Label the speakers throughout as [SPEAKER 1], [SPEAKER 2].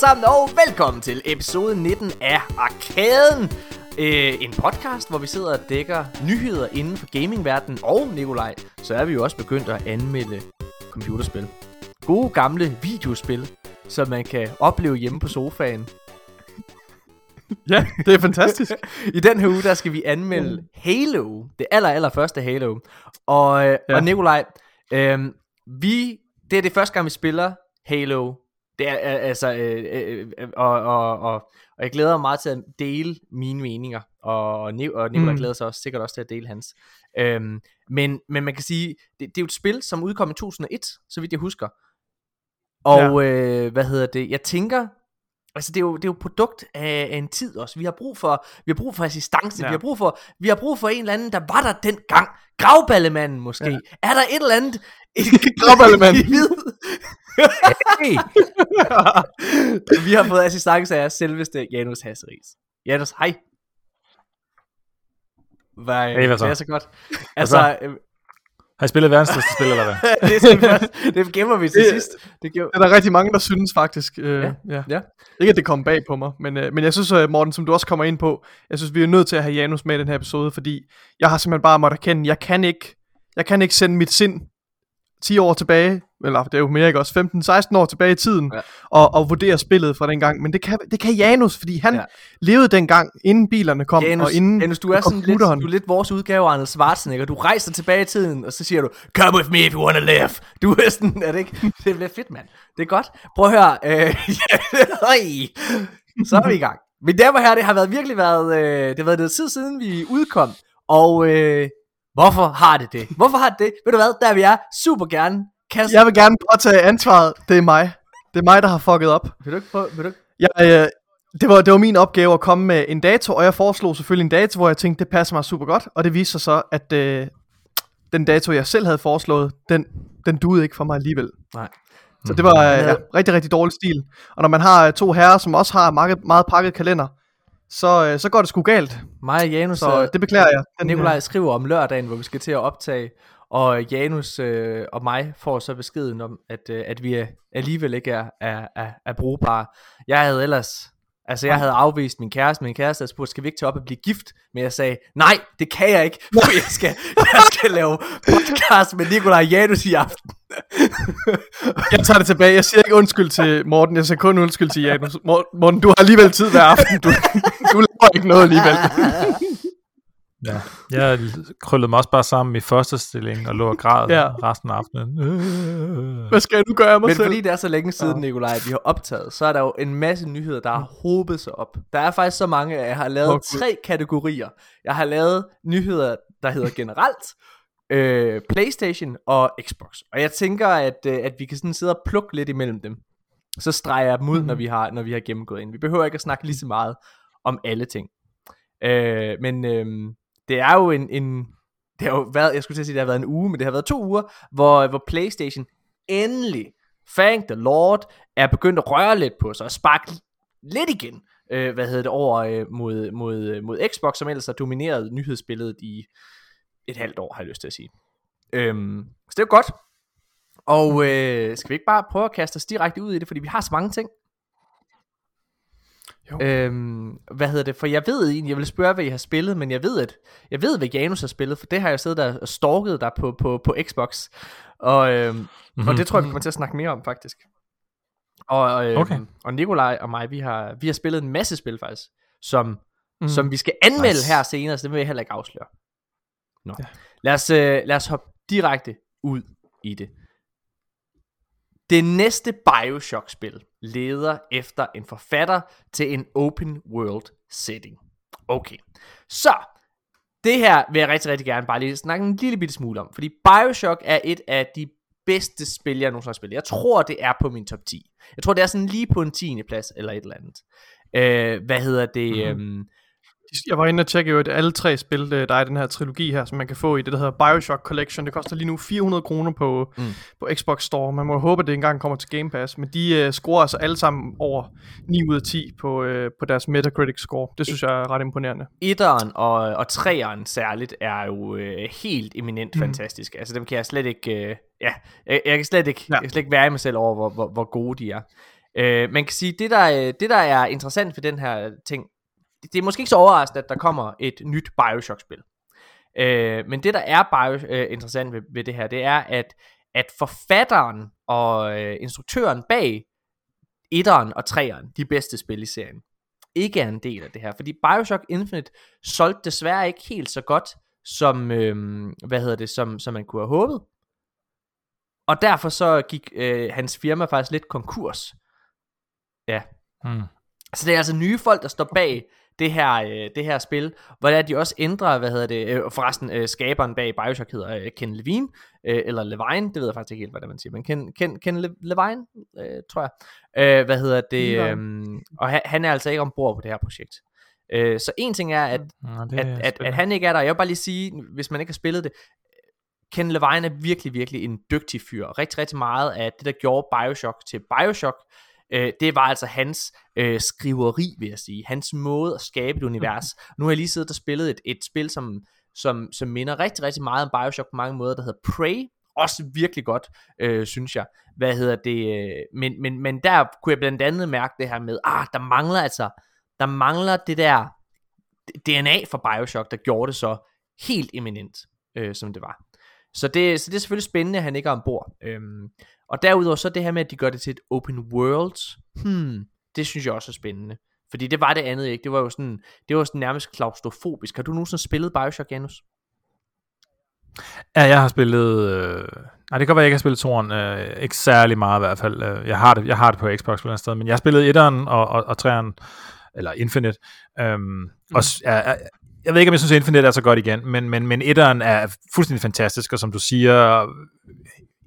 [SPEAKER 1] sammen, og velkommen til episode 19 af Arkaden. Øh, en podcast, hvor vi sidder og dækker nyheder inden for gamingverdenen. Og Nikolaj, så er vi jo også begyndt at anmelde computerspil. Gode gamle videospil, som man kan opleve hjemme på sofaen.
[SPEAKER 2] Ja, det er fantastisk.
[SPEAKER 1] I den her uge, der skal vi anmelde Halo. Det aller, aller første Halo. Og, øh,
[SPEAKER 2] Ja.
[SPEAKER 1] og Nikolaj, øh, vi, det er det første gang, vi spiller Halo. Det er altså, øh, øh, øh, og, og, og, og jeg glæder mig meget til at dele mine meninger, og, og, Ni- og Nikolaj mm. Glæder sig også sikkert også til at dele hans. Øhm, men, men man kan sige, det, det er jo et spil, som udkom i 2001, så vidt jeg husker. Og øh, hvad hedder det, jeg tænker, altså det er jo, det er jo et produkt af, af en tid også. Vi har brug for, vi har brug for assistance, ja. Vi har brug for, vi har brug for en eller anden, der var der dengang. Gravballemanden måske. Ja. Er der et eller andet?
[SPEAKER 2] Gravballemanden.
[SPEAKER 1] hey. vi har fået assistance af selveste Janus Hasseris. Janus, hej. Hvad,
[SPEAKER 3] Hey, hvad så?
[SPEAKER 1] Det er så godt. Altså, øh,
[SPEAKER 3] Har I spillet verdens største spil, eller hvad?
[SPEAKER 1] det, skal det gemmer vi til
[SPEAKER 2] Det-
[SPEAKER 1] sidst. Det
[SPEAKER 2] er der rigtig mange, der synes faktisk. Øh,
[SPEAKER 1] Ja,
[SPEAKER 2] ja.
[SPEAKER 1] ja.
[SPEAKER 2] Ikke at det kom bag på mig, men, øh, men jeg synes, øh, Morten, som du også kommer ind på, jeg synes, vi er nødt til at have Janus med i den her episode, fordi jeg har simpelthen bare måttet erkende, jeg kan ikke, jeg kan ikke sende mit sind 10 år tilbage, eller det er jo mere ikke også, 15-16 år tilbage i tiden,
[SPEAKER 1] Ja.
[SPEAKER 2] og, og vurdere spillet fra dengang, men det kan, det kan Janus, fordi han
[SPEAKER 1] Ja.
[SPEAKER 2] levede dengang, inden bilerne kom,
[SPEAKER 1] Janus,
[SPEAKER 2] og inden
[SPEAKER 1] Janus, du er sådan lidt, du er lidt vores udgave af Arnold Schwarzenegger. Du rejser tilbage i tiden, og så siger du, come with me if you wanna live. Du er sådan, er det ikke? Det bliver fedt, mand. Det er godt. Prøv at høre. Øh, så er vi i gang. Men der var her, det har været virkelig været, øh, det har været noget tid siden, vi udkom. Og øh, hvorfor har det det? Hvorfor har det det? Ved du hvad, der vi er super gerne. Kast,
[SPEAKER 2] Jeg vil gerne påtage ansvaret, det er mig. Det er mig, der har fucket op.
[SPEAKER 1] Vil du ikke prøve, vil du ikke?
[SPEAKER 2] Jeg, øh, det, var, det var min opgave at komme med en dato, og jeg foreslog selvfølgelig en dato, hvor jeg tænkte, det passer mig super godt. Og det viste sig så, at øh, den dato, jeg selv havde foreslået, den, den duede ikke for mig alligevel.
[SPEAKER 1] Nej.
[SPEAKER 2] Så det var øh,
[SPEAKER 1] Ja.
[SPEAKER 2] rigtig, rigtig dårlig stil. Og når man har øh, to herrer, som også har meget, meget pakket kalender, så, øh, så går det sgu galt.
[SPEAKER 1] Mig og Janus,
[SPEAKER 2] Så
[SPEAKER 1] øh,
[SPEAKER 2] øh, det beklager jeg. Den,
[SPEAKER 1] Nikolaj skriver om lørdagen, hvor vi skal til at optage, og Janus øh, og mig får så beskeden om, at, øh, at vi er, alligevel ikke er, er, er, er brugbare. Jeg havde ellers, altså jeg havde afvist min kæreste, min kæreste havde spurgt, skal vi ikke tage op og blive gift? Men jeg sagde, nej, det kan jeg ikke, for jeg skal, jeg skal lave podcast med Nikolaj Janus i aften.
[SPEAKER 2] Jeg tager det tilbage. Jeg siger ikke undskyld til Morten. Jeg siger kun undskyld til Janus. Mor- Morten, du har alligevel tid hver aften. Du, du laver ikke noget alligevel.
[SPEAKER 3] Ja. Jeg krøllede mig også bare sammen i første stilling og lå og græd
[SPEAKER 2] Ja.
[SPEAKER 3] ja. resten af aftenen.
[SPEAKER 2] Hvad skal jeg nu gøre af mig
[SPEAKER 1] Men
[SPEAKER 2] selv?
[SPEAKER 1] fordi det er så længe siden, Nikolaj, at vi har optaget, så er der jo en masse nyheder, der har hobet sig op. Der er faktisk så mange, at jeg har lavet
[SPEAKER 2] Okay.
[SPEAKER 1] tre kategorier. Jeg har lavet nyheder, der hedder generelt, øh, Playstation og Xbox. Og jeg tænker, at, øh, at vi kan sådan sidde og plukke lidt imellem dem. Så streger jeg dem ud, mm-hmm. når, vi har, når vi har gennemgået ind. Vi behøver ikke at snakke lige så meget om alle ting. Øh, men øh, det er jo en, en det har jo været, jeg skulle til at sige, det har været en uge, men det har været to uger, hvor, hvor Playstation endelig, thank the Lord, er begyndt at røre lidt på sig og sparke lidt igen, øh, hvad hedder det, over øh, mod, mod, øh, mod Xbox, som ellers har domineret nyhedsbilledet i et halvt år, har jeg lyst til at sige. Øhm, så det er jo godt. Og øh, skal vi ikke bare prøve at kaste os direkte ud i det, fordi vi har så mange ting.
[SPEAKER 2] Jo.
[SPEAKER 1] Øhm, hvad hedder det? For jeg ved egentlig, jeg vil spørge, hvad I har spillet, men jeg ved, at jeg ved, hvad Janus har spillet, for det har jeg siddet der og stalket der på, på, på Xbox. Og, øhm, mm-hmm. og det tror jeg, vi kommer til at snakke mere om, faktisk. Og, øhm,
[SPEAKER 3] Okay.
[SPEAKER 1] og Nikolaj og mig, vi har, vi har spillet en masse spil, faktisk, som, mm. Som vi skal anmelde nice. Her senere, så det vil jeg heller ikke afsløre. Nå. Ja. Lad, os, øh, lad os hoppe direkte ud i det. Det næste Bioshock-spil leder efter en forfatter til en open world setting. Okay, så det her vil jeg rigtig, rigtig gerne bare lige snakke en lille bitte smule om, fordi Bioshock er et af de bedste spil, jeg nogensinde har spillet. Jeg tror, det er på min top 10. Jeg tror, det er sådan lige på en 10. plads, eller et eller andet. Øh, hvad hedder det?
[SPEAKER 2] Mhm.
[SPEAKER 1] Mm-hmm.
[SPEAKER 2] Jeg var inde og tjekke jo, at alle tre spil, øh, der er i den her trilogi her, som man kan få i det, der hedder Bioshock Collection. Det koster lige nu 400 kroner på,
[SPEAKER 1] Mm.
[SPEAKER 2] på Xbox Store. Man må håbe, at det engang kommer til Game Pass. Men de uh, scorer altså alle sammen over 9 ud af 10 på, uh, på deres Metacritic score. Det synes jeg er ret imponerende.
[SPEAKER 1] Etteren og, og treeren særligt er jo øh, helt eminent mm. Fantastisk. Altså dem kan jeg slet ikke, øh, ja, jeg, jeg kan slet ikke, ja. Jeg kan slet ikke være i mig selv over, hvor, hvor, hvor gode de er. Øh, man kan sige, det der, det der er interessant ved den her ting, det er måske ikke så overraskende, at der kommer et nyt Bioshock-spil. Øh, men det der er bio, øh, interessant ved, ved det her, det er, at, at forfatteren og øh, instruktøren bag etteren og treeren, de bedste spil i serien, ikke er en del af det her. Fordi Bioshock Infinite solgte desværre ikke helt så godt, som, øh, hvad hedder det, som, som man kunne have håbet. Og derfor så gik øh, hans firma faktisk lidt konkurs. Ja.
[SPEAKER 3] Mm.
[SPEAKER 1] Så det er altså nye folk, der står bag det her, øh, det her spil, hvor det er, de også ændrer, hvad hedder det, øh, forresten øh, skaberen bag Bioshock hedder øh, Ken Levine, øh, eller Levine, det ved jeg faktisk ikke helt, hvad det man siger, men Ken, Ken, Ken Le, Levine, øh, tror jeg, øh, hvad hedder det, øh, og han, han er altså ikke ombord på det her projekt. Øh, så en ting er, at, at,
[SPEAKER 3] er
[SPEAKER 1] at, at
[SPEAKER 3] spændende.
[SPEAKER 1] han ikke er der, jeg vil bare lige sige, hvis man ikke har spillet det, Ken Levine er virkelig, virkelig en dygtig fyr. Rigtig, rigtig meget af det, der gjorde Bioshock til Bioshock, øh, det var altså hans øh, skriveri, vil jeg sige. Hans måde at skabe et univers. Nu har jeg lige siddet og spillet et, et spil, som, som, som minder rigtig, rigtig meget om Bioshock på mange måder, der hedder Prey. Også virkelig godt, øh, synes jeg. Hvad hedder det? Øh, men, men, men der kunne jeg blandt andet mærke det her med, ah, der mangler altså, der mangler det der DNA fra Bioshock, der gjorde det så helt eminent, øh, som det var. Så det, så det er selvfølgelig spændende, at han ikke er ombord. Øhm, og derudover så det her med, at de gør det til et open world, hmm, det synes jeg også er spændende. Fordi det var det andet ikke. Det var jo sådan, det var sådan nærmest klaustrofobisk. Har du nogensinde spillet Bioshock, Janus?
[SPEAKER 3] Ja, jeg har spillet... Øh... Nej, det kan være, jeg ikke har spillet toren. Øh, ikke særlig meget i hvert fald. Øh, Jeg har det, jeg har det på Xbox på et sted, men jeg har spillet etteren og, og, og treeren, eller Infinite. Øhm, mm. og, s- ja, jeg, ved ikke, om jeg synes, at Infinite er så godt igen, men, men, men etteren er fuldstændig fantastisk, og som du siger,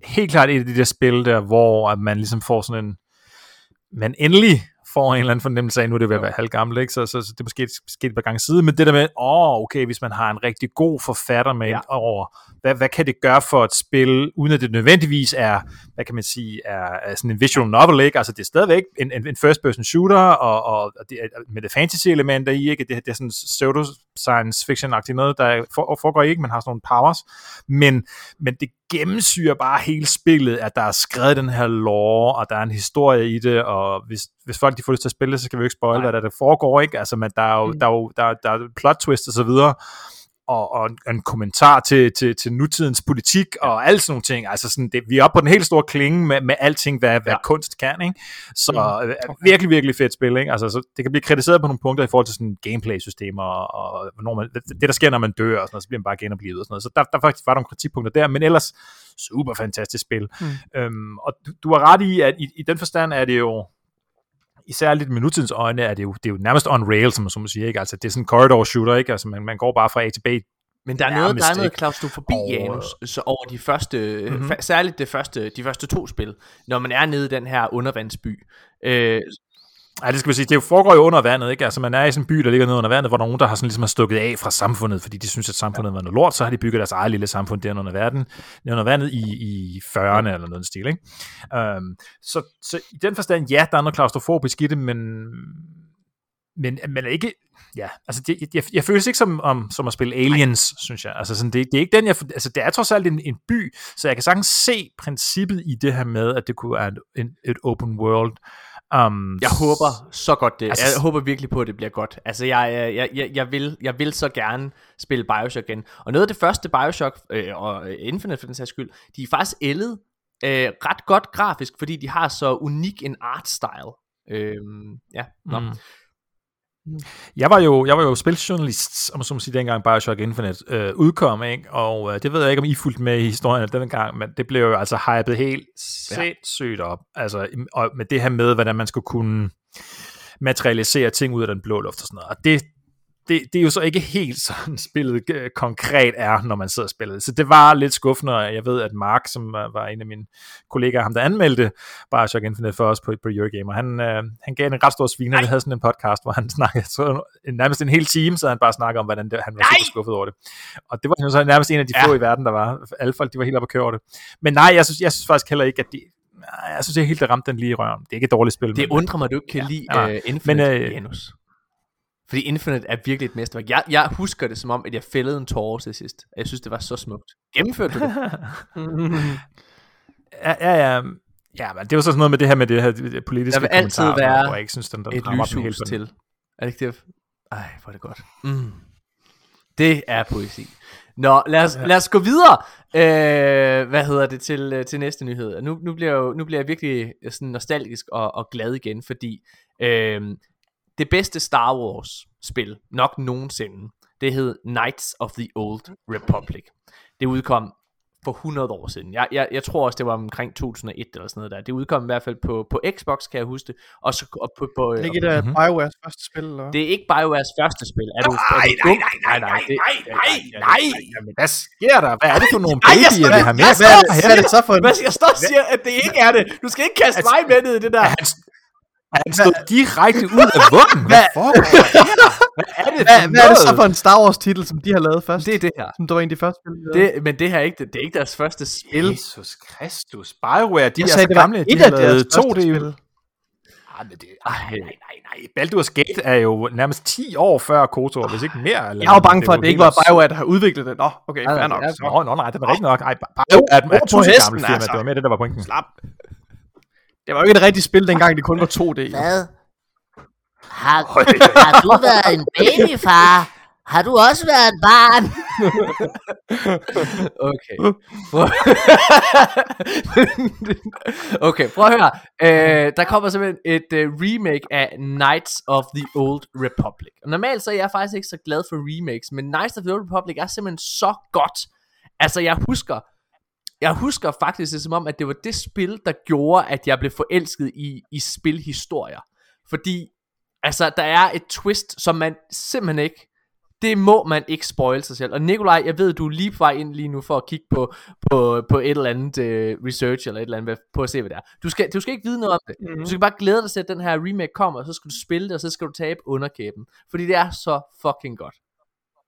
[SPEAKER 3] helt klart et af de der spil der, hvor at man ligesom får sådan en... Man endelig får en eller anden fornemmelse af, nu er det ved at være halvgammel, ikke? Så, så, så det er måske sket et par gange siden, men det der med, åh, okay, hvis man har en rigtig god forfatter med
[SPEAKER 1] Ja.
[SPEAKER 3] ja. over, hvad, hvad kan det gøre for et spil, uden at det nødvendigvis er, hvad kan man sige, er, er sådan en visual novel, ikke? Altså det er stadigvæk en, en, en first person shooter, og, og, og det, er- med det fantasy elementer i, ikke? Det, det er sådan pseudo science fiction-agtigt noget, der for, foregår ikke, man har sådan nogle powers, men, men det gennemsyrer bare hele spillet, at der er skrevet den her lore, og der er en historie i det, og hvis, hvis folk de får lyst til at spille så skal vi jo ikke spoil, hvad der, der foregår, ikke? Altså, men der er jo,
[SPEAKER 1] mm.
[SPEAKER 3] der er jo der, er- der er plot twist og så videre, og, og en, en kommentar til, til, til nutidens politik og alle sådan nogle ting. Altså sådan, det, vi er oppe på den helt store klinge med, med alting, hvad, hvad
[SPEAKER 1] Ja.
[SPEAKER 3] kunst kan. Ikke? Så
[SPEAKER 1] Mm.
[SPEAKER 3] mm. okay. virkelig, virkelig fedt spil. Ikke? Altså, så det kan blive kritiseret på nogle punkter i forhold til sådan gameplay-systemer og, og hvornår man, det, der sker, når man dør og sådan noget, så bliver man bare genoplivet og sådan noget. Så der, der faktisk var nogle kritikpunkter der, men ellers super fantastisk spil.
[SPEAKER 1] Mm.
[SPEAKER 3] Øhm, og du, du har ret i, at i, i den forstand er det jo især lidt med nutidens øjne, er det jo, det er jo nærmest on rail, som man så må sige, ikke? Altså, det er sådan en corridor shooter, ikke? Altså, man, man går bare fra A til B
[SPEAKER 1] Men der er, noget, der er noget klaustrofobi,
[SPEAKER 3] Og-
[SPEAKER 1] Janus, så over de første,
[SPEAKER 3] Mhm.
[SPEAKER 1] mm-hmm. særligt det første, de første to spil, når man er nede i den her undervandsby. Øh,
[SPEAKER 3] Ja, det skal vi sige. Det foregår jo under vandet, ikke? Altså, man er i sådan en by, der ligger nede under vandet, hvor der er nogen, der har sådan ligesom har stukket af fra samfundet, fordi de synes, at samfundet var noget lort, så har de bygget deres eget lille samfund der under, verden, under vandet i, i 40'erne eller noget stil, ikke? Um, så, så i den forstand, ja, der er noget klaustrofobisk i det, men, men, men ikke, ja, altså det, jeg, jeg føles ikke som, om, som at spille Aliens, synes jeg. Altså sådan, det, det er ikke den, jeg, altså det er trods alt en, en by, så jeg kan sagtens se princippet i det her med, at det kunne være en, en, et open world. Um,
[SPEAKER 1] jeg håber så godt det.
[SPEAKER 3] Altså-
[SPEAKER 1] jeg håber virkelig på, at det bliver godt. Altså, jeg, jeg, jeg- jeg, vil, jeg vil så gerne spille Bioshock igen. Og noget af det første Bioshock, øh, og Infinite for den sags skyld, de er faktisk ældet øh, ret godt grafisk, fordi de har så unik en art style. Øh, ja, nå.
[SPEAKER 3] Mm. Jeg var jo, jeg var jo spiljournalist, om må sige, dengang Bioshock Infinite øh, udkom, ikke? og øh, det ved jeg ikke, om I fulgte med i historien den gang, men det blev jo altså hypet helt sindssygt op, altså, og med det her med, hvordan man skulle kunne materialisere ting ud af den blå luft og sådan noget, og det, det, det er jo så ikke helt sådan spillet øh, konkret er, når man sidder og spiller det. Så det var lidt skuffende, og jeg ved, at Mark, som var, en af mine kollegaer, ham der anmeldte Bioshock Infinite for os på, på Eurogamer, han, øh, han gav en ret stor sviner, vi havde sådan en podcast, hvor han snakkede så, nærmest en hel time, så han bare snakkede om, hvordan det, han var
[SPEAKER 1] Nej!
[SPEAKER 3] super skuffet over det. Og det var jo så nærmest en af de
[SPEAKER 1] Ja.
[SPEAKER 3] få i verden, der var. Alle folk, de var helt oppe at køre over det. Men nej, jeg synes, jeg synes faktisk heller ikke, at de, jeg synes ikke helt, det ramte den lige i røven. Det er ikke et dårligt spil.
[SPEAKER 1] Det
[SPEAKER 3] men,
[SPEAKER 1] undrer mig, at du ikke kan
[SPEAKER 3] Ja,
[SPEAKER 1] lide uh, Infinite,
[SPEAKER 3] Men, øh,
[SPEAKER 1] uh, Janus. Fordi Infinite er virkelig et mesterværk. Jeg, jeg husker det som om, at jeg fældede en tårer til sidst. Jeg synes, det var så smukt. Gennemførte du det?
[SPEAKER 3] ja, ja, ja. Ja, men det var så sådan noget med det her med det her politiske
[SPEAKER 1] Der vil altid være
[SPEAKER 3] hvor jeg ikke synes, den, den
[SPEAKER 1] Et lyshus
[SPEAKER 3] den.
[SPEAKER 1] til. Er det ikke det? Ej, hvor er det godt. Mm. Det er poesi. Nå, lad os, lad os gå videre. Øh, hvad hedder det til, øh, til næste nyhed? Nu, nu, bliver jeg jo, nu bliver jeg virkelig øh, sådan nostalgisk og, og glad igen, fordi øh, det bedste Star Wars spil, nok nogensinde, det hed Knights of the Old Republic. Det udkom for 100 år siden. Jeg, jeg, jeg tror også, det var omkring 2001 eller sådan noget der. Det udkom i hvert fald på, på Xbox, kan jeg huske det. Og, så, og på, på,
[SPEAKER 2] Det er ikke et
[SPEAKER 3] Mhm.
[SPEAKER 2] BioWares første spil, eller?
[SPEAKER 1] det er ikke BioWares første spil. Er du, er
[SPEAKER 3] Nej,
[SPEAKER 1] du
[SPEAKER 3] nej, nej, nej, nej,
[SPEAKER 1] det-
[SPEAKER 3] nej, nej, nej,
[SPEAKER 1] det-
[SPEAKER 3] Jamen, hvad sker der? Hvad er det for nogle babyer, vi har med?
[SPEAKER 1] jeg
[SPEAKER 2] Hvad er det, hvad er det så for en...
[SPEAKER 1] Hvad, jeg står og siger, at det ikke er det. Du skal ikke kaste mig med ned i det der.
[SPEAKER 3] Er han, han stået direkte ud af vuggen? Hvad her? Hvad er det
[SPEAKER 2] Hvad, hvad er det så for en Star Wars titel, som de har lavet først?
[SPEAKER 1] Det er det her.
[SPEAKER 2] Som der var en af de første spil?
[SPEAKER 1] Det, men det her er ikke, det er ikke deres første spil.
[SPEAKER 3] Jesus Kristus. Bioware, de
[SPEAKER 2] Jeg
[SPEAKER 3] er
[SPEAKER 2] sagde,
[SPEAKER 3] så
[SPEAKER 2] det var
[SPEAKER 3] gamle,
[SPEAKER 2] et
[SPEAKER 3] de
[SPEAKER 2] af
[SPEAKER 3] har
[SPEAKER 2] deres
[SPEAKER 3] 2D.
[SPEAKER 2] spil.
[SPEAKER 3] Ah, men det, ej, nej, nej, nej. Baldur's Gate er jo nærmest 10 år før KOTOR, hvis ikke mere. Eller
[SPEAKER 2] Jeg var bange for, at det ikke var BioWare, der har udviklet det. Nå, okay,
[SPEAKER 1] Nej,
[SPEAKER 2] fair
[SPEAKER 1] nej,
[SPEAKER 2] nok.
[SPEAKER 1] det.
[SPEAKER 3] Nå, nå, nej, det var rigtigt nok. Ej, Bioware er et, tusind gammelt firma.
[SPEAKER 2] altså.
[SPEAKER 3] Det var mere det, der var pointen.
[SPEAKER 2] Slap. Det var jo ikke et rigtigt spil, dengang det kun var 2D.
[SPEAKER 4] Hvad? Har, har du været en babyfar? Har du også været et barn?
[SPEAKER 1] Okay. okay, prøv at høre. Øh, der kommer simpelthen et uh, remake af Knights of the Old Republic. Og normalt så er jeg faktisk ikke så glad for remakes, men Knights of the Old Republic er simpelthen så godt. Altså, jeg husker, jeg husker faktisk det som om, at det var det spil, der gjorde, at jeg blev forelsket i, i spilhistorier. Fordi, altså, der er et twist, som man simpelthen ikke det må man ikke spoil sig selv. Og Nikolaj, jeg ved, du er lige på vej ind lige nu for at kigge på, på, på et eller andet uh, research, eller et eller andet, på at se, hvad det er. Du skal, du skal ikke vide noget om det. Mm-hmm. Du skal bare glæde dig til, at den her remake kommer, og så skal du spille det, og så skal du tabe underkæben. Fordi det er så fucking godt.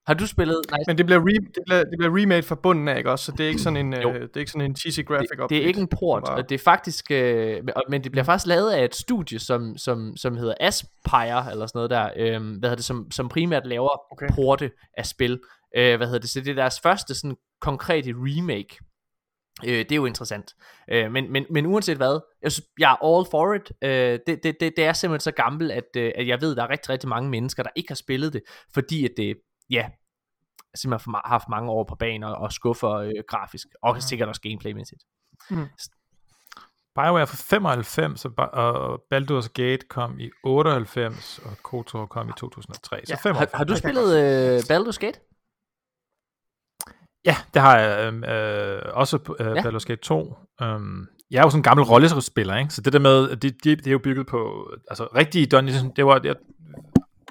[SPEAKER 1] Har du spillet? Nej,
[SPEAKER 2] Men det bliver, re, det, bliver, det bliver remade fra bunden af, ikke også? Så det er ikke sådan en, øh, det er ikke sådan en cheesy graphic
[SPEAKER 1] det, det er ikke en port,
[SPEAKER 2] Bare-
[SPEAKER 1] og det er faktisk, øh, men det bliver faktisk lavet af et studie, som, som, som hedder Aspire, eller sådan noget der, øh, hvad hedder det, som, som primært laver
[SPEAKER 2] okay.
[SPEAKER 1] porte af spil. Øh, hvad hedder det, så det er deres første sådan konkrete remake. Øh, det er jo interessant. Øh, men, men, men uanset hvad, jeg, synes, jeg er all for it. Øh, det, det, det, det er simpelthen så gammelt, at, øh, at jeg ved, at der er rigtig, rigtig mange mennesker, der ikke har spillet det, fordi at det, ja, simpelthen har haft mange år på banen og, og skuffer øh, grafisk, og sikkert også gameplaymæssigt.
[SPEAKER 3] BioWare fra 95, og, og Baldur's Gate kom i 98, og KOTOR kom i 2003. Så
[SPEAKER 2] Ja,
[SPEAKER 3] 95.
[SPEAKER 1] Har, har du
[SPEAKER 2] Det
[SPEAKER 1] spillet øh, Baldur's Gate?
[SPEAKER 3] Ja, det har jeg øhm, øh, også på øh,
[SPEAKER 1] Ja.
[SPEAKER 3] Baldur's Gate 2. Um, jeg er jo sådan en gammel rollespiller, ikke? Så det der med, det, det, det er jo bygget på, altså rigtige Dungeons, det var, jeg,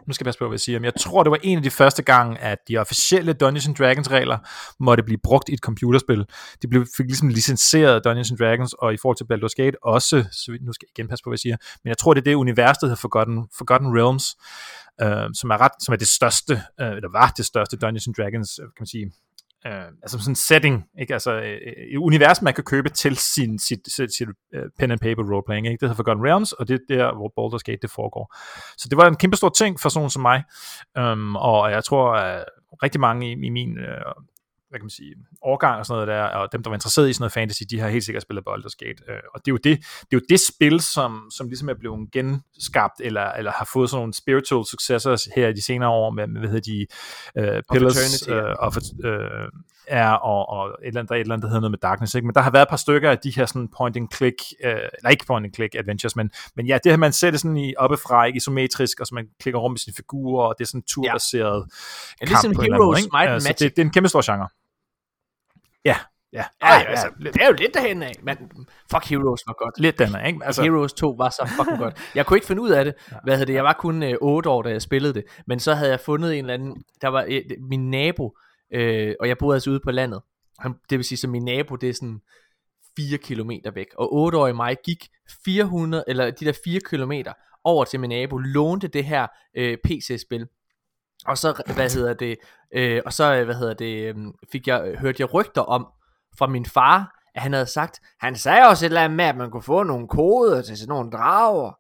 [SPEAKER 3] nu skal jeg passe på, hvad jeg siger, men jeg tror, det var en af de første gange, at de officielle Dungeons and Dragons regler måtte blive brugt i et computerspil. De blev, fik ligesom licenseret Dungeons and Dragons, og i forhold til Baldur's Gate også, så nu skal jeg igen passe på, hvad jeg siger, men jeg tror, det er det univers, der hedder Forgotten, Forgotten Realms, øh, som er ret, som er det største, øh, eller var det største Dungeons and Dragons, øh, kan man sige, øh, altså sådan en setting, ikke? Altså øh, øh et univers, man kan købe til sin, sit, sit, sit uh, pen and paper roleplaying, ikke? Det hedder Forgotten Realms, og det er der, hvor Baldur's Gate det foregår. Så det var en kæmpe stor ting for sådan som mig, um, og jeg tror, at rigtig mange i, i min øh, hvad kan man sige, årgang og sådan noget der, og dem, der var interesseret i sådan noget fantasy, de har helt sikkert spillet Baldur's Gate. Øh, og det er, jo det, det er jo det spil, som, som ligesom er blevet genskabt, eller, eller har fået sådan nogle spiritual successors her i de senere år, med, hvad hedder de, øh, Pillars
[SPEAKER 1] ja.
[SPEAKER 3] øh, of, øh, er, og, og et eller andet, der et eller andet, der hedder noget med Darkness, ikke? men der har været et par stykker af de her sådan point and click, øh, eller ikke point and click adventures, men, men ja, det her, man det sådan i oppefra, ikke isometrisk, og så man klikker rundt med sine figurer, og det er sådan turbaseret
[SPEAKER 1] Ja, ligesom
[SPEAKER 3] kamp på en eller anden
[SPEAKER 1] Heroes
[SPEAKER 3] ikke?
[SPEAKER 1] Might and
[SPEAKER 3] så
[SPEAKER 1] Magic.
[SPEAKER 3] det, det er en kæmpe stor genre. Ja, ja.
[SPEAKER 1] Ja, ja, altså, det er jo lidt derhen af. Men fuck Heroes var godt.
[SPEAKER 3] Lidt den er, ikke?
[SPEAKER 1] Altså, Heroes 2 var så fucking godt. Jeg kunne ikke finde ud af det. Hvad hedder det? Jeg var kun øh, 8 år, da jeg spillede det. Men så havde jeg fundet en eller anden... Der var øh, min nabo, øh, og jeg boede altså ude på landet. Han, det vil sige, så min nabo, det er sådan 4 kilometer væk. Og 8 år i mig gik 400, eller de der 4 kilometer over til min nabo, lånte det her øh, PC-spil. Og så, hvad hedder det, øh, og så, øh, hvad hedder det, øh, fik jeg, hørte jeg rygter om fra min far, at han havde sagt, han sagde også et eller andet med, at man kunne få nogle koder til sådan nogle drager.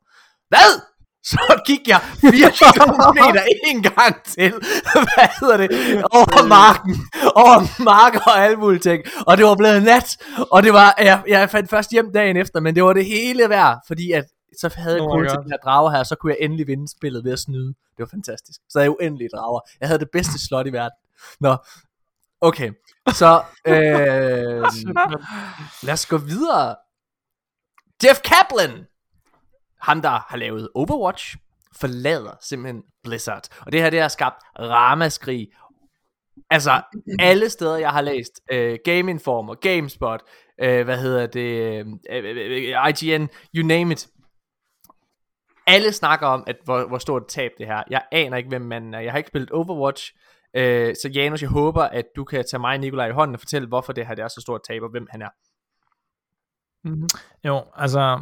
[SPEAKER 1] Hvad? så gik jeg 4 km en gang til, hvad hedder det, over marken, over marker og alle mulige ting, og det var blevet nat, og det var, jeg, jeg fandt først hjem dagen efter, men det var det hele værd, fordi at så havde jeg
[SPEAKER 2] Oh my
[SPEAKER 1] kun til de her drager her, så kunne jeg endelig vinde spillet ved at snyde. Det var fantastisk. Så havde jeg uendelige drager. Jeg havde det bedste slot i verden. Nå, okay. Så øh, lad os gå videre. Jeff Kaplan, ham der har lavet Overwatch, forlader simpelthen Blizzard. Og det her, det har skabt ramaskrig. Altså, alle steder, jeg har læst, øh, Game Informer, GameSpot, øh, hvad hedder det, øh, øh, øh, IGN, you name it. Alle snakker om, at hvor, hvor stort et tab det her. Jeg aner ikke, hvem manden er. Jeg har ikke spillet Overwatch. Øh, så Janus, jeg håber, at du kan tage mig og Nikolaj i hånden og fortælle, hvorfor det her det er så stort et tab, og hvem han er.
[SPEAKER 2] Mhm.
[SPEAKER 3] Jo, altså...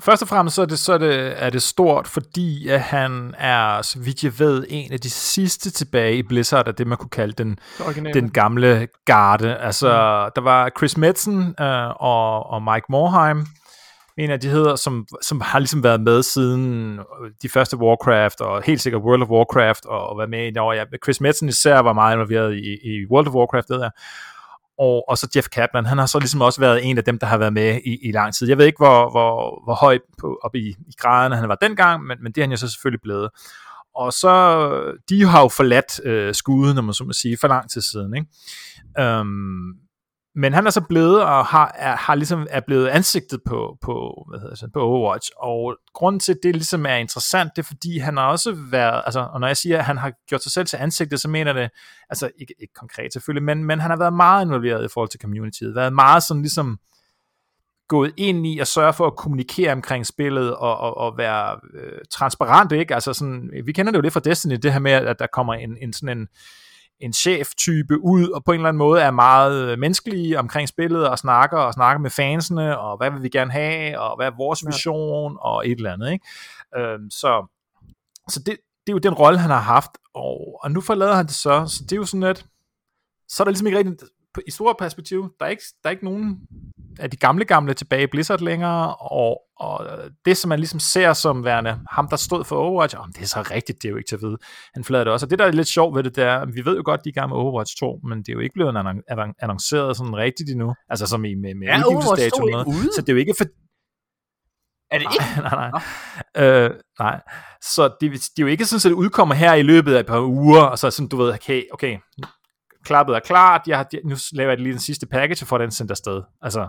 [SPEAKER 3] Først og fremmest så er det, så er det, er det stort, fordi at han er, så vidt jeg ved, en af de sidste tilbage i Blizzard, af det man kunne kalde den, den gamle garde. Altså, der var Chris Metzen øh, og, og Mike Morheim, en af de hedder, som, som har ligesom været med siden øh, de første Warcraft, og helt sikkert World of Warcraft, og, og været med i år. Ja, Chris Metzen især var meget involveret i, i World of Warcraft, det der. Og, og så Jeff Kaplan, han har så ligesom også været en af dem, der har været med i, i lang tid. Jeg ved ikke, hvor, hvor, hvor højt på, op i, i graderne han var dengang, men, men det er han jo så selvfølgelig blevet. Og så, de har jo forladt øh, skuden, når man så må sige, for lang tid siden. Ikke? Øhm, men han er så blevet og har, er, har ligesom er blevet ansigtet på, på, hvad hedder det, på Overwatch, og grunden til, at det ligesom er interessant, det er fordi, han har også været, altså, og når jeg siger, at han har gjort sig selv til ansigtet, så mener det, altså ikke, ikke konkret selvfølgelig, men, men han har været meget involveret i forhold til communityet, været meget sådan ligesom gået ind i at sørge for at kommunikere omkring spillet og, og, og være øh, transparent, ikke? Altså sådan, vi kender det jo lidt fra Destiny, det her med, at der kommer en, en sådan en, en chef-type ud, og på en eller anden måde er meget øh, menneskelige omkring spillet, og snakker og snakker med fansene, og hvad vil vi gerne have, og hvad er vores vision, og et eller andet, ikke? Øhm, så så det, det er jo den rolle, han har haft, og, og nu forlader han det så, så det er jo sådan lidt, så er der ligesom ikke rigtigt, i store perspektiv, der er ikke, der er ikke nogen af de gamle gamle tilbage i Blizzard længere, og, og det, som man ligesom ser som værende ham, der stod for Overwatch, om det er så rigtigt, det er jo ikke til at vide. Han forlader det også, og det, der er lidt sjovt ved det, det er, vi ved jo godt, de er i gang med Overwatch 2, men det er jo ikke blevet annon- annon- annonceret sådan rigtigt endnu, altså som i med, med
[SPEAKER 1] 2
[SPEAKER 3] udgivelsesdato noget.
[SPEAKER 1] ude?
[SPEAKER 3] Så det er jo ikke for,
[SPEAKER 1] Er det ikke?
[SPEAKER 3] nej, nej. Øh, nej. Så det, det er jo ikke sådan, at det udkommer her i løbet af et par uger, og så sådan, du ved, okay, okay klappet er klart, jeg har, nu laver jeg lige den sidste package, og får den sendt afsted. Altså,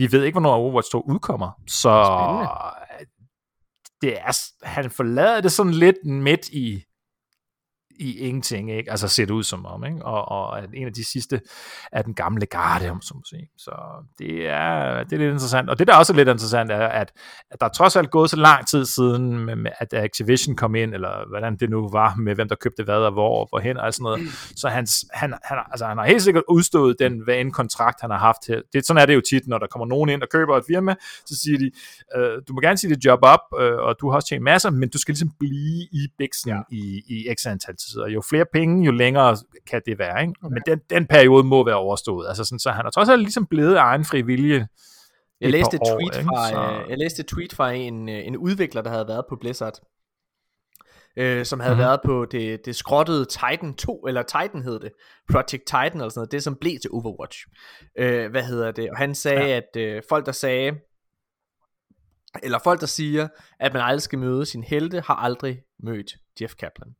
[SPEAKER 3] vi ved ikke, hvornår Overwatch 2 udkommer, så
[SPEAKER 1] Spændende.
[SPEAKER 3] det er, han forlader det sådan lidt midt i, i ingenting, ikke? Altså ser det ud som om, ikke? Og, og er en af de sidste af den gamle garde, om så må sige. Så det er, det er lidt interessant. Og det, der også er lidt interessant, er, at, at der er trods alt gået så lang tid siden, med, med, at Activision kom ind, eller hvordan det nu var, med hvem der købte hvad og hvor og hvorhen og sådan noget. Så hans, han, han, altså, han har helt sikkert udstået den hvad en kontrakt, han har haft her. Det, sådan er det jo tit, når der kommer nogen ind og køber et firma, så siger de, øh, du må gerne sige dit job op, øh, og du har også tjent masser, men du skal ligesom blive i biksen ja. i, i x antal Og jo flere penge, jo længere kan det være. Ikke? Okay. Men den, den periode må være overstået. Altså sådan, så han har trods alt ligesom blevet af egen fri vilje.
[SPEAKER 1] Jeg læste et
[SPEAKER 3] år,
[SPEAKER 1] tweet
[SPEAKER 3] ikke?
[SPEAKER 1] fra,
[SPEAKER 3] Så-
[SPEAKER 1] øh, jeg læste et tweet fra en, øh, en udvikler, der havde været på Blizzard. Øh, som havde mm-hmm. været på det, det skrottede Titan 2, eller Titan hed det, Project Titan eller sådan noget, det som blev til Overwatch. Øh, hvad hedder det? Og han sagde, ja. at øh, folk der sagde, eller folk der siger, at man aldrig skal møde sin helte, har aldrig mødt Jeff Kaplan.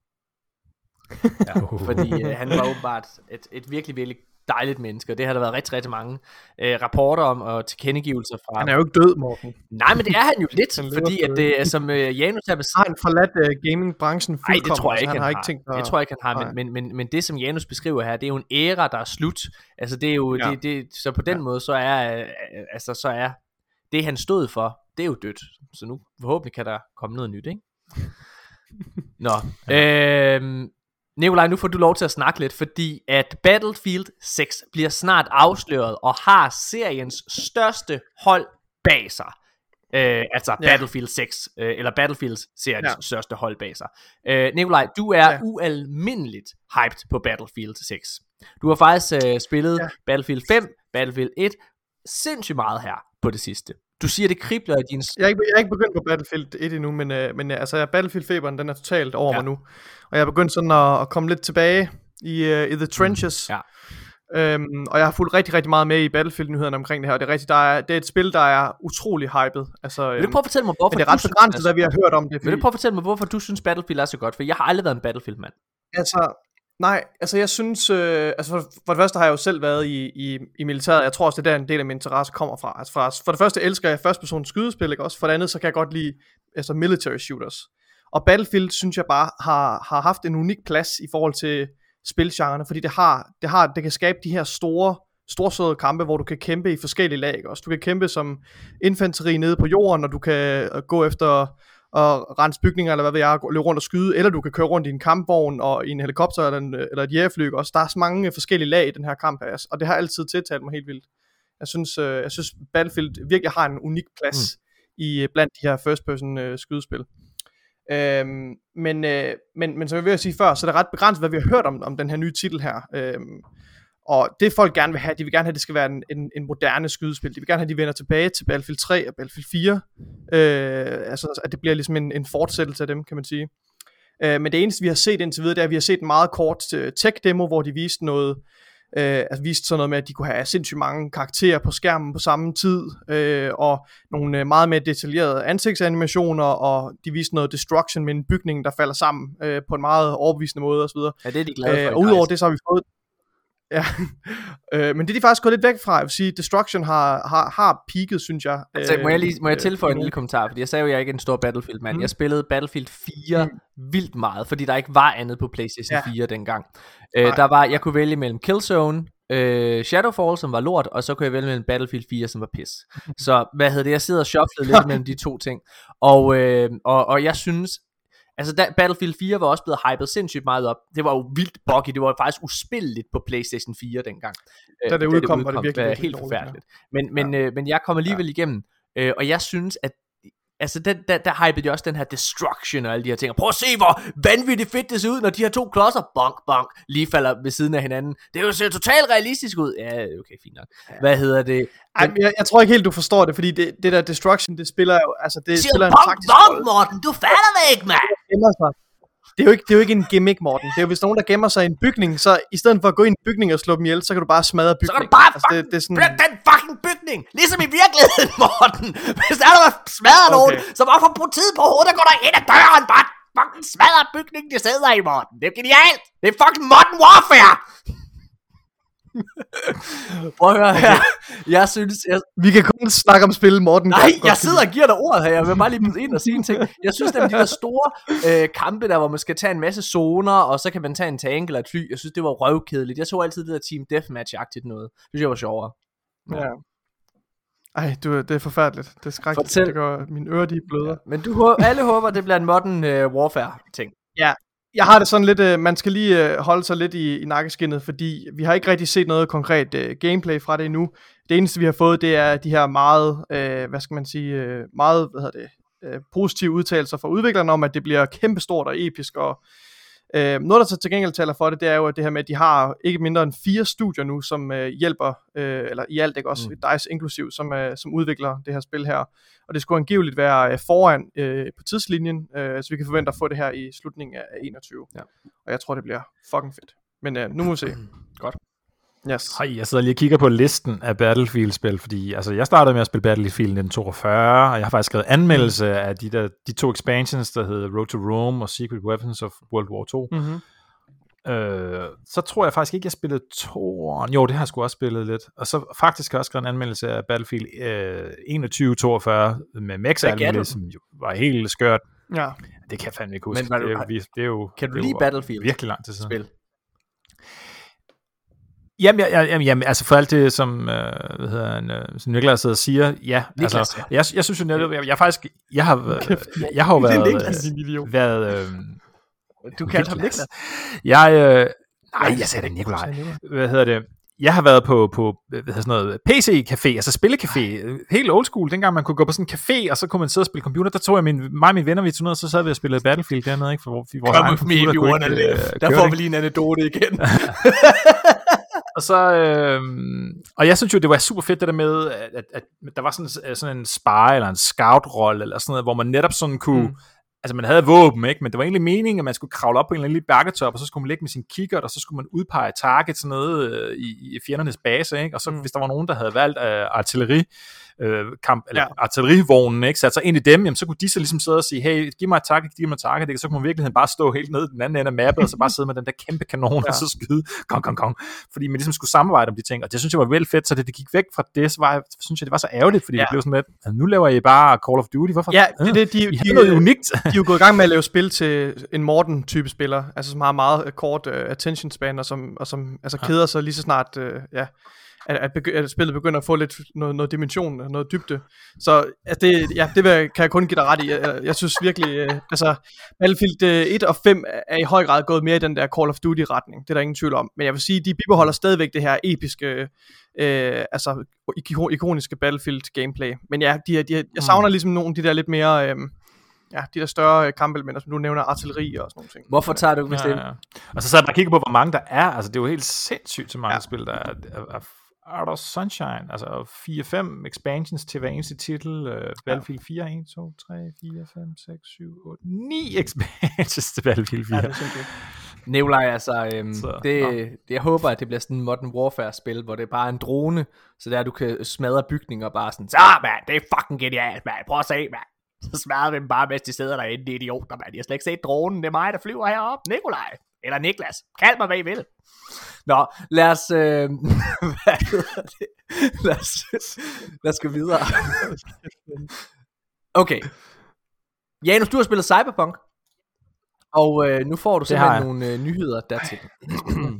[SPEAKER 1] Ja, fordi øh, han var åbenbart et, et virkelig, virkelig dejligt menneske, og det har der været rigtig, rigtig mange øh, rapporter om, og tilkendegivelser fra...
[SPEAKER 2] Han er jo ikke død, Morten.
[SPEAKER 1] Nej, men det er han jo lidt,
[SPEAKER 2] Han
[SPEAKER 1] fordi at det er som øh, Janus har beskrevet,
[SPEAKER 2] Har han forladt uh, gaming-branchen
[SPEAKER 1] Nej, det tror jeg
[SPEAKER 2] altså,
[SPEAKER 1] ikke,
[SPEAKER 2] han,
[SPEAKER 1] han
[SPEAKER 2] har ikke tænkt at...
[SPEAKER 1] Det tror jeg ikke, han har, men, men, men, men det, som Janus beskriver her, det er jo en æra, der er slut. Altså, det er jo,
[SPEAKER 2] Ja.
[SPEAKER 1] det, det, så på den ja. måde, så er, øh, altså, så er det, han stod for, det er jo dødt. Så nu forhåbentlig kan der komme noget nyt, ikke? Nå, ja. øhm, Nikolaj, nu får du lov til at snakke lidt, fordi at Battlefield 6 bliver snart afsløret, og har seriens største hold bag sig. Øh, altså
[SPEAKER 2] Ja.
[SPEAKER 1] Battlefield 6, øh, eller Battlefield seriens
[SPEAKER 2] Ja.
[SPEAKER 1] største hold bag sig. Øh, Nikolaj, du er
[SPEAKER 2] Ja.
[SPEAKER 1] ualmindeligt hyped på Battlefield 6. Du har faktisk øh, spillet
[SPEAKER 2] ja.
[SPEAKER 1] Battlefield 5, Battlefield 1, sindssygt meget her på det sidste. Du siger, det kribler i din...
[SPEAKER 2] Jeg er ikke, jeg er ikke begyndt på Battlefield 1 endnu, men, øh, men øh, altså, Battlefield-feberen, den er totalt over
[SPEAKER 1] Ja.
[SPEAKER 2] mig nu. Og jeg er begyndt sådan at, at komme lidt tilbage i, uh, i the trenches.
[SPEAKER 1] Ja.
[SPEAKER 2] Øhm, og jeg har fulgt rigtig, rigtig meget med i Battlefield-nyhederne omkring det her, og det er rigtigt, der er, det er et spil, der er utrolig hyped. Altså,
[SPEAKER 1] Vil
[SPEAKER 2] øhm,
[SPEAKER 1] du prøve at fortælle mig, hvorfor
[SPEAKER 2] det er ret begrænset,
[SPEAKER 1] er
[SPEAKER 2] hvad vi har hørt om det.
[SPEAKER 1] Vil
[SPEAKER 2] Fordi,
[SPEAKER 1] du prøve at fortælle mig, hvorfor du synes Battlefield er så godt? For jeg har aldrig været en Battlefield-mand.
[SPEAKER 2] Altså, nej, altså jeg synes, øh, altså for, for det første har jeg jo selv været i, i, i militæret, jeg tror også, det er der en del af min interesse kommer fra. Altså fra for det første elsker jeg første person skydespil, ikke også? For det andet, så kan jeg godt lide altså military shooters. Og Battlefield, synes jeg bare, har, har haft en unik plads i forhold til spilgenrerne, fordi det har, det har, det kan skabe de her store, storsøde kampe, hvor du kan kæmpe i forskellige lag, ikke også? Du kan kæmpe som infanteri nede på jorden, og du kan øh, gå efter og rense bygninger, eller hvad ved jeg, løbe rundt og skyde, eller du kan køre rundt i en kampvogn og i en helikopter eller, en, eller et jægerfly, også. Der er så mange øh, forskellige lag i den her kamp, altså, og det har altid tiltalt mig helt vildt. Jeg synes, øh, jeg synes Battlefield virkelig har en unik plads mm. i øh, blandt de her first person øh, skydespil. Øhm, men, øh, men, men som jeg vil sige før, så er det ret begrænset, hvad vi har hørt om, om den her nye titel her. Øhm, og det folk gerne vil have, de vil gerne have, at det skal være en, en, en moderne skydespil. De vil gerne have, at de vender tilbage til Battlefield 3 og Battlefield 4. Øh, altså, at det bliver ligesom en, en fortsættelse af dem, kan man sige. Øh, men det eneste, vi har set indtil videre, det er, at vi har set en meget kort øh, tech-demo, hvor de viste noget, øh, altså viste sådan noget med, at de kunne have sindssygt mange karakterer på skærmen på samme tid, øh, og nogle øh, meget mere detaljerede ansigtsanimationer, og de viste noget destruction med en bygning, der falder sammen øh, på en meget overbevisende måde osv.
[SPEAKER 1] Ja, det er de glade for.
[SPEAKER 2] Øh, og udover det, så har vi fået... Ja, øh, men det er de faktisk gået lidt væk fra. Jeg vil sige, Destruction har, har, har peaked, synes jeg.
[SPEAKER 1] Altså, må jeg, lige, må jeg
[SPEAKER 2] øh,
[SPEAKER 1] tilføje en
[SPEAKER 2] endnu.
[SPEAKER 1] lille kommentar, fordi jeg sagde jo, at jeg ikke er en stor Battlefield-mand.
[SPEAKER 2] Mm.
[SPEAKER 1] Jeg spillede Battlefield 4 vildt meget, fordi der ikke var andet på PlayStation
[SPEAKER 2] Ja.
[SPEAKER 1] 4 dengang. Øh, der var, jeg kunne vælge mellem Killzone, øh, Shadowfall, som var lort, og så kunne jeg vælge mellem Battlefield 4, som var pis. Så hvad hedder det, jeg sidder og shufflede lidt mellem de to ting. Og, øh, og, og jeg synes, Altså da, Battlefield 4 var også blevet hypet sindssygt meget op. Det var jo vildt buggy. Det var faktisk uspilleligt på PlayStation 4 dengang.
[SPEAKER 2] Da det
[SPEAKER 1] Øh,
[SPEAKER 2] udkom, var det virkelig,
[SPEAKER 1] var
[SPEAKER 2] virkelig
[SPEAKER 1] helt
[SPEAKER 2] ja.
[SPEAKER 1] forfærdeligt. Men, men, øh, men jeg kom alligevel igennem. Øh, og jeg synes, at Altså, den, der, der hypede de også den her destruction og alle de her ting. Og prøv at se, hvor vanvittigt fedt det ser ud, når de her to klodser, bonk, bonk, lige falder ved siden af hinanden. Det jo ser totalt realistisk ud. Ja, okay, fint nok. Hvad hedder det?
[SPEAKER 2] Ej, men jeg, jeg, tror ikke helt, du forstår det, fordi det, det der Destruction, det spiller jo, altså det
[SPEAKER 4] Siger
[SPEAKER 2] spiller en
[SPEAKER 4] bonk,
[SPEAKER 2] taktisk
[SPEAKER 4] bonk. Morten, du fatter det ikke, mand.
[SPEAKER 2] Gemmer sig. Det er, jo ikke, det er jo ikke en gimmick, Morten. Det er jo hvis nogen, der gemmer sig i en bygning, så i stedet for at gå ind i en bygning og slå dem ihjel, så kan du bare smadre
[SPEAKER 1] Så
[SPEAKER 2] bygningen.
[SPEAKER 1] kan du bare
[SPEAKER 2] altså, det, det er sådan,
[SPEAKER 1] den fucking bygning! Ligesom i virkeligheden, Morten! Hvis der er der smadrer
[SPEAKER 2] Okay.
[SPEAKER 1] nogen, så bare for politiet på hovedet, går der ind ad døren, bare fucking smadrer bygningen, de sidder i, Morten. Det er genialt! Det er fucking modern warfare! Prøv at høre her. Jeg synes, jeg,
[SPEAKER 2] vi kan kun snakke om spil, Morten.
[SPEAKER 1] Nej,
[SPEAKER 2] godt
[SPEAKER 1] jeg sidder og giver dig ordet her. Jeg vil bare lige byde ind og sige en ting. Jeg synes, at de der store øh, kampe, der hvor man skal tage en masse zoner, og så kan man tage en tank eller et fly, jeg synes, det var røvkedeligt. Jeg så altid det der Team Deathmatch-agtigt noget. Det synes jeg var sjovere.
[SPEAKER 2] Ja. Ej, du, det er forfærdeligt. Det er skrækkeligt.
[SPEAKER 1] Fortæl.
[SPEAKER 2] Det gør min øre, de bløder.
[SPEAKER 1] Men du, alle håber, det bliver en modern øh, warfare-ting.
[SPEAKER 2] Jeg har det sådan lidt, øh, man skal lige øh, holde sig lidt i, i nakkeskinnet, fordi vi har ikke rigtig set noget konkret øh, gameplay fra det endnu. Det eneste vi har fået, det er de her meget, øh, hvad skal man sige, øh, meget, hvad hedder det, øh, positive udtalelser fra udviklerne om, at det bliver kæmpestort og episk, og øh, noget der så til gengæld taler for det, det er jo at det her med, at de har ikke mindre end fire studier nu, som øh, hjælper, øh, eller i alt ikke også, mm. DICE inklusiv, som, øh, som udvikler det her spil her. Og det skulle angiveligt være øh, foran øh, på tidslinjen, øh, så vi kan forvente at få det her i slutningen af 21.
[SPEAKER 1] Ja.
[SPEAKER 2] Og jeg tror, det bliver fucking fedt. Men øh, nu må vi se.
[SPEAKER 1] Godt.
[SPEAKER 2] Yes.
[SPEAKER 3] Hej, jeg sidder lige og kigger på listen af Battlefield-spil, fordi altså, jeg startede med at spille Battlefield 1942, og jeg har faktisk skrevet anmeldelse af de, der, de to expansions, der hedder Road to Rome og Secret Weapons of World War 2.
[SPEAKER 2] Mm-hmm.
[SPEAKER 3] Øh, så tror jeg faktisk ikke, jeg spillede to Jo, det har jeg sgu også spillet lidt. Og så faktisk har jeg også skrevet en anmeldelse af Battlefield øh, 2142 med Mex
[SPEAKER 1] Hvad gav du
[SPEAKER 3] det, som jo var helt skørt.
[SPEAKER 2] Ja.
[SPEAKER 3] Det kan jeg fandme ikke huske.
[SPEAKER 1] Men var du-
[SPEAKER 3] det, er, det er jo,
[SPEAKER 1] Kan du lide Battlefield?
[SPEAKER 3] virkelig lang tid siden.
[SPEAKER 1] Spil.
[SPEAKER 3] Jamen, jeg, jeg, jamen, altså for alt det, som, øh, hvad hedder han, øh, som Niklas sidder og siger, ja.
[SPEAKER 1] Niklas,
[SPEAKER 3] altså, jeg, jeg synes jo netop, jeg, jeg faktisk, jeg har, øh, jeg, har jo været,
[SPEAKER 2] Niklas, idiot.
[SPEAKER 3] været, øh,
[SPEAKER 1] Du kaldte ham Niklas.
[SPEAKER 3] jeg, øh, nej, jeg sagde det Nikolaj. Hvad hedder det? Jeg har været på, på hvad hedder sådan noget, PC-café, altså spillecafé, helt old school, dengang man kunne gå på sådan en café, og så kunne man sidde og spille computer, der tog jeg min, mig og mine venner, vi tog ned, og så sad vi og spillede Battlefield dernede, ikke? For vores
[SPEAKER 1] Come
[SPEAKER 3] egen
[SPEAKER 1] me
[SPEAKER 3] computer
[SPEAKER 1] you
[SPEAKER 3] kunne ikke, øh,
[SPEAKER 1] Der får vi lige en anekdote igen.
[SPEAKER 3] Og så, øh, og jeg synes jo, det var super fedt det der med, at, at, at der var sådan, sådan en spy eller en scout-rolle, eller sådan noget, hvor man netop sådan kunne, mm. altså man havde våben, ikke? men det var egentlig meningen, at man skulle kravle op på en eller anden lille bakketop, og så skulle man ligge med sin kikkert, og så skulle man udpege target sådan noget øh, i, i fjernernes base, ikke? og så mm. hvis der var nogen, der havde valgt øh, artilleri, øh, kamp, eller ja. artillerivognen, ikke, satte sig ind i dem, jamen, så kunne de så ligesom sidde og sige, hey, giv mig et target, giv mig et target, så kunne man virkelig bare stå helt nede i den anden ende af mappet, og så bare sidde med den der kæmpe kanon, ja. og så skyde, kong, kong, kong, fordi man ligesom skulle samarbejde om de ting, og det synes jeg var vel fedt, så det, det gik væk fra det, så var synes jeg, det var så ærgerligt, fordi ja. det blev sådan lidt, altså, nu laver I bare Call of Duty, hvorfor?
[SPEAKER 2] Ja, det, det, de,
[SPEAKER 3] I
[SPEAKER 2] de,
[SPEAKER 3] noget unikt.
[SPEAKER 2] de er jo gået i gang med at lave spil til en Morten-type spiller, altså som har meget kort uh, attention span, og som, og som altså, keder sig lige så snart, uh, ja, at, at, begy- at spillet begynder at få lidt noget, noget dimension, noget dybde. Så altså det, ja, det vil, kan jeg kun give dig ret i. Jeg, jeg synes virkelig, øh, altså Battlefield øh, 1 og 5 er i høj grad gået mere i den der Call of Duty retning. Det er der ingen tvivl om. Men jeg vil sige, de bibeholder stadigvæk det her episke, øh, altså ikoniske Battlefield gameplay. Men ja, de, de, jeg savner mm. ligesom nogle af de der lidt mere... Øh, ja, de der større kampelementer, som du nævner, artilleri og sådan nogle ting.
[SPEAKER 1] Hvorfor tager du ikke ja, ja.
[SPEAKER 3] Og så sad jeg bare og kiggede på, hvor mange der er. Altså, det er jo helt sindssygt, så mange ja. spil, der er, er, er Out of Sunshine, altså 4-5 expansions til hver eneste titel, uh, Battlefield 4, 1, 2, 3, 4, 5, 6, 7, 8, 9 expansions til Battlefield 4. Ja, det er
[SPEAKER 1] Nikolaj, altså, øhm, så, det, det, jeg håber, at det bliver sådan en Modern Warfare-spil, hvor det er bare en drone, så der du kan smadre bygninger bare sådan, så man, det er fucking genialt, man, prøv at se, man. Så smadrer vi dem bare, mens de sidder derinde, de idioter, man. De har slet ikke set dronen, det er mig, der flyver heroppe. Nikolaj, eller Niklas, kald mig, hvad I vil. Nå, lad os, øh, hvad hedder det? Lad os, lad os gå videre. Okay. Janus, du har spillet Cyberpunk. Og øh, nu får du simpelthen nogle øh, nyheder dertil.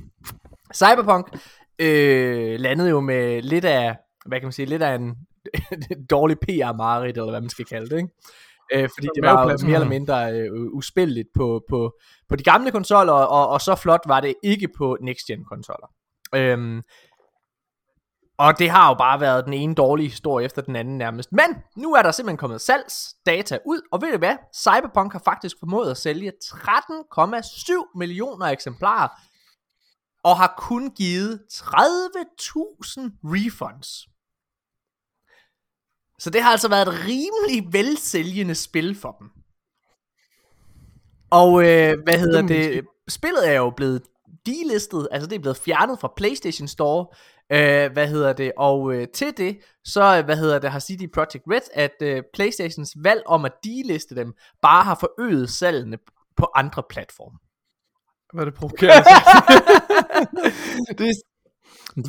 [SPEAKER 1] Cyberpunk øh, landede jo med lidt af, hvad kan man sige, lidt af en dårlig PR-marit, eller hvad man skal kalde det, ikke? Øh, fordi det var jo mere eller mindre øh, uspilligt på, på, på de gamle konsoller, og, og så flot var det ikke på next-gen konsoller. Øhm, og det har jo bare været den ene dårlige historie efter den anden nærmest. Men nu er der simpelthen kommet salgsdata ud, og ved du hvad? Cyberpunk har faktisk formået at sælge 13,7 millioner eksemplarer, og har kun givet 30.000 refunds. Så det har altså været et rimelig velsælgende spil for dem. Og øh, hvad hedder det? Spillet er jo blevet delistet, altså det er blevet fjernet fra PlayStation Store. Øh, hvad hedder det? Og øh, til det, så hvad hedder det, har CD Projekt Red, at øh, PlayStations valg om at deliste dem, bare har forøget salgene på andre platforme.
[SPEAKER 2] Hvad er det provokerende?
[SPEAKER 3] det,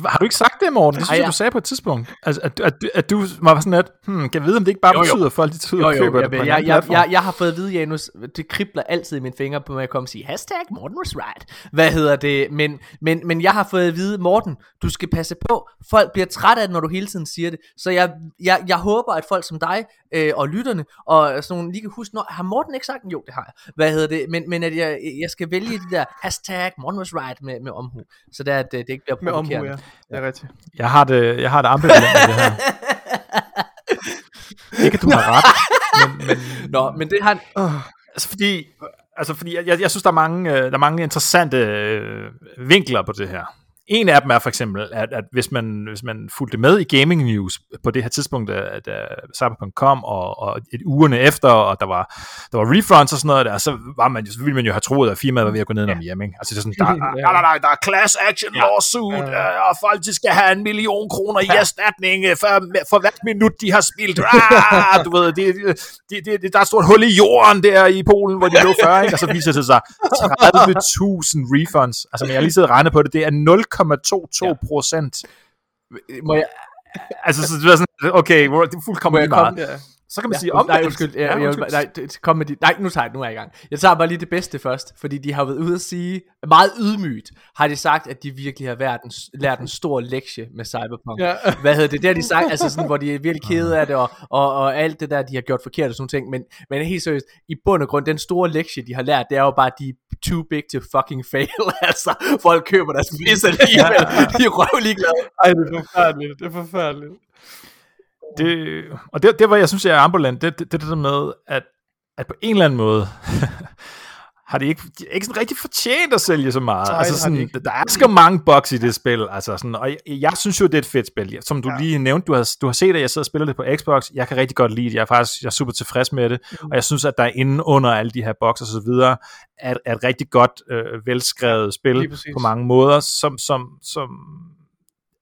[SPEAKER 3] har du ikke sagt det, Morten? Det synes jeg, du sagde på et tidspunkt. Altså, at, at, at du var sådan lidt, hmm, kan jeg vide, om det ikke bare jo, jo. betyder, at folk de tyder jo, jo, køber
[SPEAKER 1] jeg, det på jeg, jeg, jeg, jeg, har fået at vide, Janus, det kribler altid i mine fingre på, at jeg kommer og sige, hashtag Morten was right. Hvad hedder det? Men, men, men jeg har fået at vide, Morten, du skal passe på. Folk bliver træt af det, når du hele tiden siger det. Så jeg, jeg, jeg håber, at folk som dig øh, og lytterne, og sådan nogle lige kan huske, når, har Morten ikke sagt, jo det har jeg. Hvad hedder det? Men, men at jeg, jeg skal vælge det der hashtag Morten was right med, med omhu. Så det er, at det, det ikke bliver provokerende. Med omhu, ja.
[SPEAKER 2] Det er rigtigt.
[SPEAKER 3] Jeg har det, jeg har det ambivalent med det her. ikke at du har ret, men, men,
[SPEAKER 1] Nå, men det har...
[SPEAKER 3] Uh, altså fordi, altså fordi jeg, jeg synes, der er mange, øh, der er mange interessante øh, vinkler på det her. En af dem er for eksempel, at, at hvis, man, hvis man fulgte med i gaming news på det her tidspunkt, da, da Cyberpunk kom, og, og et ugerne efter, og der var, der var refunds og sådan noget der, så, var man, så ville man jo have troet, at firmaet var ved at gå ned om hjem. Ikke? Altså det er sådan, der, der, der, der, der er class action ja. lawsuit, ja. Øh, og folk de skal have en million kroner i erstatning øh, for, for hvert minut, de har spildt. Ah, du ved, det, det, det, det, der er et stort hul i jorden der i Polen, hvor de lå før, ikke? og så viser det sig 30.000 refunds. Altså, men jeg har lige siddet og regnet på det, det er 0, 0,22 procent. Ja. Må jeg... Altså, så det er sådan, okay, det er fuldkommen lige meget. Ja. Så kan man ja, sige om
[SPEAKER 1] Nej, undskyld. Ja, ja, undskyld. Nej, kom med de, nej, nu tager jeg, nu er jeg i gang. Jeg tager bare lige det bedste først, fordi de har været ude at sige, meget ydmygt, har de sagt, at de virkelig har været en, lært en stor lektie med Cyberpunk. Ja. Hvad hedder det? Det har de sagt, altså sådan, hvor de er virkelig kede af det, og, og, og alt det der, de har gjort forkert og sådan ting. Men, men helt seriøst, i bund og grund, den store lektie, de har lært, det er jo bare, at de er too big to fucking fail. altså, folk køber deres pisse alligevel. de er røvlig glade.
[SPEAKER 2] Ej, det er forfærdeligt. Det er forfærdeligt
[SPEAKER 3] det, og det, det, var jeg synes, jeg er ambulant, det, det, det, der med, at, at på en eller anden måde, har de ikke, de ikke sådan rigtig fortjent at sælge så meget.
[SPEAKER 2] Nej,
[SPEAKER 3] altså
[SPEAKER 2] de
[SPEAKER 3] sådan,
[SPEAKER 2] ikke.
[SPEAKER 3] der er sgu mange bugs i det spil, altså sådan, og jeg, jeg synes jo, det er et fedt spil. Som du
[SPEAKER 2] Ja.
[SPEAKER 3] lige nævnte, du har, du har set, at jeg sidder og spiller det på Xbox. Jeg kan rigtig godt lide det. Jeg er faktisk jeg er super tilfreds med det,
[SPEAKER 2] Mm.
[SPEAKER 3] og jeg synes, at der er inde under alle de her bugs og så videre, er, er et rigtig godt, øh, velskrevet spil på mange måder, som, som, som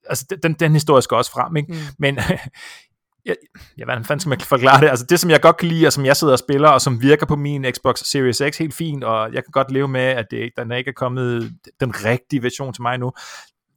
[SPEAKER 3] altså den, den historie skal også frem, ikke?
[SPEAKER 2] Mm.
[SPEAKER 3] Men jeg, ja, hvordan fanden skal man forklare det? Altså det, som jeg godt kan lide, og som jeg sidder og spiller, og som virker på min Xbox Series X helt fint, og jeg kan godt leve med, at det den ikke er kommet den rigtige version til mig nu.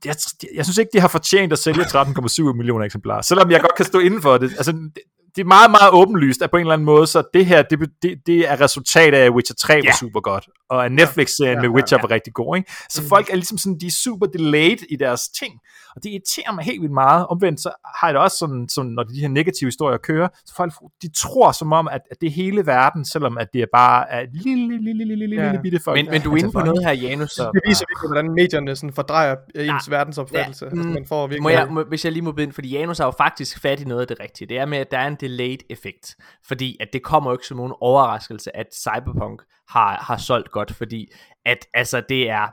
[SPEAKER 3] Jeg, jeg synes ikke, de har fortjent at sælge 13,7 millioner eksemplarer, selvom jeg godt kan stå inden for det. Altså, det, det er meget, meget åbenlyst, at på en eller anden måde, så det her, det, det, det er resultatet af, at Witcher 3 var
[SPEAKER 1] Ja.
[SPEAKER 3] super godt, og Netflix-serien
[SPEAKER 2] Ja,
[SPEAKER 3] med
[SPEAKER 2] ja,
[SPEAKER 3] Witcher
[SPEAKER 2] ja.
[SPEAKER 3] var rigtig god, ikke? Så
[SPEAKER 2] Mhm.
[SPEAKER 3] folk er ligesom sådan, de er super delayed i deres ting, og det irriterer mig helt vildt meget. Omvendt så har jeg det også sådan, sådan når de her negative historier kører, så folk de tror som om, at, at det er hele verden, selvom at det er bare er et lille, lille, lille, lille, lille,
[SPEAKER 2] Ja.
[SPEAKER 3] lille bitte folk.
[SPEAKER 1] Men, men du er inde på noget her, Janus.
[SPEAKER 3] Så-
[SPEAKER 2] Det viser virkelig, hvordan medierne sådan fordrejer ens verdensopfattelse.
[SPEAKER 1] Ja,
[SPEAKER 2] altså,
[SPEAKER 1] mm,
[SPEAKER 2] man får virkelig...
[SPEAKER 1] Må jeg, må, hvis jeg lige må ind, fordi Janus har jo faktisk fat i noget af det rigtige. Det er med, at der er en delayed effekt. Fordi at det kommer jo ikke som nogen overraskelse, at Cyberpunk har, har solgt godt. Fordi at altså, det er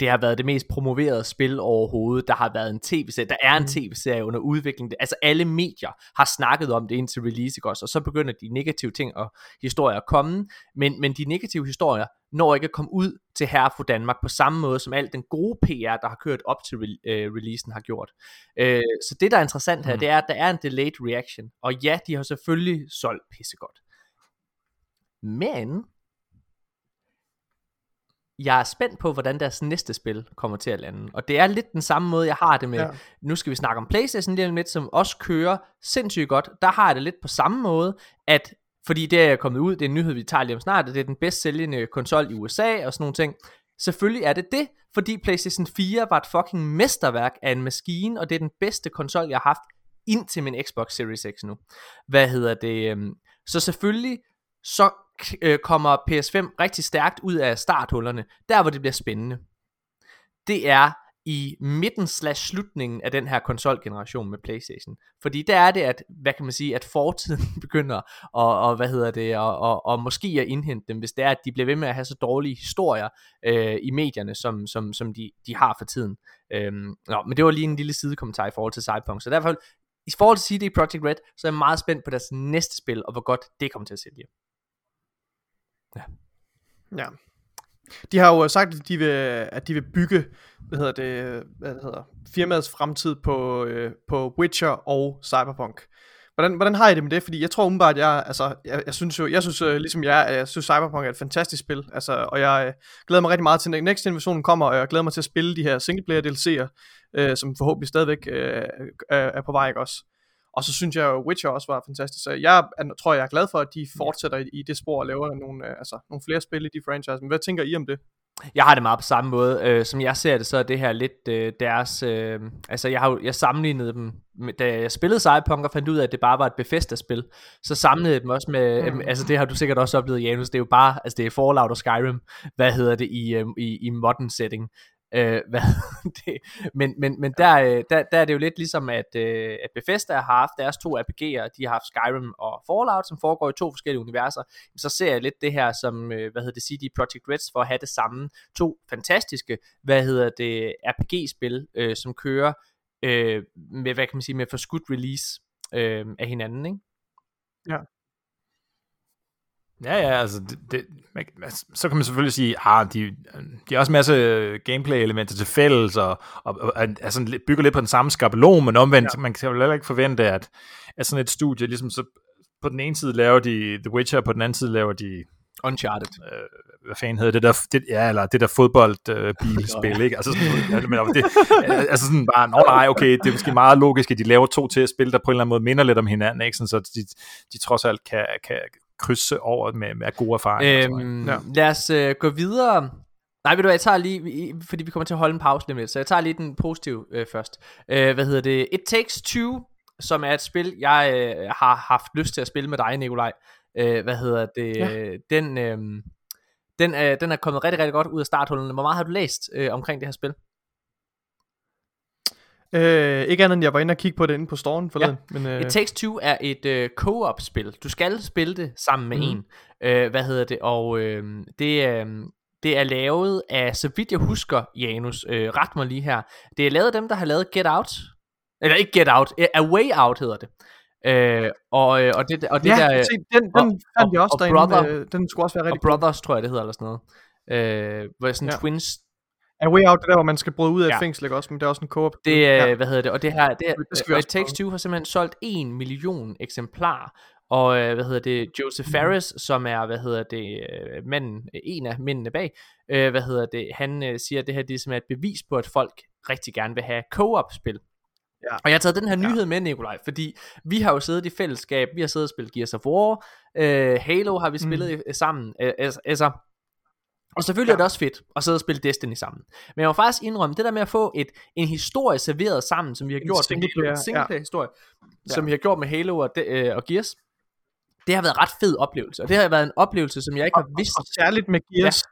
[SPEAKER 1] det har været det mest promoverede spil overhovedet. Der har været en tv-serie, der er en tv-serie under udvikling. Altså alle medier har snakket om det indtil release, ikke også? Og så begynder de negative ting og historier at komme. Men, men de negative historier når ikke at komme ud til herre for Danmark på samme måde, som alt den gode PR, der har kørt op til re- øh, releasen har gjort. Øh, så det, der er interessant her,
[SPEAKER 3] Mm.
[SPEAKER 1] det er, at der er en delayed reaction. Og ja, de har selvfølgelig solgt pissegodt. Men jeg er spændt på, hvordan deres næste spil kommer til at lande. Og det er lidt den samme måde, jeg har det med,
[SPEAKER 2] Ja.
[SPEAKER 1] nu skal vi snakke om Playstation lige om lidt, som også kører sindssygt godt. Der har jeg det lidt på samme måde, at fordi det er kommet ud, det er en nyhed, vi tager lige om snart, at det er den bedst sælgende konsol i USA og sådan nogle ting. Selvfølgelig er det det, fordi PlayStation 4 var et fucking mesterværk af en maskine, og det er den bedste konsol, jeg har haft indtil min Xbox Series X nu. Hvad hedder det? øhm, Så selvfølgelig, så Øh, kommer PS5 rigtig stærkt ud af starthullerne, der hvor det bliver spændende. Det er i midten slash slutningen af den her konsolgeneration med Playstation. Fordi der er det, at, hvad kan man sige, at fortiden begynder og, og hvad hedder det, og, og, og måske at indhente dem, hvis det er, at de bliver ved med at have så dårlige historier øh, i medierne, som, som, som de, de har for tiden. Øhm, nå, men det var lige en lille sidekommentar i forhold til Cyberpunk. Så derfor, i forhold til CD Projekt Red, så er jeg meget spændt på deres næste spil, og hvor godt det kommer til at sælge.
[SPEAKER 2] Ja. Ja. De har jo øh, sagt, at de vil, at de vil bygge hvad hedder det, hvad det hedder, firmaets fremtid på, øh, på Witcher og Cyberpunk. Hvordan, hvordan har I det med det? Fordi jeg tror umiddelbart, jeg, altså, jeg, jeg synes jo, jeg synes øh, ligesom jeg, at jeg synes Cyberpunk er et fantastisk spil, altså, og jeg øh, glæder mig rigtig meget til, at Next Generation kommer, og jeg glæder mig til at spille de her singleplayer DLC'er, øh, som forhåbentlig stadigvæk øh, er, er på vej, ikke også? Og så synes jeg jo, Witcher også var fantastisk, så jeg tror, jeg er glad for, at de fortsætter i, i det spor og laver nogle, øh, altså, nogle flere spil i de franchise. Men hvad tænker I om det?
[SPEAKER 1] Jeg har det meget på samme måde. Øh, som jeg ser det, så er det her lidt øh, deres... Øh, altså, jeg har jeg sammenlignede dem... Med, da jeg spillede Cyberpunk og fandt ud af, at det bare var et Bethesda-spil, så samlede jeg dem også med...
[SPEAKER 2] Mm.
[SPEAKER 1] Mm. Altså, det har du sikkert også oplevet, Janus. Det er jo bare... Altså, det er Fallout og Skyrim. Hvad hedder det i, øh, i, i modern setting? Øh, hvad det, men men, men der, øh, der, der er det jo lidt ligesom, at, øh, at Bethesda har haft deres to RPG'er, de har haft Skyrim og Fallout, som foregår i to forskellige universer. Så ser jeg lidt det her som, øh, hvad hedder det, CD Projekt Reds, for at have det samme. To fantastiske, hvad hedder det, RPG-spil, øh, som kører øh, med, hvad kan man sige, med forskudt release øh, af hinanden, ikke?
[SPEAKER 3] Ja, ja, altså, det, det, man, altså, så kan man selvfølgelig sige, ah, de, de har også en masse gameplay-elementer til fælles, og, og, og altså, bygger lidt på den samme skabelon, men omvendt, ja. man kan jo heller ikke forvente, at, at sådan et studie, ligesom så, på den ene side laver de The Witcher, og på den anden side laver de,
[SPEAKER 1] Uncharted.
[SPEAKER 3] øh, hvad fanden hedder det der, det, ja, eller det der fodboldbilspil, øh, ikke? Altså, sådan, ja, men, det, altså sådan bare, nå nej, okay, det er måske meget logisk, at de laver to til at spille, der på en eller anden måde minder lidt om hinanden, ikke? Sådan, så de, de trods alt kan, kan krydse over med, med gode erfaringer.
[SPEAKER 1] Øhm,
[SPEAKER 2] Ja.
[SPEAKER 1] Lad os øh, gå videre. Nej, ved du hvad, jeg tager lige, fordi vi kommer til at holde en pause lidt, så jeg tager lige den positive øh, først. Øh, hvad hedder det? It Takes Two, som er et spil, jeg øh, har haft lyst til at spille med dig, Nikolaj. Øh, hvad hedder det?
[SPEAKER 2] Ja.
[SPEAKER 1] Ja. Den, øh, den, øh, den er kommet rigtig, rigtig godt ud af starthullene. Hvor meget har du læst øh, omkring det her spil?
[SPEAKER 2] Øh, ikke andet end jeg var inde og kigge på det inde på storen forleden. Ja. Men, øh,
[SPEAKER 1] It Takes Two er et øh, co-op spil. Du skal spille det sammen med mm. en. Øh, hvad hedder det? Og øh, det, øh, det er lavet af, så vidt jeg husker, Janus, øh, ret mig lige her. Det er lavet af dem, der har lavet Get Out. Eller ikke Get Out, øh, A Way Out hedder det. Øh, og, øh, og det, og det
[SPEAKER 2] ja,
[SPEAKER 1] der,
[SPEAKER 2] se, den, den
[SPEAKER 1] og-
[SPEAKER 2] fandt
[SPEAKER 1] og-
[SPEAKER 2] jeg også
[SPEAKER 1] og
[SPEAKER 2] derinde.
[SPEAKER 1] Brother-
[SPEAKER 2] øh, den skulle også være
[SPEAKER 1] og
[SPEAKER 2] rigtig god.
[SPEAKER 1] Brothers, tror jeg det hedder, eller sådan noget. Øh, hvor er sådan
[SPEAKER 2] ja.
[SPEAKER 1] twins
[SPEAKER 2] A Way Out, det der, hvor man skal bryde ud af
[SPEAKER 1] Ja.
[SPEAKER 2] ja. fængsel, ikke også? Men det er også en co-op.
[SPEAKER 1] Det,
[SPEAKER 2] ja.
[SPEAKER 1] ja. hvad hedder det, og det her, det,
[SPEAKER 2] Det
[SPEAKER 1] det
[SPEAKER 2] skal
[SPEAKER 1] Takes
[SPEAKER 2] prøve.
[SPEAKER 1] Two har simpelthen solgt en million eksemplarer, og øh, hvad hedder det, Joseph Ferris, som er, hvad hedder det, øh, manden, en af mændene bag, øh, hvad hedder det, han øh, siger, at det her det er simpelthen et bevis på, at folk rigtig gerne vil have co-op-spil.
[SPEAKER 2] Ja.
[SPEAKER 1] Og jeg har taget den her nyhed med, Nikolaj, fordi vi har jo siddet i fællesskab, vi har siddet og spillet Gears of War, øh, Halo har vi spillet mm. sammen, øh, altså, og selvfølgelig ja. er det også fedt at sidde og spille Destiny sammen. Men jeg må faktisk indrømme, det der med at få et, en historie serveret sammen, som vi har
[SPEAKER 2] En
[SPEAKER 1] gjort med
[SPEAKER 2] single
[SPEAKER 1] Halo,
[SPEAKER 2] player,
[SPEAKER 1] en single player historie,
[SPEAKER 2] Ja.
[SPEAKER 1] som vi har gjort med Halo og, de, øh, og Gears, det har været en ret fed oplevelse. Og det har været en oplevelse, som jeg ikke har vidst.
[SPEAKER 2] Og særligt med Gears, ja.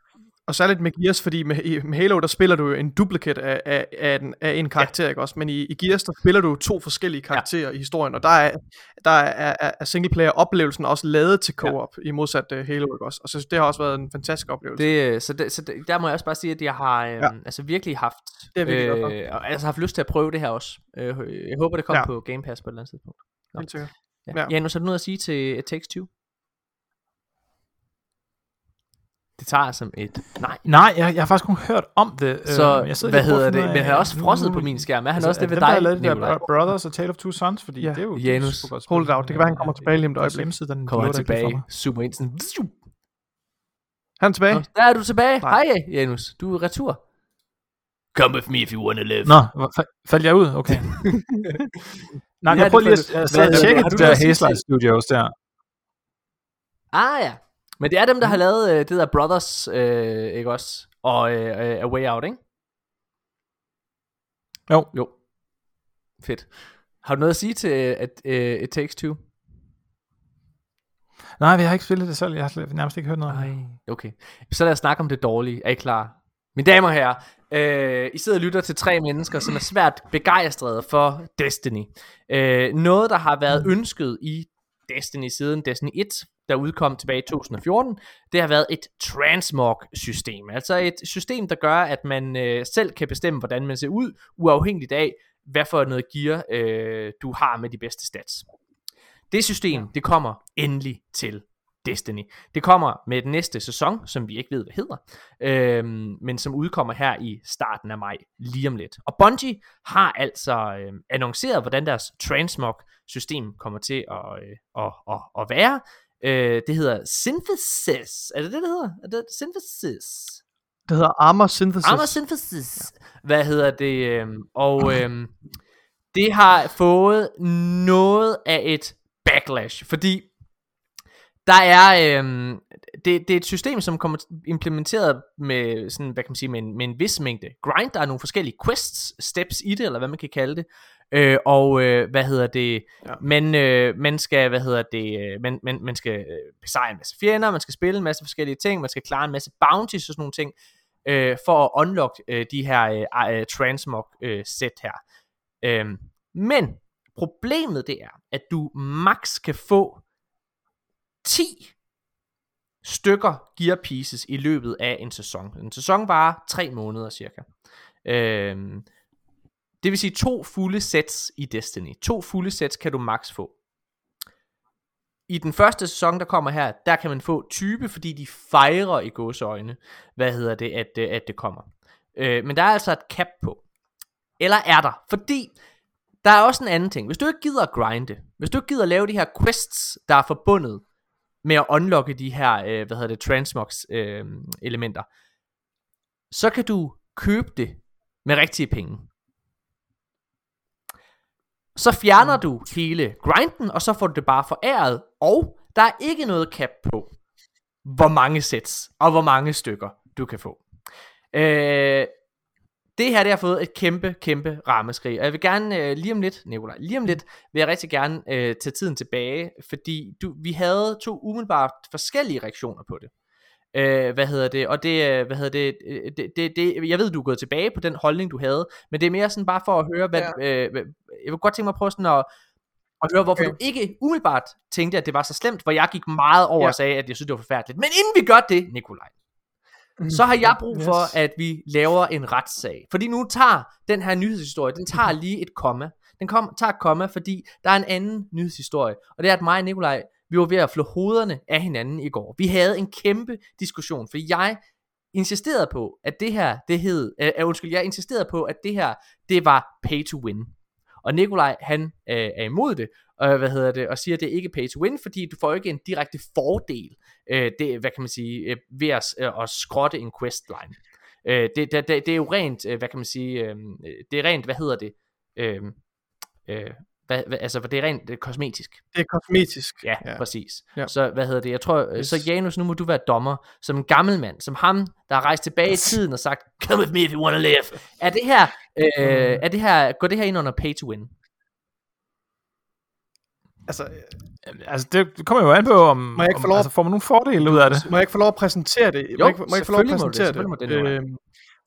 [SPEAKER 2] Og særligt med Gears, fordi med, i- med Halo, der spiller du jo en duplicate af, af, af, en, af en karakter, ja. ikke også? Men i, i Gears, der spiller du to forskellige karakterer ja. i historien, og der er, der er, er, er singleplayer-oplevelsen også lavet til co-op, ja. i modsat uh, Halo, ikke også? Og så det har også været en fantastisk oplevelse.
[SPEAKER 1] Det, øh, så, det, så det, der må jeg også bare sige, at jeg har øh,
[SPEAKER 2] Ja.
[SPEAKER 1] altså virkelig haft,
[SPEAKER 2] Det er virkelig godt
[SPEAKER 1] øh, og altså haft lyst til at prøve det her også. Øh, jeg håber, det kommer
[SPEAKER 2] Ja.
[SPEAKER 1] på Game Pass på et eller andet tidspunkt. Nå. Ja.
[SPEAKER 2] Ja.
[SPEAKER 1] Ja. Janus, har du noget at sige til It Takes Two? Det tager jeg som et nej.
[SPEAKER 3] Nej, jeg, jeg har faktisk kun hørt om det.
[SPEAKER 1] Så
[SPEAKER 3] øh, jeg sidder
[SPEAKER 1] hvad hedder det? Men han er også frosset på min skærm. Er han
[SPEAKER 3] altså,
[SPEAKER 1] også det ved
[SPEAKER 3] dem, der har
[SPEAKER 1] dig,
[SPEAKER 3] lavet det der Brothers og Tale of Two Sons, fordi
[SPEAKER 2] Ja.
[SPEAKER 3] det er jo
[SPEAKER 1] Janus,
[SPEAKER 3] super
[SPEAKER 2] hold it out. Det kan være, han kommer tilbage lige om et øjeblik.
[SPEAKER 3] den
[SPEAKER 1] Kommer han tilbage, zoomer ind sådan.
[SPEAKER 2] Han er tilbage.
[SPEAKER 1] Nå, Der er du tilbage.
[SPEAKER 2] Nej.
[SPEAKER 1] Hej, Janus. Du er retur. Come with me if you wanna live.
[SPEAKER 3] Nå, fa- faldt jeg ud? Okay. Nej, jeg prøver
[SPEAKER 1] det
[SPEAKER 3] lige at, at, tjekke
[SPEAKER 1] har du
[SPEAKER 3] de
[SPEAKER 1] noget
[SPEAKER 3] der
[SPEAKER 1] til-
[SPEAKER 3] Studios der.
[SPEAKER 1] Ah ja. Men det er dem, der har lavet øh, det der Brothers, øh, ikke også? Og øh, øh, A Way Out, ikke?
[SPEAKER 3] Jo.
[SPEAKER 1] Jo. Fedt. Har du noget at sige til øh, at øh, It Takes Two?
[SPEAKER 3] Nej, vi har ikke spillet det selv. Jeg har nærmest ikke hørt noget.
[SPEAKER 1] Nej. Okay. Så lad os snakke om det dårlige. Er I klar? Mine damer og herrer, øh, I sidder og lytter til tre mennesker, som er svært begejstrede for Destiny. Øh, noget, der har været ønsket i Destiny siden Destiny 1, der udkom tilbage i 2014, det har været et transmog-system. Altså et system, der gør, at man øh, selv kan bestemme, hvordan man ser ud, uafhængigt af, hvad for noget gear øh, du har med de bedste stats. Det system, det kommer endelig til Destiny. Det kommer med den næste sæson, som vi ikke ved, hvad hedder, øhm, men som udkommer her i starten af maj, lige om lidt. Og Bungie har altså øhm, annonceret, hvordan deres transmog-system kommer til at, øh, at, at, at være. Øh, det hedder Synthesis. Er det det, det hedder? Er det Synthesis?
[SPEAKER 2] Det hedder Armor Synthesis.
[SPEAKER 1] Armor Synthesis. Hvad hedder det? øhm, Og øhm, det har fået noget af et backlash, fordi der er øhm, det, det er et system, som kommer implementeret med sådan, hvad kan man sige, med en, med en vis mængde grind. Der er nogle forskellige quests, steps i det, eller hvad man kan kalde det. Øh, og øh, hvad hedder det?
[SPEAKER 2] Ja.
[SPEAKER 1] Men øh, man skal, hvad hedder det? Øh, man, man, man skal øh, besejre en masse fjender, man skal spille en masse forskellige ting, man skal klare en masse bounties og sådan nogle ting øh, for at unlock øh, de her øh, øh, transmog øh, sæt her. Øh, men problemet det er, at du max kan få 10 stykker gear pieces i løbet af en sæson. En sæson varer 3 måneder cirka. Øhm, det vil sige to fulde sets i Destiny. To fulde sets kan du max få. I den første sæson, der kommer her, der kan man få type, fordi de fejrer i gåseøjne, hvad hedder det, at, øh, at det kommer. Øh, men der er altså et cap på. Eller er der? Fordi der er også en anden ting. Hvis du ikke gider at grinde, hvis du ikke gider at lave de her quests, der er forbundet med at unlocke de her, øh, hvad hedder det, transmogs øh, elementer, så kan du købe det med rigtige penge. Så fjerner du hele grinden, og så får du det bare foræret, og der er ikke noget cap på, hvor mange sets og hvor mange stykker du kan få. Øh, det her, det har fået et kæmpe, kæmpe rammeskrig. Og jeg vil gerne, øh, lige om lidt, Nicolaj, lige om lidt, vil jeg rigtig gerne øh, tage tiden tilbage, fordi du, vi havde to umiddelbart forskellige reaktioner på det. Øh, hvad hedder det? Og det, øh, hvad hedder det, øh, det, det, det, jeg ved, du er gået tilbage på den holdning, du havde, men det er mere sådan bare for at høre, hvad, ja. øh, jeg vil godt tænke mig at prøve sådan at, at høre, hvorfor
[SPEAKER 2] Okay.
[SPEAKER 1] du ikke umiddelbart tænkte, at det var så slemt, hvor jeg gik meget over
[SPEAKER 2] Ja.
[SPEAKER 1] og sagde, at jeg synes, det var forfærdeligt. Men inden vi gør det, Nikolaj, så har jeg brug for,
[SPEAKER 2] Yes.
[SPEAKER 1] at vi laver en retssag. Fordi nu tager den her nyhedshistorie, den tager lige et komma. Den kom, tager et komma, fordi der er en anden nyhedshistorie. Og det er, at mig og Nikolaj, vi var ved at flå hovederne af hinanden i går. Vi havde en kæmpe diskussion, for jeg insisterede på, at det her, det hed, øh, øh, undskyld, jeg insisterede på, at det her, det var pay to win. Og Nikolaj, han øh, er imod det, og hvad hedder det, og siger, at det er ikke pay to win, fordi du får ikke en direkte fordel, øh, det, hvad kan man sige, øh, ved at, øh, at skrotte en questline. Øh, det, det, det, det er jo rent, øh, hvad kan man sige, øh, det er rent, hvad hedder det, øh, øh, hvad, hvad, altså, det er rent øh, kosmetisk.
[SPEAKER 2] Det er kosmetisk.
[SPEAKER 1] Ja, ja. præcis. Ja. Så hvad hedder det? Jeg tror, yes.
[SPEAKER 2] Yes.
[SPEAKER 1] så Janus, nu må du være dommer, som en gammel mand, som ham, der har rejst tilbage i tiden og sagt, come with me if you wanna live. Er det her, øh, er det her, går det her ind under pay to win?
[SPEAKER 2] Altså,
[SPEAKER 3] Altså, det kommer jo an på, om,
[SPEAKER 2] Må jeg ikke
[SPEAKER 3] om
[SPEAKER 2] få lov-
[SPEAKER 3] altså, får man nogle fordele ud af det.
[SPEAKER 2] må jeg ikke få lov at præsentere det? må jeg, ikke- må jeg ikke få lov at
[SPEAKER 1] det,
[SPEAKER 2] præsentere
[SPEAKER 1] det, Nikolaj.
[SPEAKER 2] Øhm,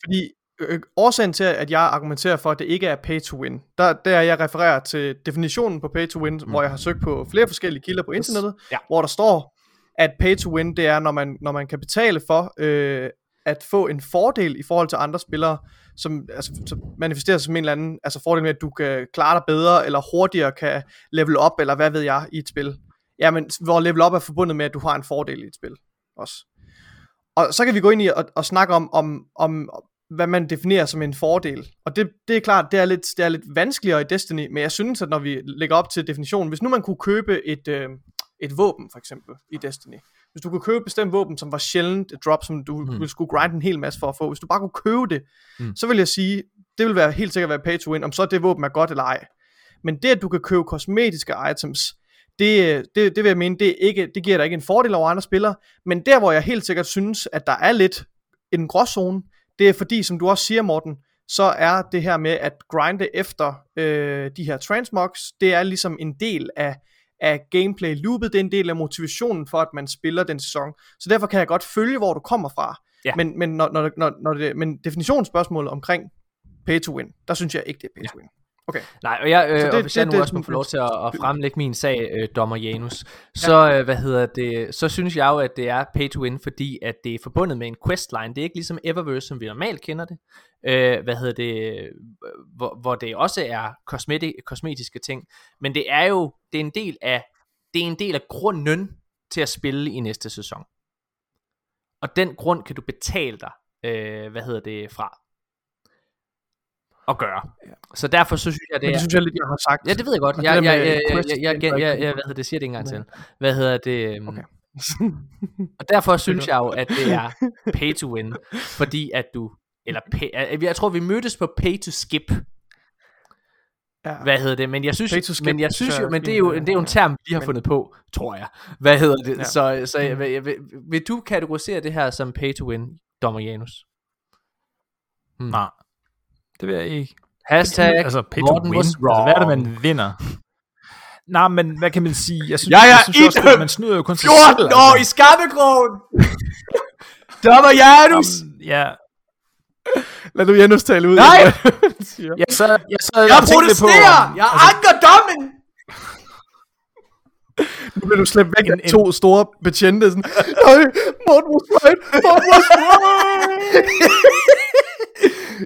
[SPEAKER 2] fordi øh, årsagen til, at jeg argumenterer for, at det ikke er pay to win, der, der er jeg refererer til definitionen på pay to win, mm. hvor jeg har søgt på flere forskellige kilder på internettet,
[SPEAKER 1] Ja.
[SPEAKER 2] hvor der står, at pay to win, det er, når man, når man kan betale for øh, at få en fordel i forhold til andre spillere, som, altså, som manifesterer sig som en eller anden altså fordel med, at du kan klare dig bedre, eller hurtigere kan level op, eller hvad ved jeg, i et spil. Jamen, hvor level up er forbundet med, at du har en fordel i et spil også. Og så kan vi gå ind i og, og snakke om, om, om, hvad man definerer som en fordel. Og det, det er klart, det er, lidt, det er lidt vanskeligere i Destiny, men jeg synes, at når vi lægger op til definitionen, hvis nu man kunne købe et, øh, et våben, for eksempel, i Destiny. Hvis du kunne købe et bestemt våben, som var sjældent et drop, som du mm. skulle grinde en hel masse for at få. Hvis du bare kunne købe det,
[SPEAKER 1] Mm.
[SPEAKER 2] så vil jeg sige, det vil være helt sikkert være pay to win, om så det våben er godt eller ej. Men det, at du kan købe kosmetiske items, det, det, det vil jeg mene, det, ikke, det giver dig ikke en fordel over andre spillere. Men der, hvor jeg helt sikkert synes, at der er lidt en gråzone, det er fordi, som du også siger, Morten, så er det her med at grinde efter øh, de her transmogs, det er ligesom en del af, af gameplay loopet, det er en del af motivationen for, at man spiller den sæson. Så derfor kan jeg godt følge, hvor du kommer fra.
[SPEAKER 1] Ja.
[SPEAKER 2] Men, men, når, når, når, når det, men definitionsspørgsmålet omkring pay to win, der synes jeg ikke, det er pay to win. Okay.
[SPEAKER 1] Nej, og, jeg, øh, det, og hvis jeg
[SPEAKER 2] det-
[SPEAKER 1] nu
[SPEAKER 2] det
[SPEAKER 1] også må få lov til at, at fremlægge min sag, øh, dommer Janus, så, øh, hvad hedder det, så synes jeg jo, at det er pay to win, fordi at det er forbundet med en questline. Det er ikke ligesom Eververse, som vi normalt kender det. Øh, hvad hedder det, øh, hvor, hvor det også er kosmeti- kosmetiske ting. Men det er jo, det er en del af, det er en del af grunden til at spille i næste sæson. Og den grund kan du betale dig, øh, hvad hedder det, fra at gøre. Så derfor så synes jeg, det
[SPEAKER 2] Men
[SPEAKER 1] er...
[SPEAKER 2] det synes jeg lidt, jeg har sagt.
[SPEAKER 1] Ja, det ved jeg godt. Jeg, jeg, jeg, jeg, jeg, jeg,
[SPEAKER 2] det
[SPEAKER 1] jeg, jeg,
[SPEAKER 2] ikke-
[SPEAKER 1] jeg, hvad hedder det, siger det ikke engang til. Hvad hedder det? øhm,
[SPEAKER 2] Okay.
[SPEAKER 1] Og derfor synes jeg jo, at det er pay to win, fordi at du, eller pay, jeg tror vi mødtes på pay to skip,
[SPEAKER 2] ja.
[SPEAKER 1] hvad hedder det, men jeg synes,
[SPEAKER 2] skip,
[SPEAKER 1] men jeg
[SPEAKER 2] synes
[SPEAKER 1] jo, men det er jo,
[SPEAKER 2] ja.
[SPEAKER 1] det er jo en term, vi har
[SPEAKER 2] Men-
[SPEAKER 1] fundet på, tror jeg. Hvad hedder det?
[SPEAKER 2] Ja.
[SPEAKER 1] Så, så jeg, vil, vil, vil du kategorisere det her som pay to win, dommer Janus? Hmm.
[SPEAKER 3] Nej, det vil jeg ikke.
[SPEAKER 1] Hashtag
[SPEAKER 3] altså,
[SPEAKER 1] Morten
[SPEAKER 3] win.
[SPEAKER 1] was
[SPEAKER 3] Altså, hvad er det,
[SPEAKER 1] wrong.
[SPEAKER 3] man vinder? Nej, men hvad kan man sige? Jeg synes,
[SPEAKER 1] Jeg er
[SPEAKER 3] jeg synes også, at man snyder jo kun sig
[SPEAKER 1] 14
[SPEAKER 3] selv.
[SPEAKER 1] år i skammekrogen! dommer Janus!
[SPEAKER 3] Jamen, ja,
[SPEAKER 2] Lad du Janus tale ud.
[SPEAKER 1] Nej!
[SPEAKER 3] jeg sad, jeg sad
[SPEAKER 1] Jeg
[SPEAKER 3] på...
[SPEAKER 1] protesterer!
[SPEAKER 3] om-
[SPEAKER 1] Jeg anker dommen!
[SPEAKER 2] Nu bliver du slæbt væk
[SPEAKER 3] En-
[SPEAKER 2] af to store betjente. Sådan, Nej, Morten was right. Morten was right.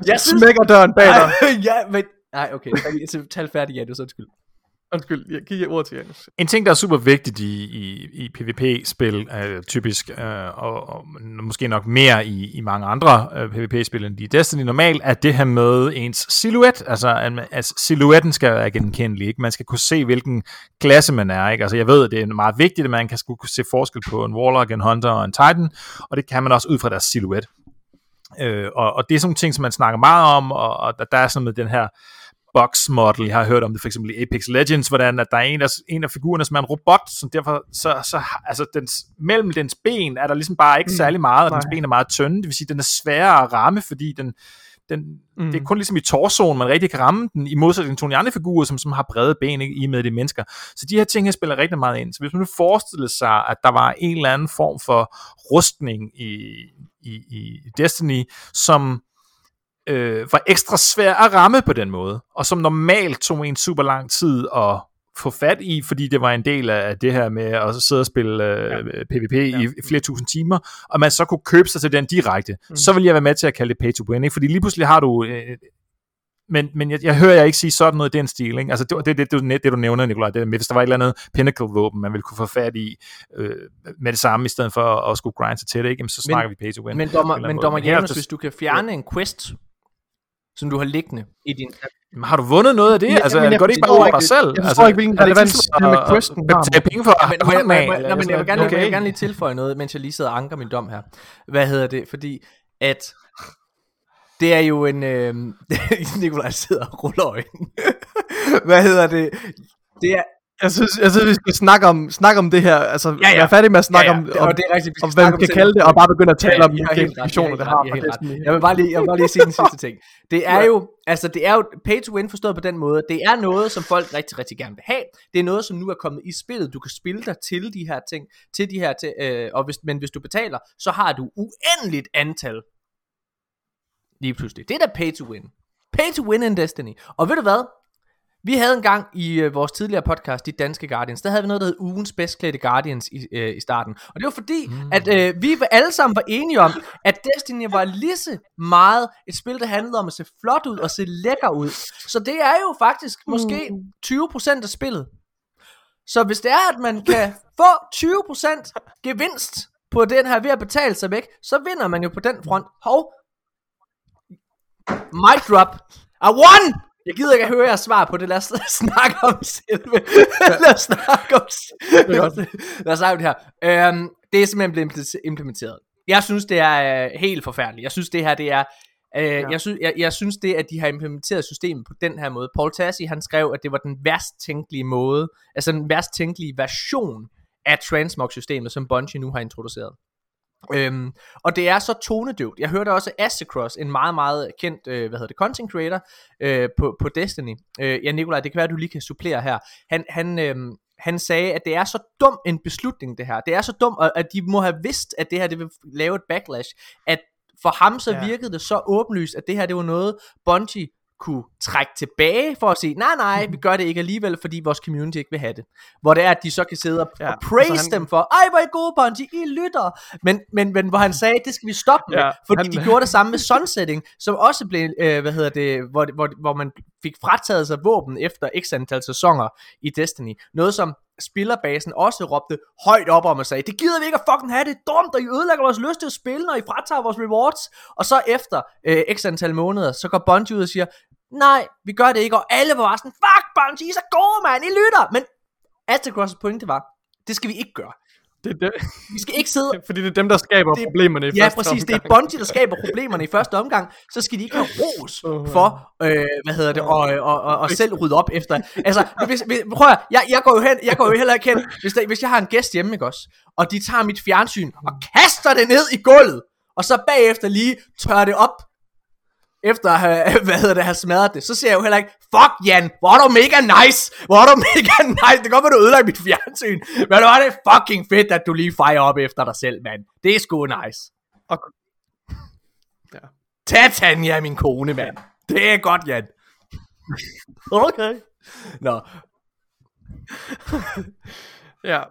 [SPEAKER 1] Jeg synes...
[SPEAKER 2] Smækker døren bag dig.
[SPEAKER 1] ja, men... Nej, okay. Tal- Tal færdig, Janus. Undskyld.
[SPEAKER 2] Undskyld, jeg giver ord til Janus.
[SPEAKER 3] En ting, der er super vigtigt i, i, i PvP-spil, øh, typisk, øh, og, og måske nok mere i, i mange andre øh, PvP-spil end i Destiny normalt, er det her med ens silhuet. Altså, at- altså silhuetten skal være genkendelig. Ikke? Man skal kunne se, hvilken klasse man er. Ikke? Altså, jeg ved, at det er meget vigtigt, at man kan skulle kunne se forskel på en Warlock, en Hunter og en Titan, og det kan man også ud fra deres silhuet. Øh, og, og det er sådan nogle ting, som man snakker meget om, og, og der, er sådan med den her box model. Jeg har hørt om det for eksempel i Apex Legends, hvordan at der er en af, en af figurerne, som er en robot, som derfor, så, så altså dens, mellem dens ben er der ligesom bare ikke
[SPEAKER 2] Mm,
[SPEAKER 3] særlig meget, og dens ben er meget tynde, det vil sige, den er sværere at ramme, fordi den, den,
[SPEAKER 2] Mm.
[SPEAKER 3] mm. det er kun ligesom i torsoen, man rigtig kan ramme den, i modsætning til nogle andre figurer, som, som har brede ben ikke, i med de mennesker. Så de her ting her spiller rigtig meget ind. Så hvis man nu forestiller sig, at der var en eller anden form for rustning i, i, i Destiny, som øh, var ekstra svær at ramme på den måde, og som normalt tog en super lang tid at få fat i, fordi det var en del af det her med at sidde og spille øh, ja. PvP ja. i flere tusind timer, og man så kunne købe sig til den direkte, mm. så vil jeg være med til at kalde det pay to win, ikke? fordi lige pludselig har du... Øh, men, men jeg, jeg hører jer ikke sige sådan noget i den stil. Ikke? Altså, det, det, det, det, det, du nævner, Nikolaj, det hvis der var et eller andet pinnacle-våben, man ville kunne få fat i øh, med det samme, i stedet for at, at skulle grinde sig til det, ikke? Jamen, så
[SPEAKER 1] Men-
[SPEAKER 3] snakker vi pay to win.
[SPEAKER 1] Men dommer, men dommer Janus,
[SPEAKER 3] der-
[SPEAKER 1] hvis du kan fjerne en quest, som du har liggende i din...
[SPEAKER 3] Jamen, har du vundet noget af det?
[SPEAKER 2] Men-
[SPEAKER 3] altså,
[SPEAKER 2] men jeg
[SPEAKER 3] går det ikke bare
[SPEAKER 2] forstår
[SPEAKER 3] over dig selv?
[SPEAKER 2] jeg forstår
[SPEAKER 3] altså,
[SPEAKER 2] ikke, hvilken
[SPEAKER 3] er
[SPEAKER 2] relevans det med
[SPEAKER 3] at
[SPEAKER 2] har.
[SPEAKER 3] betale penge for at
[SPEAKER 1] Men, men, men, men, men
[SPEAKER 3] sådan
[SPEAKER 1] jeg, vil gerne, okay. jeg vil gerne lige tilføje noget, mens jeg lige sidder og anker min dom her. Hvad hedder det? Fordi at det er jo en... Øh, Nikolaj sidder og ruller øjnene. Hvad hedder det? Det er,
[SPEAKER 2] Jeg synes, jeg synes, vi skal snakke om, snakke om det her. Altså,
[SPEAKER 1] Ja, ja.
[SPEAKER 2] være færdig med at snakke
[SPEAKER 1] ja, ja,
[SPEAKER 2] om, om,
[SPEAKER 1] og det er rigtigt, vi
[SPEAKER 2] om
[SPEAKER 1] skal
[SPEAKER 2] hvad
[SPEAKER 1] snakke
[SPEAKER 2] man
[SPEAKER 1] om
[SPEAKER 2] skal kalde det, og bare begynde at tale om
[SPEAKER 1] I
[SPEAKER 2] de
[SPEAKER 1] helt
[SPEAKER 2] det har
[SPEAKER 1] helt ret. Jeg vil bare lige, jeg vil bare lige sige den sidste ting. Det er jo, altså det er jo pay to win forstået på den måde. Det er noget, som folk rigtig, rigtig gerne vil have. Det er noget, som nu er kommet i spillet. Du kan spille dig til de her ting, til de her ting, øh, og hvis, men hvis du betaler, så har du uendeligt antal. Lige pludselig. Det er da pay to win. Pay to win in Destiny. Og ved du hvad? Vi havde en gang i øh, vores tidligere podcast, De Danske Guardians, der havde vi noget, der hed ugens bedst klædte Guardians i, øh, i starten. Og det var fordi, mm. at øh, vi alle sammen var enige om, at Destiny var lige så meget et spil, der handlede om at se flot ud og se lækker ud. Så det er jo faktisk måske 20% af spillet. Så hvis det er, at man kan få 20% gevinst på den her ved at betale sig væk, så vinder man jo på den front. Hov, mic drop. I won! Jeg gider ikke at høre jeres svar på det. Lad os snakke om selve. Lad os snakke om Lad os snakke om det her. Øhm, det er simpelthen blevet implementer- implementeret. Jeg synes, det er øh, helt forfærdeligt. Jeg synes, det her, det er... Øh, ja. jeg, synes, jeg, jeg synes det, at de har implementeret systemet på den her måde. Paul Tassi, han skrev, at det var den værst tænkelige måde, altså den værst tænkelige version af Transmog-systemet, som Bungie nu har introduceret. Øhm, og det er så tonedøvt. Jeg hørte også Astacross, en meget, meget kendt, øh, hvad hedder det, content creator øh, på, på Destiny. Øh, ja, Nikolaj, det kan være, at du lige kan supplere her. Han, han, øh, han sagde, at det er så dum en beslutning, det her. Det er så dumt, og at de må have vidst, at det her det vil lave et backlash. At for ham så
[SPEAKER 2] Ja.
[SPEAKER 1] virkede det så åbenlyst, at det her det var noget, Bungie kunne trække tilbage for at sige, nej nej, vi gør det ikke alligevel, fordi vores community ikke vil have det. Hvor det er, at de så kan sidde og, ja, og praise
[SPEAKER 2] altså han-
[SPEAKER 1] dem for, ej hvor I gode Bungie, I lytter. Men, men, men hvor han sagde, det skal vi stoppe med, Ja, fordi
[SPEAKER 2] han-
[SPEAKER 1] de gjorde det samme med Sunsetting, som også blev, øh, hvad hedder det, hvor, hvor, hvor man fik frataget sig våben efter x antal sæsoner i Destiny. Noget som spillerbasen også råbte højt op om og sagde, det gider vi ikke at fucking have, det er dumt, og I ødelægger vores lyst til at spille, når I fratager vores rewards. Og så efter øh, x antal måneder, så går Bungie ud og siger, nej, vi gør det ikke, og alle var bare sådan, fuck Bungie, I er så gode, mand, I lytter. Men Astacross' pointe var, det skal vi ikke gøre.
[SPEAKER 2] Det er det.
[SPEAKER 1] Vi skal ikke sidde
[SPEAKER 2] Fordi det er dem, der skaber
[SPEAKER 1] Det-
[SPEAKER 2] problemerne i
[SPEAKER 1] Ja,
[SPEAKER 2] første
[SPEAKER 1] præcis. Det er
[SPEAKER 2] omgang.
[SPEAKER 1] Bungie, der skaber problemerne i første omgang. Så skal de ikke have ros for, øh, hvad hedder det, og, og, og, og selv rydde op efter. Altså, hvis, hvis, prøv at, jeg, jeg, går jo hen, jeg går jo heller ikke hen, hvis, der, hvis jeg har en gæst hjemme, ikke også, og de tager mit fjernsyn og kaster det ned i gulvet, og så bagefter lige tørrer det op, efter at have, hvad hedder det, have smadret det, så siger jeg jo heller ikke, fuck Jan, hvor er du mega nice, hvor er du mega nice, det går godt, at du ødelagde mit fjernsyn, men hvor er det fucking fedt, at du lige fejrer op efter dig selv, mand. Det er sgu nice.
[SPEAKER 2] Og, Ja.
[SPEAKER 1] Tag Tanja, min kone, mand. Det er godt, Jan. Okay. Nå,
[SPEAKER 2] ja.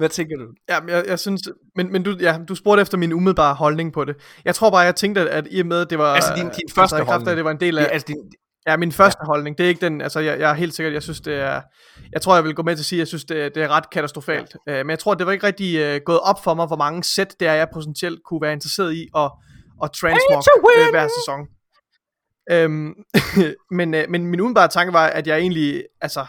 [SPEAKER 1] Hvad tænker du?
[SPEAKER 2] Ja, men jeg, jeg synes, men, men du, ja, du spurgte efter min umiddelbare holdning på det. Jeg tror bare, jeg tænkte, at, i og med, at det var...
[SPEAKER 1] Altså, din- din første
[SPEAKER 2] i kraft af,
[SPEAKER 1] holdning.
[SPEAKER 2] at det var en del af...
[SPEAKER 1] Ja, altså, din,
[SPEAKER 2] Ja, min første ja. holdning, det er ikke den, altså jeg, jeg er helt sikkert, jeg synes det er, jeg tror jeg vil gå med til at sige, at jeg synes det, er- det er ret katastrofalt, ja. uh, men jeg tror det var ikke rigtig uh, gået op for mig, hvor mange sæt det er, jeg potentielt kunne være interesseret i at, at transmog uh, hver sæson. Um, men, uh, men min umiddelbare tanke var, at jeg egentlig, altså,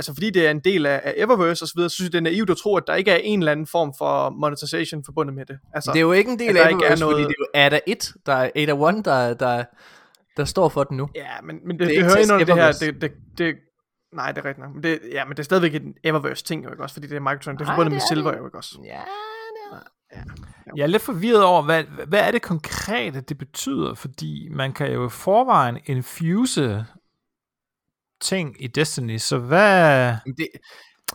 [SPEAKER 2] altså fordi det er en del af, af Eververse og så videre, så synes jeg det er naivt at tro, at der ikke er en eller anden form for monetization forbundet med det. Altså,
[SPEAKER 1] det er jo ikke en del af
[SPEAKER 2] ikke er
[SPEAKER 1] Eververse,
[SPEAKER 2] noget-
[SPEAKER 1] fordi det er jo Ada 1, der er Ada 1, der, der, der står for den nu.
[SPEAKER 2] Ja, men, men det,
[SPEAKER 1] Det
[SPEAKER 2] det,
[SPEAKER 1] er ikke
[SPEAKER 2] hører ind under det her, det, det, det, nej, det er rigtigt nok, men det, ja, men det er stadigvæk en Eververse ting, jo ikke også, fordi det er Microtransactions, det er
[SPEAKER 1] Nej,
[SPEAKER 2] forbundet
[SPEAKER 1] det
[SPEAKER 2] med
[SPEAKER 1] er
[SPEAKER 2] Silver,
[SPEAKER 1] det.
[SPEAKER 2] jo ikke også.
[SPEAKER 1] Ja, er.
[SPEAKER 3] Jeg er lidt forvirret over, hvad, hvad er det konkrete, det betyder, fordi man kan jo i forvejen infuse ting i Destiny, så hvad...
[SPEAKER 1] Det,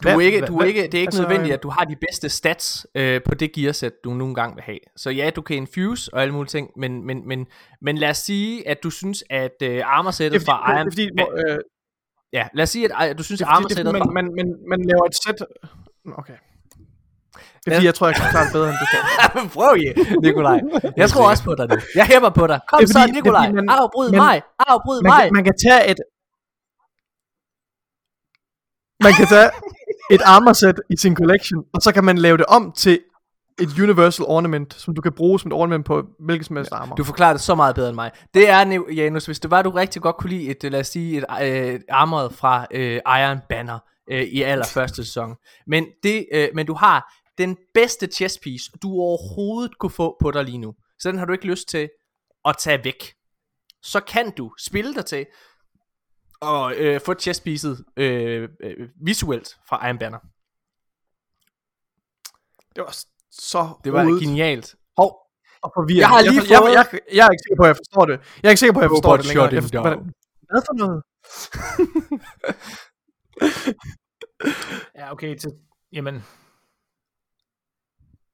[SPEAKER 1] du er ikke, du er ikke, det er ikke
[SPEAKER 2] altså,
[SPEAKER 1] nødvendigt, at du har de bedste stats øh, på det gearsæt, du nogle gange vil have. Så ja, du kan infuse og alle mulige ting, men, men, men, men lad os sige, at du synes, at øh, armorsættet fra Iron...
[SPEAKER 2] det er fordi, øh,
[SPEAKER 1] Ja, lad os sige, at øh, du synes, at armorsættet fra...
[SPEAKER 2] man, man, man, man laver et sæt... Okay. Det er fordi, jeg tror, jeg kan klare det bedre, end du kan.
[SPEAKER 1] Prøv, ja, Nikolaj. Jeg tror også på dig nu. Jeg hæpper på dig. Kom så,
[SPEAKER 2] fordi- er
[SPEAKER 1] Nikolaj. Afbryd mig. Afbryd mig.
[SPEAKER 2] man kan tage et... Man kan tage et armorsæt i sin collection, og så kan man lave det om til et universal ornament, som du kan bruge som et ornament på hvilket som helst armor.
[SPEAKER 1] Du forklarer det så meget bedre end mig. Det er, Janus, hvis det var, du rigtig godt kunne lide et, øh, lad os sige, et øh, armoret fra øh, Iron Banner øh, i allerførste sæson. Men, det, øh, men du har den bedste chess piece, du overhovedet kunne få på dig lige nu. Så den har du ikke lyst til at tage væk. Så kan du spille dig til og øh, få chess piecet øh, øh, visuelt fra Iron Banner.
[SPEAKER 2] Det var så
[SPEAKER 1] Det var
[SPEAKER 2] rodet
[SPEAKER 1] genialt. Hov,
[SPEAKER 2] og forvirrende.
[SPEAKER 1] Jeg har lige
[SPEAKER 2] jeg,
[SPEAKER 1] fået-
[SPEAKER 2] jeg, jeg, jeg, er ikke sikker på, at jeg forstår det. Jeg er ikke sikker på, at jeg forstår
[SPEAKER 1] Robot
[SPEAKER 2] det længere. Jeg forstår, hvordan- Hvad for noget?
[SPEAKER 3] Ja, okay, til, jamen...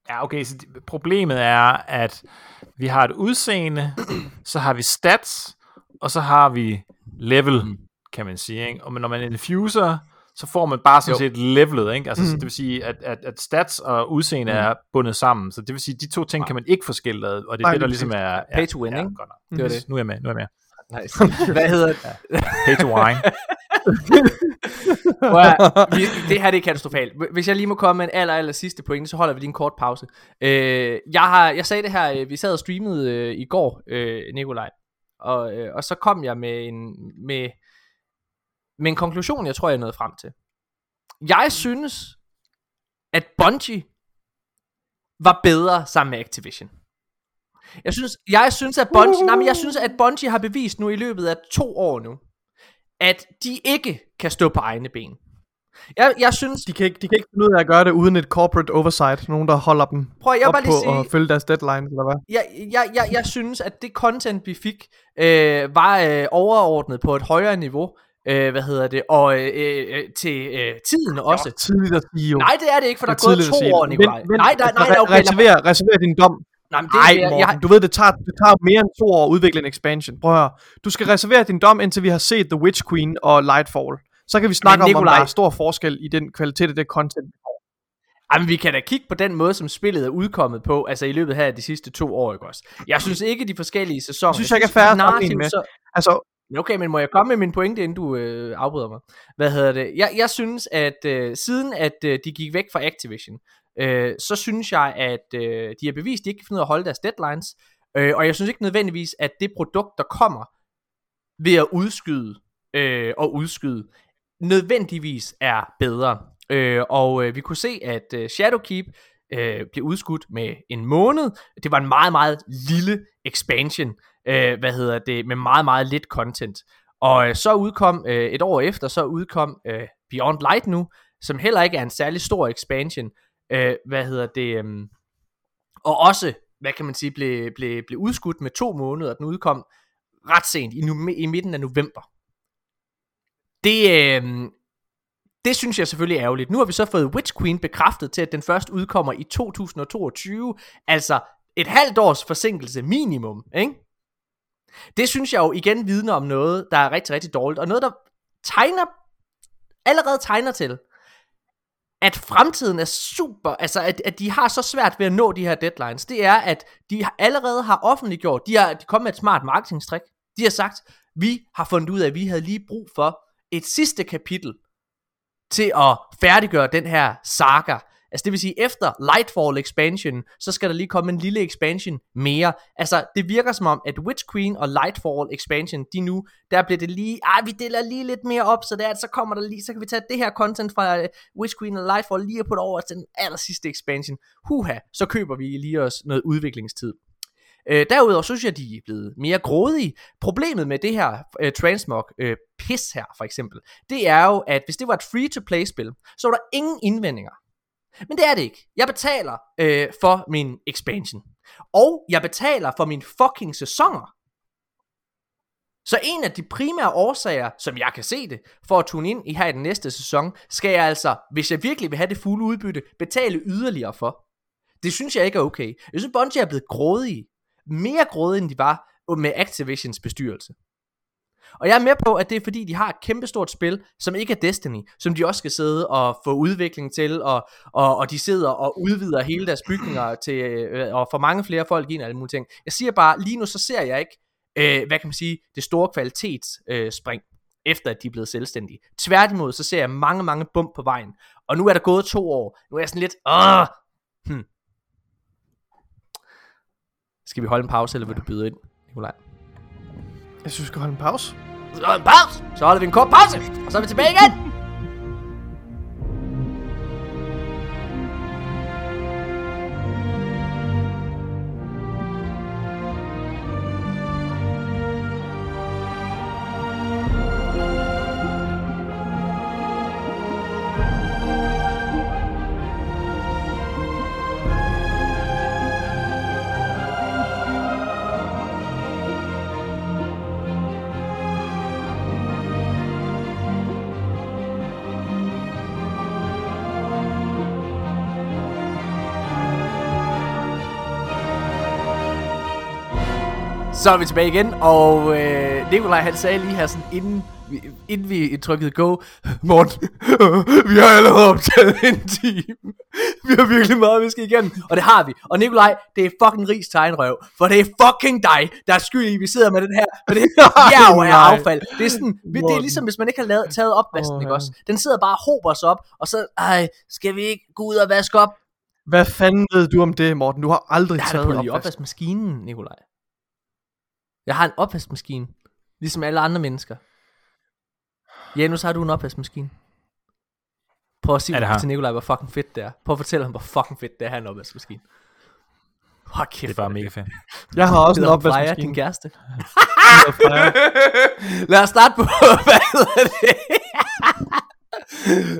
[SPEAKER 3] Ja, okay, så problemet er, at vi har et udseende, så har vi stats, og så har vi level,
[SPEAKER 1] Mm.
[SPEAKER 3] Kan man sige, ikke? Og når man infuser, så får man bare sådan
[SPEAKER 1] Jo.
[SPEAKER 3] set levelet, ikke? Altså,
[SPEAKER 2] Mm.
[SPEAKER 3] mm. det vil sige, at, at, at stats og udseende
[SPEAKER 1] Mm.
[SPEAKER 3] mm. er bundet sammen, så det vil sige, at de to ting
[SPEAKER 1] Nej.
[SPEAKER 3] kan man ikke få skilt ad, og det er
[SPEAKER 2] Nej,
[SPEAKER 3] det, der
[SPEAKER 2] lige
[SPEAKER 3] ligesom er...
[SPEAKER 1] Pay to win,
[SPEAKER 3] ja,
[SPEAKER 1] ikke?
[SPEAKER 3] Godt nok.
[SPEAKER 1] det var det.
[SPEAKER 3] Nu er jeg med, nu er jeg med.
[SPEAKER 1] Nice. Hvad hedder det?
[SPEAKER 3] Pay to
[SPEAKER 1] at, vi, det her det er katastrofalt. Hvis jeg lige må komme med en aller, aller sidste pointe, så holder vi lige en kort pause. Øh, jeg, har, jeg sagde det her, øh, vi sad og streamede øh, i går, øh, Nikolaj, og, øh, og så kom jeg med en, med, med en konklusion, jeg tror, jeg nåede frem til. Jeg synes, at Bungie var bedre sammen med Activision. Jeg synes, jeg synes at Bungie, nej, men jeg synes, at Bungie har bevist nu i løbet af to år nu, at de ikke kan stå på egne ben. Jeg, jeg synes,
[SPEAKER 2] De kan, ikke, de kan ikke finde ud af at gøre det uden et corporate oversight. Nogen, der holder dem
[SPEAKER 1] prøv jeg
[SPEAKER 2] op
[SPEAKER 1] bare
[SPEAKER 2] på
[SPEAKER 1] lige
[SPEAKER 2] at
[SPEAKER 1] sige,
[SPEAKER 2] følge deres deadlines, eller hvad?
[SPEAKER 1] jeg, jeg, jeg, jeg synes, at det content, vi fik, øh, var øh, overordnet på et højere niveau, øh, hvad hedder det, og øh, øh, til øh, tiden også.
[SPEAKER 2] Det tidligt at sige jo.
[SPEAKER 1] Nej, det er det ikke, for der
[SPEAKER 2] Det
[SPEAKER 1] er gået to år. Nikolaj.
[SPEAKER 2] Vent,
[SPEAKER 1] nej, nej, nej,
[SPEAKER 2] altså,
[SPEAKER 1] nej, okay. lad-
[SPEAKER 2] reserver, reserver din dom.
[SPEAKER 1] Nej, men det,
[SPEAKER 2] Nej,
[SPEAKER 1] jeg,
[SPEAKER 2] Morten,
[SPEAKER 1] jeg,
[SPEAKER 2] du ved, det tager, det tager mere end to år at udvikle en expansion. Prøv at høre. Du skal reservere din dom, indtil vi har set The Witch Queen og Lightfall. Så kan vi snakke om, om
[SPEAKER 1] Nikolaj-
[SPEAKER 2] der er stor forskel i den kvalitet af det content.
[SPEAKER 1] Jamen, vi kan da kigge på den måde, som spillet er udkommet på, altså i løbet her af de sidste to år, ikke også? Jeg synes ikke, de forskellige sæsoner...
[SPEAKER 2] Det synes jeg ikke er fair at med.
[SPEAKER 1] så-
[SPEAKER 2] Altså,
[SPEAKER 1] Okay, men må jeg komme med min pointe, inden du øh, afbryder mig? Hvad hedder det? Jeg, jeg synes, at øh, siden at øh, de gik væk fra Activision, øh, så synes jeg, at øh, de har bevist, at de ikke kan finde ud af at holde deres deadlines. Øh, og jeg synes ikke nødvendigvis, at det produkt, der kommer ved at udskyde øh, og udskyde, nødvendigvis er bedre. Øh, og øh, vi kunne se, at øh, Shadowkeep øh, blev udskudt med en måned. Det var en meget, meget lille expansion, øh, hvad hedder det, med meget, meget lidt content. Og øh, så udkom, øh, et år efter, så udkom øh, Beyond Light nu, som heller ikke er en særlig stor expansion, øh, hvad hedder det, øh, og også, hvad kan man sige, blev, blev, blev udskudt med to måneder, den udkom ret sent, i, nu, i midten af november. Det, øh, det synes jeg selvfølgelig er ærgerligt. Nu har vi så fået Witch Queen bekræftet til, at den først udkommer i 2022, altså et halvt års forsinkelse minimum, ikke? Det synes jeg jo igen vidner om noget, der er rigtig, rigtig dårligt, og noget, der tegner, allerede tegner til, at fremtiden er super, altså at, at de har så svært ved at nå de her deadlines, det er, at de allerede har offentliggjort, de har de kommet med et smart marketingstrik, de har sagt, vi har fundet ud af, at vi havde lige brug for et sidste kapitel til at færdiggøre den her saga. Altså det vil sige, efter Lightfall expansion, så skal der lige komme en lille expansion mere. Altså det virker som om, at Witch Queen og Lightfall expansion, de nu, der bliver det lige, ah vi deler lige lidt mere op, så, det er, at så kommer der lige, så kan vi tage det her content fra øh, Witch Queen og Lightfall lige og putte over til den aller sidste expansion. Huha, så køber vi lige os noget udviklingstid. Øh, derudover synes jeg, de er blevet mere grådige. Problemet med det her øh, transmog øh, pis her, for eksempel, det er jo, at hvis det var et free-to-play-spil, så var der ingen indvendinger. Men det er det ikke. Jeg betaler øh, for min expansion. Og jeg betaler for mine fucking sæsoner. Så en af de primære årsager, som jeg kan se det, for at tune ind i her i den næste sæson, skal jeg altså, hvis jeg virkelig vil have det fulde udbytte, betale yderligere for. Det synes jeg ikke er okay. Jeg synes, Bungie er blevet grådige. Mere grådige, end de var med Activisions bestyrelse. Og jeg er med på, at det er fordi, de har et kæmpestort spil, som ikke er Destiny, som de også skal sidde og få udvikling til, og, og, og de sidder og udvider hele deres bygninger til, øh, og får mange flere folk ind og alle mulige ting. Jeg siger bare, lige nu så ser jeg ikke, øh, hvad kan man sige, det store kvalitetsspring, øh, spring, efter at de er blevet selvstændige. Tværtimod, så ser jeg mange, mange bump på vejen. Og nu er der gået to år. Nu er jeg sådan lidt, åh, hmm. Skal vi holde en pause, eller vil du byde ind, Nikolaj?
[SPEAKER 2] Jeg synes, vi skal holde en pause.
[SPEAKER 1] Så holder vi en pause. Så holder vi en kort pause, og så er vi tilbage igen. Så er vi tilbage igen, og øh, Nikolaj han sagde lige her sådan, inden, vi- inden vi trykkede go, Morten, vi har allerede optaget en time. Vi har virkelig meget, vi skal igennem. Og det har vi. Og Nikolaj, det er fucking rigs tegnrøv, for det er fucking dig, der er skyld i, vi sidder med den her, med det her bjerg af affald. Det er sådan, det er ligesom, hvis man ikke har lavet, taget opvasken,
[SPEAKER 2] Åh,
[SPEAKER 1] ikke også? Den sidder bare og hober sig op, og så, ej, skal vi ikke gå ud og vaske op?
[SPEAKER 2] Hvad fanden ved du om det, Morten? Du har aldrig
[SPEAKER 1] Jeg
[SPEAKER 2] taget
[SPEAKER 1] opvaskemaskinen, Nikolaj. Jeg har en opvaskemaskine. Ligesom alle andre mennesker. Janus, har du en opvaskemaskine? Prøv at sige
[SPEAKER 3] Ja,
[SPEAKER 1] til Nikolaj, hvor fucking fedt det er. Prøv at fortælle ham, hvor fucking fedt det er at have en opvaskemaskine. Hold kæft,
[SPEAKER 3] Det er bare
[SPEAKER 1] hvor
[SPEAKER 3] mega fedt.
[SPEAKER 2] Jeg har også en
[SPEAKER 1] hun Freja,
[SPEAKER 2] opvaskemaskine.
[SPEAKER 1] din kæreste. Lad os starte på, hvad hedder det?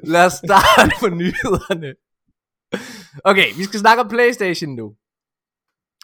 [SPEAKER 1] Lad os starte på nyhederne. Okay, vi skal snakke om Playstation nu.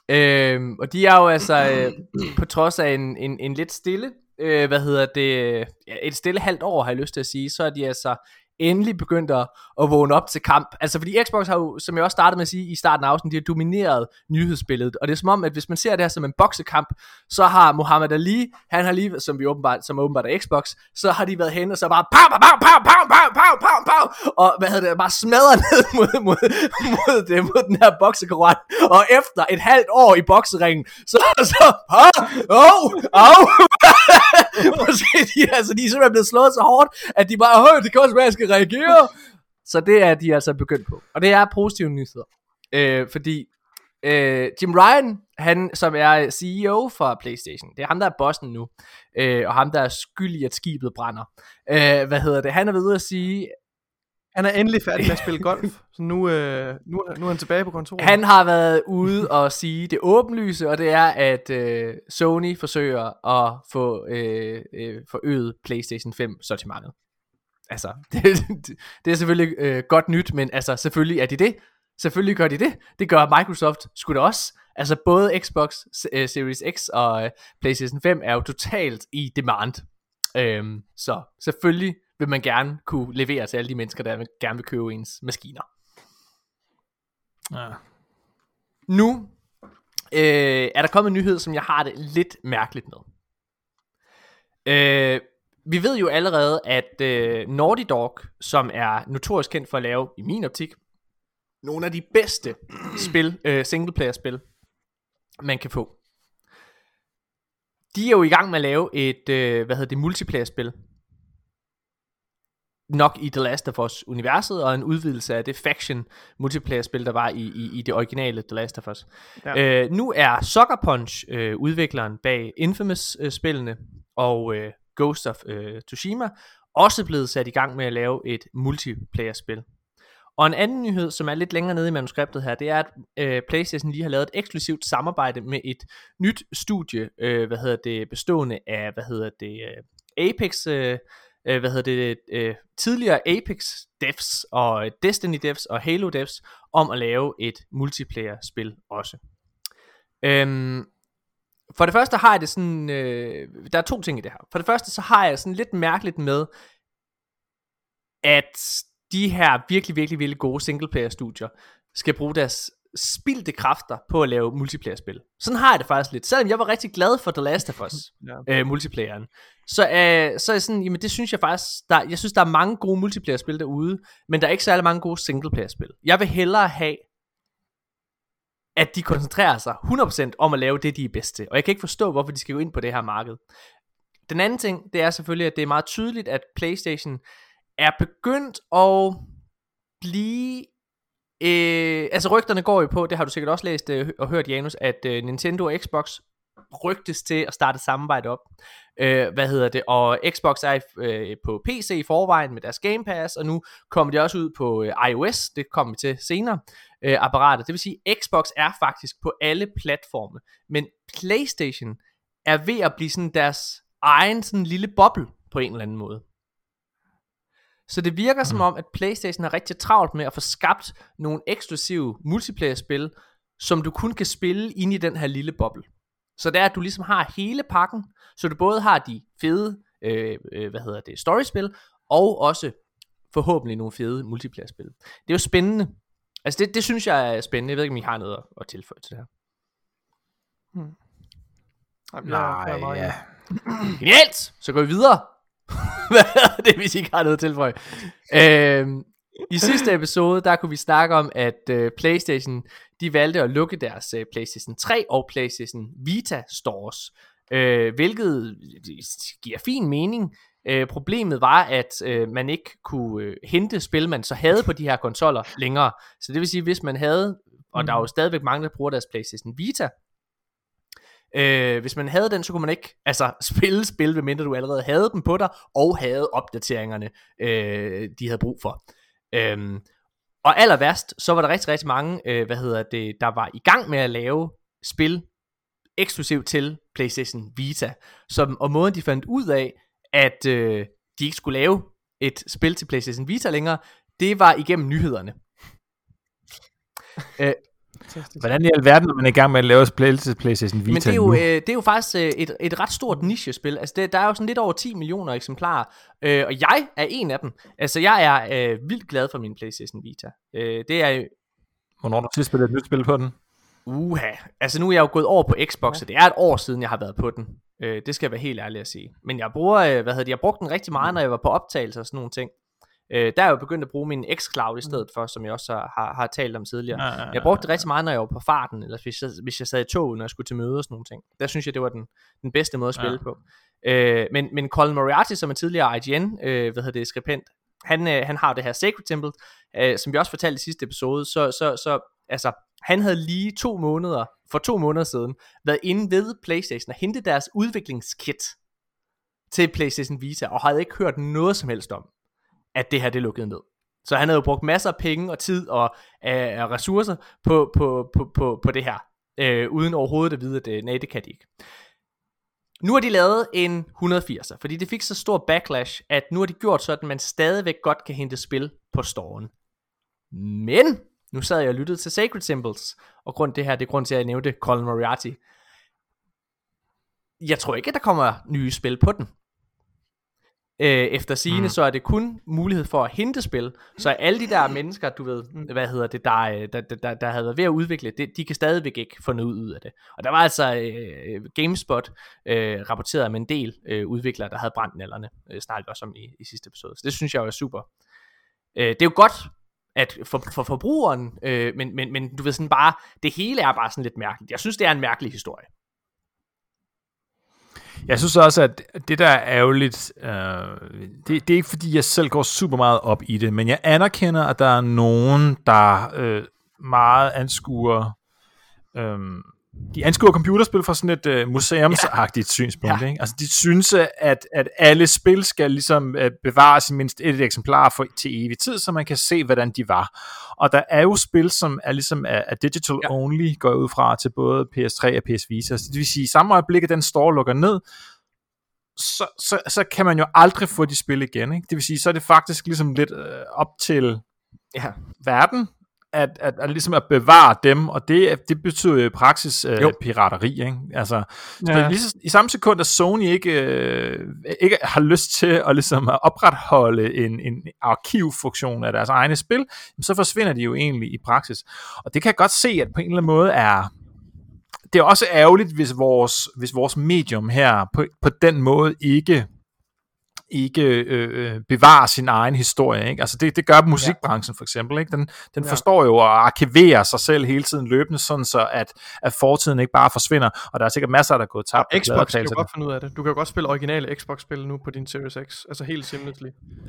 [SPEAKER 1] Øhm, og de er jo altså, øh, på trods af en, en, en lidt stille, øh, hvad hedder det, ja, et stille halvt år har jeg lyst til at sige, så er de altså endelig begyndt at, at vågne op til kamp. Altså fordi Xbox har jo, som jeg også startede med at sige i starten af afsnit, de har domineret nyhedsbilledet. Og det er som om, at hvis man ser det her som en boksekamp, så har Muhammad Ali, han har lige, som vi åbenbart, som åbenbart er Xbox, så har de været hen og så bare pow, pow, pow, pow, pow, pow, pow, pow, og hvad hedder det, bare smadret ned mod, mod, mod, det, mod den her boksekorat. Og efter et halvt år i bokseringen, så, så, ah, oh, au, Måske de, altså, de er simpelthen blevet slået så hårdt, at de bare, høj, det kan også være, at jeg skal reagere. Så det er de altså begyndt på. Og det er positive nyheder. Øh, fordi øh, Jim Ryan, han som er CEO for Playstation, det er ham, der er bossen nu. Øh, og ham, der er skyldig, i, at skibet brænder. Øh, hvad hedder det? Han er ved at sige,
[SPEAKER 2] han er endelig færdig med at spille golf, så nu, øh, nu, er- nu er han tilbage på kontoret.
[SPEAKER 1] Han har været ude og sige det åbenlyse, og det er, at øh, Sony forsøger at få øh, øh, forøget PlayStation 5 sortimentet. Altså, det, det, det er selvfølgelig øh, godt nyt, men altså, selvfølgelig er de det. Selvfølgelig gør de det. Det gør Microsoft sgu da også. Altså, både Xbox øh, Series X og øh, PlayStation 5 er jo totalt i demand. Øhm, så selvfølgelig vil man gerne kunne levere til alle de mennesker, der gerne vil købe ens maskiner.
[SPEAKER 3] Ja.
[SPEAKER 1] Nu øh, er der kommet en nyhed, som jeg har det lidt mærkeligt med. Øh, vi ved jo allerede, at øh, Naughty Dog, som er notorisk kendt for at lave, i min optik, nogle af de bedste spil, øh, singleplayer-spil, man kan få. De er jo i gang med at lave et, øh, hvad hedder det, multiplayer-spil. Nok i The Last of Us universet, og en udvidelse af det faction multiplayer-spil, der var i, i, i det originale The Last of Us.
[SPEAKER 2] Ja.
[SPEAKER 1] Øh, nu er Sucker Punch øh, udvikleren bag Infamous-spillene og øh, Ghost of øh, Tsushima også blevet sat i gang med at lave et multiplayer-spil. Og en anden nyhed, som er lidt længere nede i manuskriptet her, det er, at øh, PlayStation lige har lavet et eksklusivt samarbejde med et nyt studie, øh, hvad hedder det, bestående af, hvad hedder det, øh, Apex øh, øh, hvad hedder det, øh, tidligere Apex devs og Destiny devs og Halo devs om at lave et multiplayer-spil også. Øhm, for det første har jeg det sådan, øh, der er to ting i det her. For det første så har jeg sådan lidt mærkeligt med, at de her virkelig, virkelig, virkelig gode singleplayer-studier skal bruge deres spildte kræfter på at lave multiplayer-spil. Sådan har jeg det faktisk lidt. Selvom jeg var rigtig glad for The Last of Us,
[SPEAKER 2] Ja.
[SPEAKER 1] øh, multiplayeren, så, øh, så er jeg sådan, jamen det synes jeg faktisk, der, jeg synes der er mange gode multiplayer-spil derude, men der er ikke særlig mange gode singleplayer-spil. Jeg vil hellere have, at de koncentrerer sig 100% om at lave det, de er bedst til. Og jeg kan ikke forstå, hvorfor de skal gå ind på det her marked. Den anden ting, det er selvfølgelig, at det er meget tydeligt, at PlayStation er begyndt at blive... Øh, altså rygterne går jo på, det har du sikkert også læst øh, og hørt, Janus, at øh, Nintendo og Xbox rygtes til at starte samarbejde op. Øh, hvad hedder det? Og Xbox er øh, på PC i forvejen med deres Game Pass, og nu kommer de også ud på øh, iOS, det kommer vi til senere, øh, apparater. Det vil sige, Xbox er faktisk på alle platforme, men PlayStation er ved at blive sådan deres egen sådan lille boble på en eller anden måde. Så det virker som om, at PlayStation har rigtig travlt med at få skabt nogle eksklusive multiplayer-spil, som du kun kan spille inde i den her lille boble. Så det er, at du ligesom har hele pakken, så du både har de fede, øh, øh, hvad hedder det, storyspil, og også forhåbentlig nogle fede multiplayer-spil. Det er jo spændende. Altså det, det synes jeg er spændende. Jeg ved ikke, om I har noget at, at tilføje til det her.
[SPEAKER 2] Jamen, jeg er meget
[SPEAKER 3] ja.
[SPEAKER 1] Genialt! Så går vi videre. Hvad er det, hvis I ikke har noget at tilføje? Øhm, I sidste episode, der kunne vi snakke om, at øh, PlayStation, de valgte at lukke deres øh, PlayStation 3 og PlayStation Vita stores. Øh, hvilket giver fin mening. Øh, problemet var, at øh, man ikke kunne øh, hente spil, man så havde på de her konsoller længere. Så det vil sige, hvis man havde, og der er jo stadigvæk mange, der bruger deres PlayStation Vita, Øh, hvis man havde den, så kunne man ikke altså, spille spil, medmindre du allerede havde dem på dig, og havde opdateringerne, øh, de havde brug for. Øhm, og aller værst, så var der rigtig, rigtig mange, øh, hvad hedder det, der var i gang med at lave spil eksklusivt til PlayStation Vita. Som, og måden de fandt ud af, at øh, de ikke skulle lave et spil til PlayStation Vita længere, det var igennem nyhederne.
[SPEAKER 2] Fantastisk.
[SPEAKER 3] Hvordan i alverden er man i gang med at lave til PlayStation Vita
[SPEAKER 1] Men det er jo,
[SPEAKER 3] nu?
[SPEAKER 1] øh, det er jo faktisk øh, et, et ret stort nichespil. Altså det, der er jo sådan lidt over 10 millioner eksemplarer, øh, og jeg er en af dem. Altså jeg er øh, vildt glad for min PlayStation Vita. Øh, det er jo,
[SPEAKER 3] Hvornår har du sidst spillet et nyt spil på den?
[SPEAKER 1] uha, altså nu er jeg jo gået over på Xbox, så det er et år siden, jeg har været på den. Øh, det skal jeg være helt ærlig at sige. Men jeg bruger, øh, hvad hedder det, jeg brugte den rigtig meget, når jeg var på optagelser og sådan nogle ting. Øh, der er jeg jo begyndt at bruge min xCloud i stedet for, som jeg også har, har, har talt om tidligere.
[SPEAKER 3] Ah,
[SPEAKER 1] Jeg brugte det rigtig meget, når jeg var på farten, eller hvis jeg, hvis jeg sad i toget, når jeg skulle til møde og sådan nogle ting. Der synes jeg, det var den, den bedste måde at spille
[SPEAKER 3] Ja.
[SPEAKER 1] på. Øh, men, men Colin Moriarty, som er tidligere IGN, øh, hvad hedder det, skribent, han, øh, han har det her Sacred Temple, øh, som vi også fortalte i sidste episode, så, så, så altså, han havde lige to måneder, for to måneder siden, været inde ved Playstation og hentet deres udviklingskit til Playstation Vita, og havde ikke hørt noget som helst om, at det her det lukkede ned. Så han havde jo brugt masser af penge og tid og øh, ressourcer på, på, på, på, på det her, øh, uden overhovedet at vide, at det, nej, det kan de ikke. Nu har de lavet en 180'er, fordi det fik så stor backlash, at nu har de gjort sådan, at man stadigvæk godt kan hente spil på storen. Men, nu sad jeg og lyttede til Sacred Symbols, og grund det her, det er grund til, at jeg nævnte Colin Moriarty. Jeg tror ikke, at der kommer nye spil på den. Øh, efter sigende,
[SPEAKER 3] Mm.
[SPEAKER 1] mm. så er det kun mulighed for at hente spil. Så alle de der mennesker, du ved, hvad hedder det, der, øh, der, der, der, havde været ved at udvikle det, de kan stadigvæk ikke få noget ud af det. Og der var altså øh, GameSpot øh, rapporteret med en del øh, udviklere, der havde brændt nallerne, øh, vi også om i, i sidste episode. Så det synes jeg jo er super. Øh, det er jo godt, at for, for forbrugeren, øh, men, men, men du ved sådan bare, det hele er bare sådan lidt mærkeligt. Jeg synes, det er en mærkelig historie.
[SPEAKER 3] Jeg synes også, at det der er ærgerligt, øh, det, det er ikke fordi, jeg selv går super meget op i det, men jeg anerkender, at der er nogen, der øh, meget anskuer, øh, de anskuer computerspil fra sådan et øh, museumsagtigt synspunkt.
[SPEAKER 1] Ja.
[SPEAKER 3] Ikke? Altså, de synes, at, at alle spil skal ligesom øh, bevares i mindst et eksemplar for, til evig tid, så man kan se, hvordan de var. Og der er jo spil, som er ligesom er, er digital
[SPEAKER 1] Ja.
[SPEAKER 3] only, går ud fra til både PS3 og PS Vita. Så det vil sige, i samme øjeblik, at den store lukker ned, så, så, så kan man jo aldrig få de spil igen. Ikke? Det vil sige, så er det faktisk ligesom lidt øh, op til
[SPEAKER 1] Ja.
[SPEAKER 3] verden, at, at, at, ligesom at bevare dem, og det, det betyder jo i praksis øh,
[SPEAKER 1] Jo.
[SPEAKER 3] pirateri. Ikke? Altså, ja. Lige så, I samme sekund, at Sony ikke, øh, ikke har lyst til at, ligesom, at opretholde en, en arkivfunktion af deres egne spil, så forsvinder de jo egentlig i praksis. Og det kan jeg godt se, at på en eller anden måde er det er også ærgerligt, hvis vores, hvis vores medium her på, på den måde ikke ikke øh, øh, bevarer sin egen historie. Ikke? Altså det, det gør musikbranchen for eksempel. Ikke? Den, den
[SPEAKER 2] Ja.
[SPEAKER 3] forstår jo at arkivere sig selv hele tiden løbende, sådan så at, at fortiden ikke bare forsvinder. Og der er sikkert masser, der er gået tabt. på
[SPEAKER 2] Xbox kan jo godt finde ud af det. Du kan jo godt spille originale Xbox-spil nu på din Series X. Altså helt seamlessly.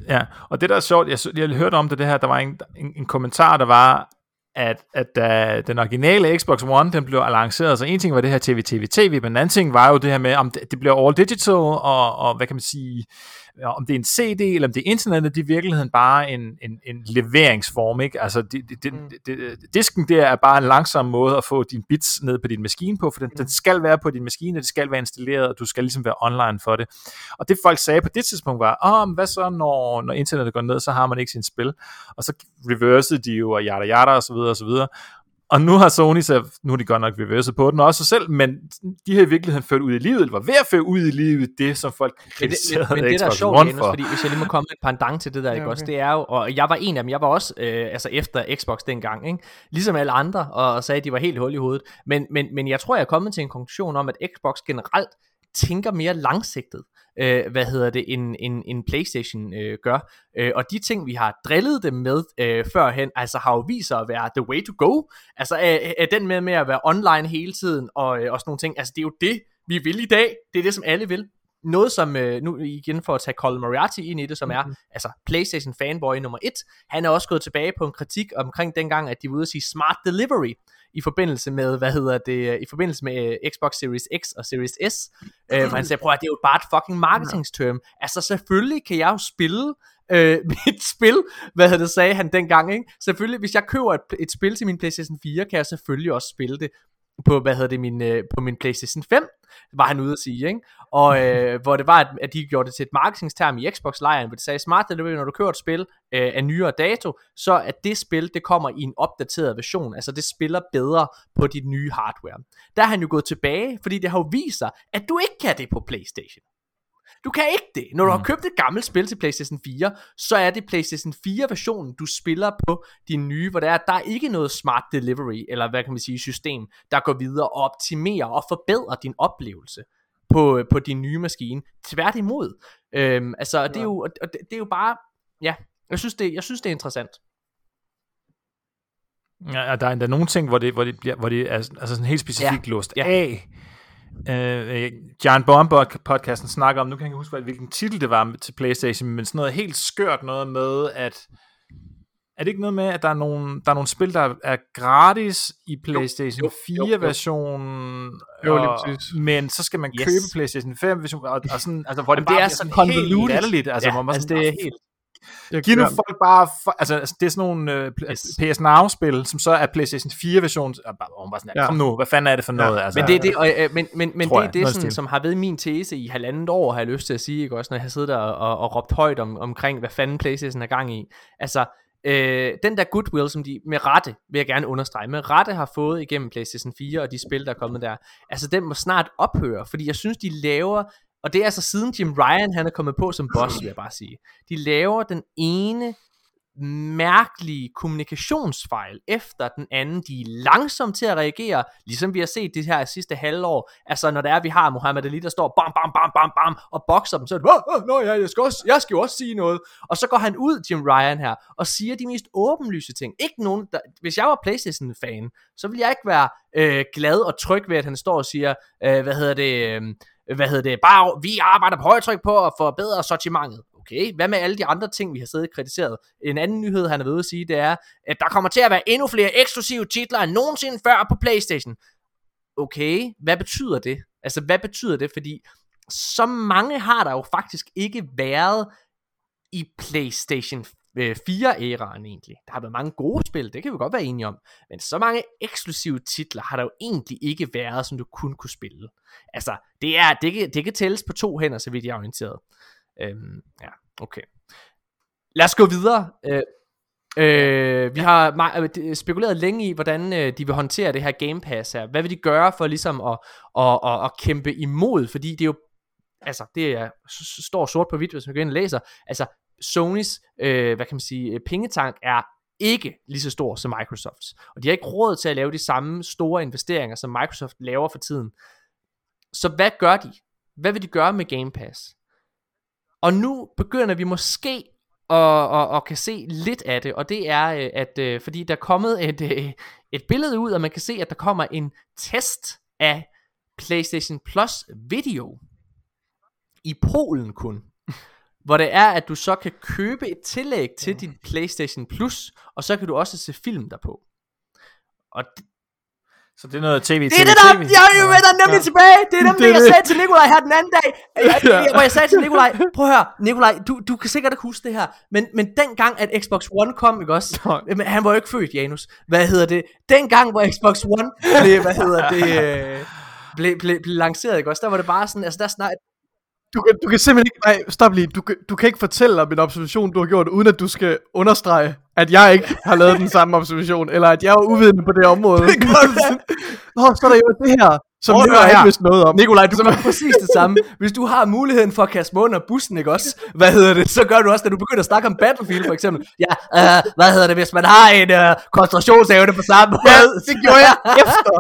[SPEAKER 3] Ja, og det der er sjovt, jeg, jeg hørte om det, det her, der var en, en, en kommentar, der var, at, at da den originale Xbox One, den blev lanceret, så en ting var det her TV, TV, TV, men en anden ting var jo det her med, om det, det bliver all digital, og, og hvad kan man sige, om det er en CD, eller om det er internettet, det er i virkeligheden bare en, en, en leveringsform, ikke? Altså, det, det, det,
[SPEAKER 2] Mm.
[SPEAKER 3] det, disken der er bare en langsom måde at få dine bits ned på din maskine på, for den, den skal være på din maskine, det skal være installeret, og du skal ligesom være online for det. Og det folk sagde på det tidspunkt var, oh, hvad så, når, når internettet går ned, så har man ikke sin spil. Og så reversede de jo, og yada yada, og så videre, og så videre. Og nu har Sony så, nu har de godt nok reverset på den også selv, men de har i virkeligheden ført ud i livet, eller var ved at føre ud i livet det, som folk
[SPEAKER 1] Men det,
[SPEAKER 3] kritiserede
[SPEAKER 1] men, men det der er
[SPEAKER 3] Xbox
[SPEAKER 1] sjovt,
[SPEAKER 3] One for.
[SPEAKER 1] fordi hvis jeg lige må komme med et pendant til det der,
[SPEAKER 2] Ja,
[SPEAKER 1] ikke
[SPEAKER 2] okay.
[SPEAKER 1] også, det er jo, og jeg var en af dem, jeg var også, øh, altså efter Xbox dengang, ikke? ligesom alle andre, og, og sagde, at de var helt hul i hovedet, men, men, men jeg tror, jeg er kommet til en konklusion om, at Xbox generelt tænker mere langsigtet, øh, hvad hedder det, end, end, end Playstation øh, gør, øh, og de ting, vi har drillet dem med øh, førhen, altså har jo vist sig at være the way to go, altså er, er den med med at være online hele tiden, og, øh, og sådan nogle ting, altså det er jo det, vi vil i dag, det er det, som alle vil, noget som, øh, nu igen for at tage Colin Moriarty ind i det, som er altså PlayStation fanboy nummer et, han er også gået tilbage på en kritik omkring dengang, at de var ude at sige smart delivery, i forbindelse med, hvad hedder det, øh, i forbindelse med øh, Xbox Series X og Series S, øh, hvor han sagde, prøv at det er jo bare et fucking marketingsterm. Altså selvfølgelig kan jeg jo spille øh, mit spil, hvad hedder det, sagde han dengang, ikke? Selvfølgelig, hvis jeg køber et, et spil til min PlayStation 4, kan jeg selvfølgelig også spille det på, hvad hedder det, min, øh, på min PlayStation 5, var han ude at sige, ikke? Og øh, hvor det var, at, at de gjorde det til et marketingsterm i Xbox-lejren, hvor de sagde, smart delivery, når du kører et spil øh, af nyere dato, så at det spil, det kommer i en opdateret version, altså det spiller bedre på dit nye hardware. Der er han jo gået tilbage, fordi det har jo vist sig, at du ikke kan det på PlayStation. Du kan ikke det. Når du har købt et gammelt spil til PlayStation 4, så er det PlayStation 4-versionen, du spiller på din nye, hvor der er, der er ikke noget smart delivery, eller hvad kan man sige, system, der går videre og optimerer og forbedrer din oplevelse på, på din nye maskine. Tværtimod. Øhm, altså, det er, jo, og det, det er jo bare, ja, jeg synes, det, jeg synes, det er interessant.
[SPEAKER 3] Ja, der er endda nogle ting, hvor det, hvor det, bliver, hvor det er altså sådan helt specifikt
[SPEAKER 1] Ja,
[SPEAKER 3] låst
[SPEAKER 1] ja.
[SPEAKER 3] af. Øh, John Bomb podcasten snakker om, nu kan jeg ikke huske, hvilken titel det var til Playstation, men sådan noget helt skørt noget med, at er det ikke noget med, at der er nogle, der er nogle spil, der er gratis i PlayStation
[SPEAKER 1] jo, jo, jo.
[SPEAKER 3] 4-versionen,
[SPEAKER 2] Jo, lige
[SPEAKER 3] og,
[SPEAKER 2] præcis.
[SPEAKER 3] men så skal man
[SPEAKER 1] Yes.
[SPEAKER 3] købe PlayStation 5-version, og, og sådan, altså, hvor det
[SPEAKER 1] Jamen,
[SPEAKER 3] bare
[SPEAKER 1] det er
[SPEAKER 3] sådan helt latterligt, altså,
[SPEAKER 1] ja,
[SPEAKER 3] hvor man
[SPEAKER 1] altså
[SPEAKER 3] sådan,
[SPEAKER 1] det er helt,
[SPEAKER 2] Jeg,
[SPEAKER 3] Giv nu
[SPEAKER 2] ja,
[SPEAKER 3] folk bare, for, altså altså, det er sådan nogle øh,
[SPEAKER 1] Yes.
[SPEAKER 3] PS Now-spil, som så er PlayStation 4-version, og bare, og bare sådan, ja.
[SPEAKER 2] Ja.
[SPEAKER 3] kom nu, hvad fanden er det for noget? Altså,
[SPEAKER 1] Men det er det, og, øh, men, men, men det er
[SPEAKER 3] jeg.
[SPEAKER 1] det,
[SPEAKER 3] Noget
[SPEAKER 1] sådan, som har været min tese i halvandet år, har jeg lyst til at sige, ikke også, når jeg har siddet der og, og, og råbt højt om, omkring, hvad fanden Playstation er gang i. Altså, øh, den der goodwill, som de med rette, vil jeg gerne understrege, med rette har fået igennem Playstation 4 og de spil, der er kommet der, altså den må snart ophøre, fordi jeg synes, de laver, og det er altså siden Jim Ryan, han er kommet på som boss, vil jeg bare sige. De laver den ene mærkelige kommunikationsfejl efter den anden. De er langsomme til at reagere, ligesom vi har set det her sidste halvår. Altså når det er, vi har Muhammad Ali, der står bam, bam, bam, bam, bam, og bokser dem, så er det, "Åh, åh, nå ja, jeg skal, også, jeg skal jo også sige noget. Og så går han ud, Jim Ryan her, og siger de mest åbenlyse ting. Ikke nogen, der, hvis jeg var Playstation-fan, så ville jeg ikke være øh, glad og tryg ved, at han står og siger, øh, hvad hedder det, øh, hvad hedder det, bare, vi arbejder på højtryk på at forbedre sortimentet. Okay, hvad med alle de andre ting, vi har siddet og kritiseret? En anden nyhed, han er ved at sige, det er, at der kommer til at være endnu flere eksklusive titler end nogensinde før på Playstation. Okay, hvad betyder det? Altså, hvad betyder det? Fordi så mange har der jo faktisk ikke været i Playstation øh, fire æraen egentlig. Der har været mange gode spil, det kan vi godt være enige om. Men så mange eksklusive titler har der jo egentlig ikke været, som du kun kunne spille. Altså, det, er, det, kan, det kan tælles på to hænder, så vidt jeg er orienteret. Øhm, ja, okay. Lad os gå videre. Øh, øh, vi har øh, spekuleret længe i, hvordan øh, de vil håndtere det her Game Pass her. Hvad vil de gøre for ligesom at, at, at, at kæmpe imod? Fordi det er jo altså det er, står sort på hvidt, hvis man går ind og læser, altså Sonys, øh, hvad kan man sige, øh, pengetank er ikke lige så stor som Microsofts. Og de har ikke råd til at lave de samme store investeringer, som Microsoft laver for tiden. Så hvad gør de? Hvad vil de gøre med Game Pass? Og nu begynder vi måske at, og, og kan se lidt af det, og det er, øh, at øh, fordi der er kommet et, et billede ud, og man kan se, at der kommer en test af PlayStation Plus Video i Polen kun. Hvor det er, at du så kan købe et tillæg til din PlayStation Plus, og så kan du også se film derpå. Og det,
[SPEAKER 3] Så det er noget tv,
[SPEAKER 1] det er det der, jeg er jo med dig nemlig ja. tilbage. Det er nemlig det, jeg sagde til Nikolaj her den anden dag. Jeg, jeg, hvor jeg sagde til Nikolaj, prøv at høre, Nikolaj, du, du kan sikkert ikke huske det her, men, men dengang, at Xbox One kom, ikke også?
[SPEAKER 2] Nej.
[SPEAKER 1] Men han var jo ikke født, Janus. Hvad hedder det? Dengang, hvor Xbox One blev, hvad hedder det, øh, blev, blev, blev lanceret, ikke også? Der var det bare sådan, altså der snart,
[SPEAKER 2] Du kan, du kan simpelthen ikke... Nej, stop lige. Du, kan- du kan ikke fortælle om en observation, du har gjort, uden at du skal understrege, at jeg ikke har lavet den samme observation, eller at jeg er uvidende på det område.
[SPEAKER 1] Det.
[SPEAKER 2] Nå, så er der jo det her, som
[SPEAKER 1] at
[SPEAKER 2] jeg ikke
[SPEAKER 1] her.
[SPEAKER 2] vidst noget om.
[SPEAKER 1] Nikolaj, du gør præcis det samme. Hvis du har muligheden for at kaste mig under bussen, ikke også? Hvad hedder det? Så gør du også, da du begynder at snakke om Battlefield, for eksempel. Ja, øh, hvad hedder det, hvis man har en øh, koncentrationsevne på samme måde?
[SPEAKER 2] Ja, det gjorde jeg efter.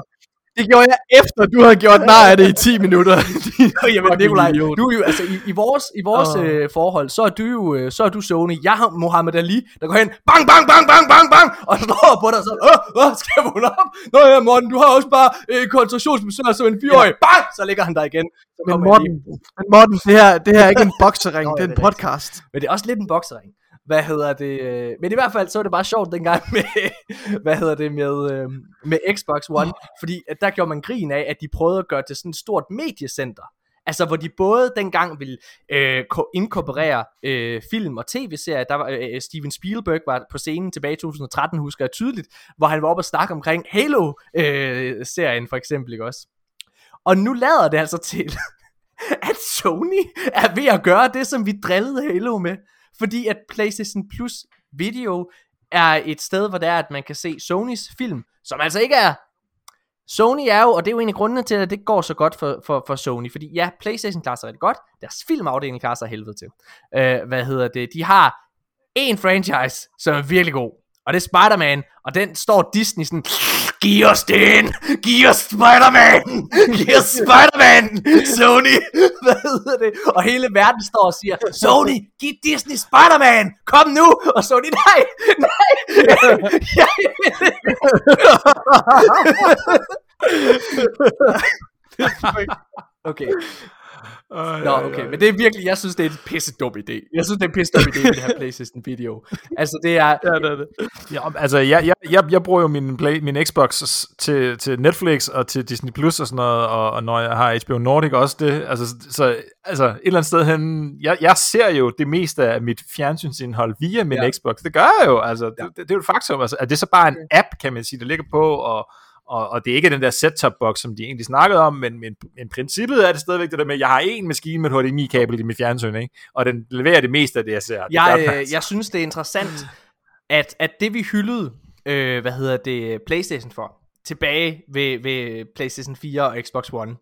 [SPEAKER 2] Det gjorde jeg efter, du havde gjort nar af det i 10 minutter.
[SPEAKER 1] Jamen Nikolaj, du er jo, altså i, i vores, i vores øh, forhold, så er du jo, øh, så er du Sony, jeg har Mohammed Ali, der går hen, bang, bang, bang, bang, bang, bang, og slår på dig, og så, åh, åh, skal vågne op? Nå ja, Morten, du har også bare øh, koncentrationsbesøg som en fireårig, bang, så ligger han der igen.
[SPEAKER 2] Men Morten, men Morten det, her, det her er ikke en boksering, det er
[SPEAKER 1] ja,
[SPEAKER 2] en podcast.
[SPEAKER 1] Men det er også lidt en boksering. Hvad hedder det? øh, Men i hvert fald, så var det bare sjovt dengang med, hvad hedder det, med, øh, med Xbox One. Fordi at der gjorde man grin af, at de prøvede at gøre det sådan et stort mediecenter. Altså hvor de både dengang ville øh, inkorporere øh, film og tv-serier. Der var øh, øh Steven Spielberg var på scenen tilbage i 2013, husker jeg tydeligt. Hvor han var oppe og snakke omkring Halo-serien øh, for eksempel, ikke også? Og nu lader det altså til, at Sony er ved at gøre det, som vi drillede Halo med. Fordi at PlayStation Plus Video er et sted, hvor det er, at man kan se Sonys film, som altså ikke er... Sony er jo, og det er jo en af grundene til, at det går så godt for, for, for Sony, fordi ja, Playstation klarer sig rigtig godt, deres filmafdeling klarer sig helvede til. Øh, hvad hedder det? De har en franchise, som er virkelig god, og det er Spider-Man, og den står Disney sådan, giv os den, giv os Spider-Man, giv os Spider-Man, Sony, hvad hedder det, og hele verden står og siger, Sony, giv Disney Spider-Man, kom nu, og Sony, nej, nej, jeg. Okay. Nå, okay, men det er virkelig, jeg synes, det er en pisse dum idé. Jeg synes, det er en pisse dum idé, det her PlayStation video. Altså, det er...
[SPEAKER 2] Ja, det er det.
[SPEAKER 3] Ja, altså, jeg, jeg, jeg, jeg bruger jo min, play, min Xbox til, til Netflix og til Disney Plus og sådan noget, og, og når jeg har HBO Nordic også det, altså, så, altså et eller andet sted hen, jeg, jeg ser jo det meste af mit fjernsynsindhold via min
[SPEAKER 1] Ja.
[SPEAKER 3] ja. Xbox, det gør jeg jo, altså, det, det, det er jo et faktum, altså, er det så bare en app, kan man sige, der ligger på, og, og, og det er ikke den der set-top-box, som de egentlig snakkede om, men, men, men princippet er det stadigvæk det der med, at jeg har en maskine med et HDMI-kabel i mit fjernsyn, ikke? og den leverer det meste af det, jeg ser. Det
[SPEAKER 1] Jeg, øh,
[SPEAKER 3] altså.
[SPEAKER 1] jeg synes, det er interessant, at, at det vi hyldede, øh, hvad hedder det, Playstation for, tilbage ved, ved Playstation 4 og Xbox One,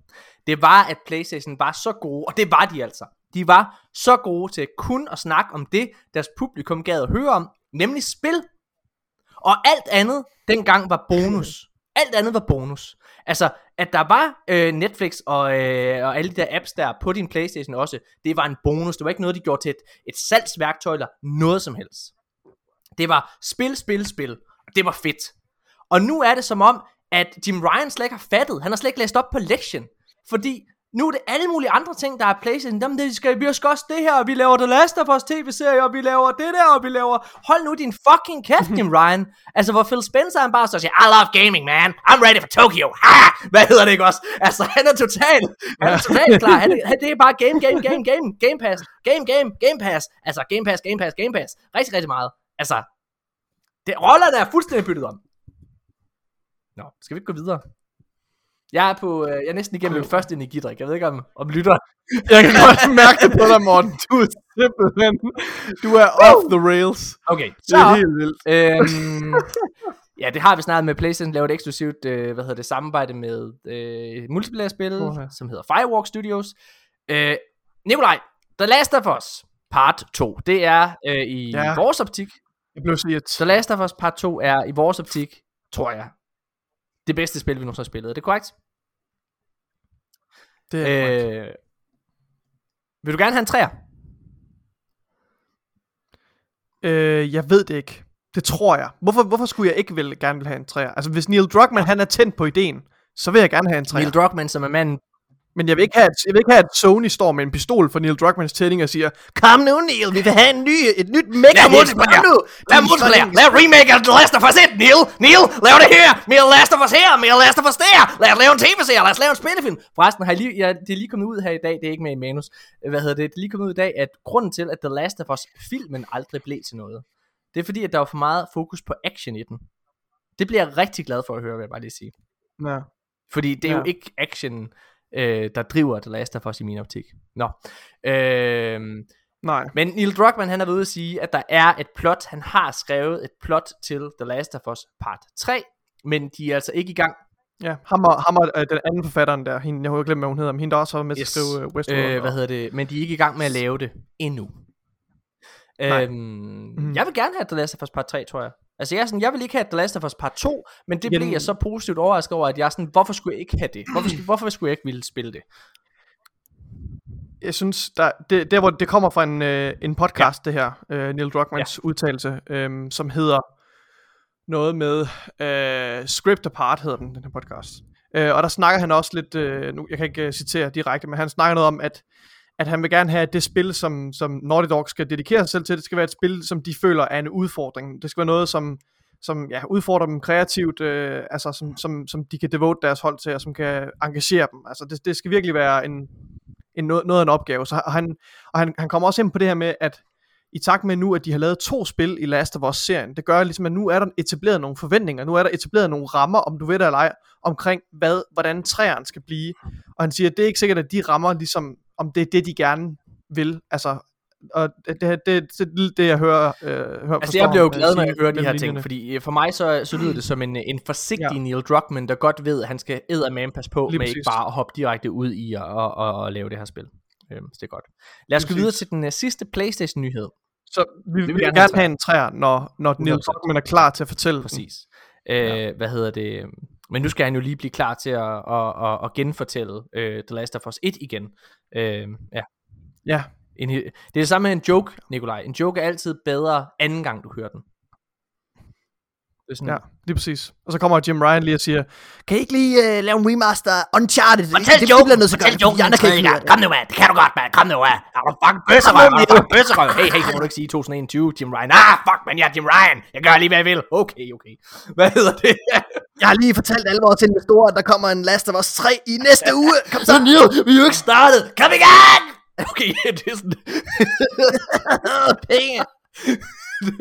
[SPEAKER 1] det var, at Playstation var så gode, og det var de altså. De var så gode til kun at snakke om det, deres publikum gad at høre om, nemlig spil. Og alt andet dengang var bonus. Alt andet var bonus. Altså, at der var øh, Netflix og, øh, og alle de der apps der på din Playstation også, det var en bonus. Det var ikke noget, de gjorde til et, et salgsværktøj eller noget som helst. Det var spil, spil, spil. Og det var fedt. Og nu er det som om, at Jim Ryan slet ikke har fattet. Han har slet ikke læst op på lektien. Fordi nu er det alle mulige andre ting, der er PlayStation. Jamen, det skal, vi skal også det her, og vi laver The Last of Us tv-serie, og vi laver det der, og vi laver... Hold nu din fucking kæft, Jim Ryan. Altså, hvor Phil Spencer han bare så siger, I love gaming, man. I'm ready for Tokyo. Ha! Hvad hedder det ikke også? Altså, han er totalt, han er klar. Han, han, det er bare game, game, game, game, game pass. Game, game, game pass. Altså, game pass, game pass, game pass. Rigtig, rigtig meget. altså, det, rollerne er fuldstændig byttet om. Nå, skal vi ikke gå videre? Jeg er på, øh, jeg er næsten igennem min første energidrik. Jeg ved ikke om, om lytter.
[SPEAKER 2] Jeg kan godt mærke det på dig, Morten. Du er simpelthen... Du er off the rails.
[SPEAKER 1] Okay,
[SPEAKER 2] Det
[SPEAKER 1] så...
[SPEAKER 2] er helt vildt.
[SPEAKER 1] øhm, ja, det har vi snart med PlayStation lavet et eksklusivt, øh, hvad hedder det, samarbejde med øh, multiplayer-spil,
[SPEAKER 2] Uha.
[SPEAKER 1] som hedder Firewalk Studios. Øh, Nikolaj, The Last of Us Part 2, det er øh, i
[SPEAKER 2] Ja.
[SPEAKER 1] vores optik.
[SPEAKER 2] Jeg blev så
[SPEAKER 1] The Last of Us Part 2 er i vores optik, tror jeg, det bedste spil, vi nogensinde har spillet. Er det korrekt?
[SPEAKER 2] Det er korrekt.
[SPEAKER 1] Øh, vil du gerne have en træer?
[SPEAKER 2] Øh, jeg ved det ikke. Det tror jeg. Hvorfor, hvorfor skulle jeg ikke vil, gerne vil have en træer? Altså, hvis Neil Druckmann han er tændt på ideen, så vil jeg gerne have en træer.
[SPEAKER 1] Neil Druckmann, som er manden
[SPEAKER 2] Men jeg vil, ikke have, at, jeg vil ikke have, at Sony står med en pistol for Neil Druckmanns tænding og siger, Kom nu, Neil, vi vil have en ny, et nyt mega
[SPEAKER 1] Ja, multiplayer.
[SPEAKER 2] Kom nu!
[SPEAKER 1] Lav multiplayer. Lav remake af The Last of Us 1, Neil. Neil, lav det her. Mere Last of Us her. Mere Last of Us der. Lad os lave en tv-serie. Lad os lave en spillefilm. Forresten, har jeg lige, jeg, det er lige kommet ud her i dag. Det er ikke med i manus. Hvad hedder det? Det er lige kommet ud i dag, at grunden til, at The Last of Us filmen aldrig blev til noget, det er fordi, at der var for meget fokus på action i den. Det bliver jeg rigtig glad for at høre, vil jeg bare lige sige.
[SPEAKER 2] Ja.
[SPEAKER 1] Fordi det er ja. jo
[SPEAKER 2] Ja.
[SPEAKER 1] ikke action, øh, der driver The Last of Us i min optik. Nå. Øh,
[SPEAKER 2] Nej.
[SPEAKER 1] men Neil Druckmann, han er ved at sige, at der er et plot, han har skrevet et plot til The Last of Us part 3, men de er altså ikke i gang.
[SPEAKER 2] Ja, ham og, ham og øh, den anden forfatteren der, hende, jeg har glemt, hvad hun hedder, men hende der også var med
[SPEAKER 1] Yes.
[SPEAKER 2] at skrive uh, Westworld.
[SPEAKER 1] Øh, hvad hedder det? Men de er ikke i gang med at lave det endnu.
[SPEAKER 2] Nej.
[SPEAKER 1] Øhm,
[SPEAKER 2] Mhm.
[SPEAKER 1] Jeg vil gerne have The Last of Us part 3, tror jeg. Altså jeg, er sådan, jeg vil ikke have The Last of Us part 2, men det
[SPEAKER 2] Jamen-
[SPEAKER 1] blev jeg så positivt overrasket over, at jeg er sådan, hvorfor skulle jeg ikke have det? Hvorfor, skulle- hvorfor skulle jeg ikke ville spille det?
[SPEAKER 2] jeg synes, der, det, der hvor det kommer fra en, øh, en podcast, ja. det her, øh, Neil Druckmanns ja. udtalelse, øh, som hedder noget med øh, Script Apart, hedder den, den her podcast. Øh, og der snakker han også lidt, øh, nu, jeg kan ikke øh, citere direkte, men han snakker noget om, at, at han vil gerne have, at det spil, som, som Naughty Dog skal dedikere sig selv til, det skal være et spil, som de føler er en udfordring. Det skal være noget, som, som ja, udfordrer dem kreativt, øh, altså som, som, som de kan devote deres hold til, og som kan engagere dem. Altså det, det skal virkelig være en, en noget, noget af en opgave. Så, og han, og han, han kommer også ind på det her med, at i takt med nu, at de har lavet to spil i Last of Us-serien, det gør ligesom, at nu er der etableret nogle forventninger, nu er der etableret nogle rammer, om du ved det eller ej, omkring, hvad, hvordan træerne skal blive. Og han siger, at det er ikke sikkert, at de rammer, ligesom, om det er det, de gerne vil. Altså, og det, det, det, det, det jeg hører, øh, hører
[SPEAKER 1] Altså jeg bliver jo glad, når jeg hører de her ting, fordi øh, for mig så, så lyder det som en, en forsigtig
[SPEAKER 2] Ja.
[SPEAKER 1] ja. Neil Druckmann, der godt ved, at han skal eddermame passe på
[SPEAKER 2] Lige
[SPEAKER 1] med
[SPEAKER 2] præcis.
[SPEAKER 1] ikke bare at hoppe direkte ud i at og, og, og lave det her spil. Øhm, så det er godt. Lad os gå videre til den uh, sidste Playstation-nyhed.
[SPEAKER 2] Så vi, vi
[SPEAKER 1] vil gerne have
[SPEAKER 2] en træer, når, når Neil
[SPEAKER 1] 100%.
[SPEAKER 2] Druckmann er klar til at fortælle.
[SPEAKER 1] Præcis. Øh, Hvad hedder det? Men nu skal han jo lige blive klar til at, at, at, at genfortælle uh, The Last of Us 1 igen. Øh, ja.
[SPEAKER 2] Ja,
[SPEAKER 1] En, det er det samme med en joke, Nikolaj. En joke er altid bedre anden gang, du hører den. Det er sådan,
[SPEAKER 2] Ja, lige præcis. Og så kommer Jim Ryan lige og siger, kan I ikke lige uh, lave en remaster Uncharted?
[SPEAKER 4] Fortæl
[SPEAKER 2] det,
[SPEAKER 4] joken,
[SPEAKER 2] bliver nødt til at
[SPEAKER 4] fortæl joken
[SPEAKER 2] andre kan ikke.
[SPEAKER 4] Kom nu, mand. Det kan du godt, mand. Kom nu, mand. Er du fucking bøsserøv? Er du fucking bøsserøv?
[SPEAKER 1] Hey, hey, det må du ikke sige i 2021, Jim Ryan. Ah, fuck, man, jeg er Jim Ryan. Jeg gør lige, hvad jeg vil. Okay, okay. Hvad hedder det?
[SPEAKER 2] Jeg har lige fortalt alle vores investorer, at der kommer en Last of Us 3 i næste uge. Kom så.
[SPEAKER 1] Neil, vi er jo ikke startet. Kom igen! Okay, det er sådan...
[SPEAKER 2] Penge.
[SPEAKER 1] det,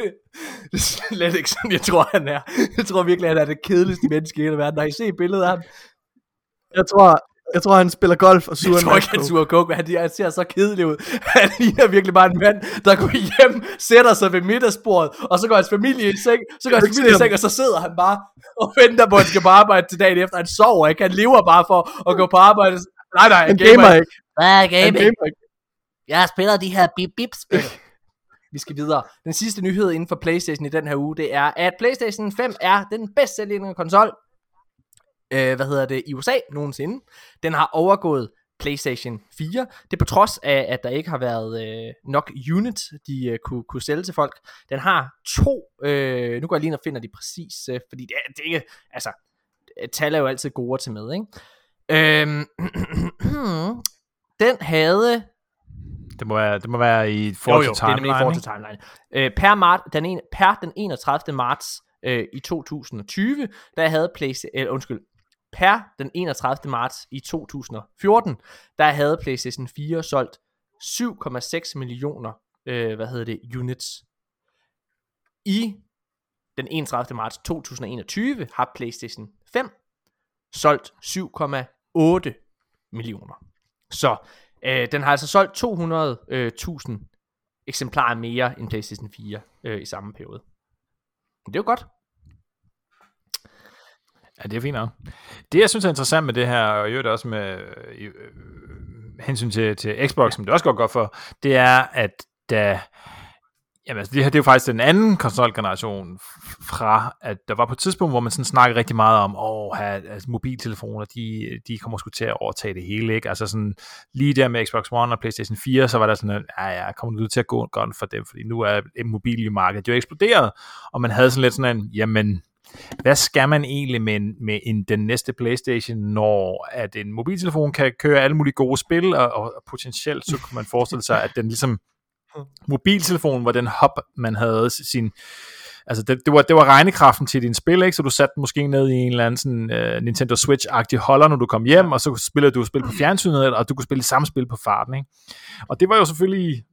[SPEAKER 1] det er slet ikke sådan, jeg tror, han er. Jeg tror virkelig, han er det kedeligste menneske i hele verden. Har I set billedet af ham?
[SPEAKER 2] Jeg tror, jeg tror, han spiller golf og suger
[SPEAKER 1] Jeg tror ikke, han suger coke, men han, han ser så kedelig ud. Han ligner virkelig bare en mand, der går hjem, sætter sig ved middagsbordet, og så går hans familie i seng, så går hans
[SPEAKER 2] ikke
[SPEAKER 1] familie i
[SPEAKER 2] se
[SPEAKER 1] seng, og så sidder han bare og venter på, at han skal på arbejde til dagen efter. Han sover ikke, han lever bare for at gå på arbejde. Nej, nej,
[SPEAKER 2] Han gamer ikke.
[SPEAKER 4] Hvad er
[SPEAKER 2] Han
[SPEAKER 4] gaming?
[SPEAKER 2] gamer ikke.
[SPEAKER 4] Jeg spiller de her bip-bip-spil.
[SPEAKER 1] Vi skal videre. Den sidste nyhed inden for PlayStation i den her uge, det er, at PlayStation 5 er den bedst sælgende konsol, øh, hvad hedder det, i USA nogensinde. Den har overgået PlayStation 4. Det er på trods af, at der ikke har været øh, nok units, de øh, kunne, kunne sælge til folk. Den har to, øh, nu går jeg lige ind og finder de præcis, øh, fordi det er, det er ikke, altså, tal er jo altid gode til med, ikke? Øhm, den havde
[SPEAKER 3] Det må være, det må være i forhold til
[SPEAKER 1] det er nemlig i
[SPEAKER 3] timeline,
[SPEAKER 1] forhold til timeline. Øh, per, mart, den en, per den 31. marts øh, i 2020, der havde PlayStation, øh, undskyld, per den 31. marts i 2014, der havde PlayStation 4 solgt 7,6 millioner, øh, hvad hedder det, units. i den 31. marts 2021 har PlayStation 5 solgt 7,8 millioner. Så øh, den har altså solgt 200.000 øh, eksemplarer mere end PlayStation 4 øh, i samme periode. Men det er jo godt.
[SPEAKER 3] Ja, det er fint nok. Det, jeg synes er interessant med det her, og i øvrigt også med øh, øh, hensyn til, til Xbox, som det også går godt for, det er, at da Jamen, altså, det her det er jo faktisk den anden konsolgeneration fra, at der var på et tidspunkt, hvor man sådan snakkede rigtig meget om, åh, altså, mobiltelefoner, de, de kommer sgu til at overtage det hele, ikke? Altså sådan, lige der med Xbox One og PlayStation 4, så var der sådan, at, ja, ja, kommer du til at gå godt for dem, fordi nu er mobilmarkedet jo eksploderet, og man havde sådan lidt sådan en, jamen, hvad skal man egentlig med, med en, den næste Playstation, når at en mobiltelefon kan køre alle mulige gode spil, og, og potentielt så kunne man forestille sig, at den ligesom mobiltelefonen var den hub, man havde sin, altså det, det, var, det var regnekraften til din spil, ikke? så du satte måske ned i en eller anden sådan, uh, Nintendo Switch-agtig holder, når du kom hjem, og så spillede du spil på fjernsynet, og du kunne spille samme spil på farten. Ikke? Og det var jo selvfølgelig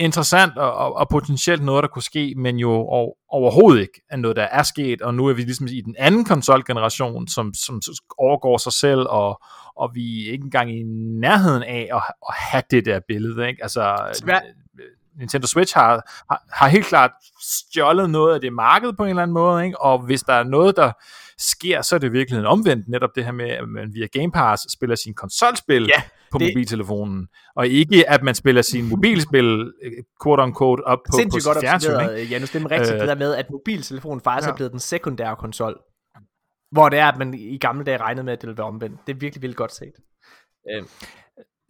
[SPEAKER 3] interessant og, og, og potentielt noget, der kunne ske, men jo over, overhovedet ikke er noget, der er sket, og nu er vi ligesom i den anden konsolgeneration, som, som overgår sig selv, og, og vi er ikke engang i nærheden af at, at have det der billede. Ikke? Altså, Nintendo Switch har, har, har helt klart stjålet noget af det marked på en eller anden måde, ikke? og hvis der er noget, der sker, så er det virkelig en omvendt, netop det her med, at man via Game Pass spiller sin konsolspil ja, på det... mobiltelefonen, og ikke at man spiller sin mobilspil, quote unquote, op på,
[SPEAKER 1] Sindssygt
[SPEAKER 3] på
[SPEAKER 1] godt fjernsynet. Janus, det er rigtigt, øh, det der med, at mobiltelefonen faktisk ja. er blevet den sekundære konsol, hvor det er, at man i gamle dage regnede med, at det ville være omvendt. Det er virkelig, virkelig godt set. Øh.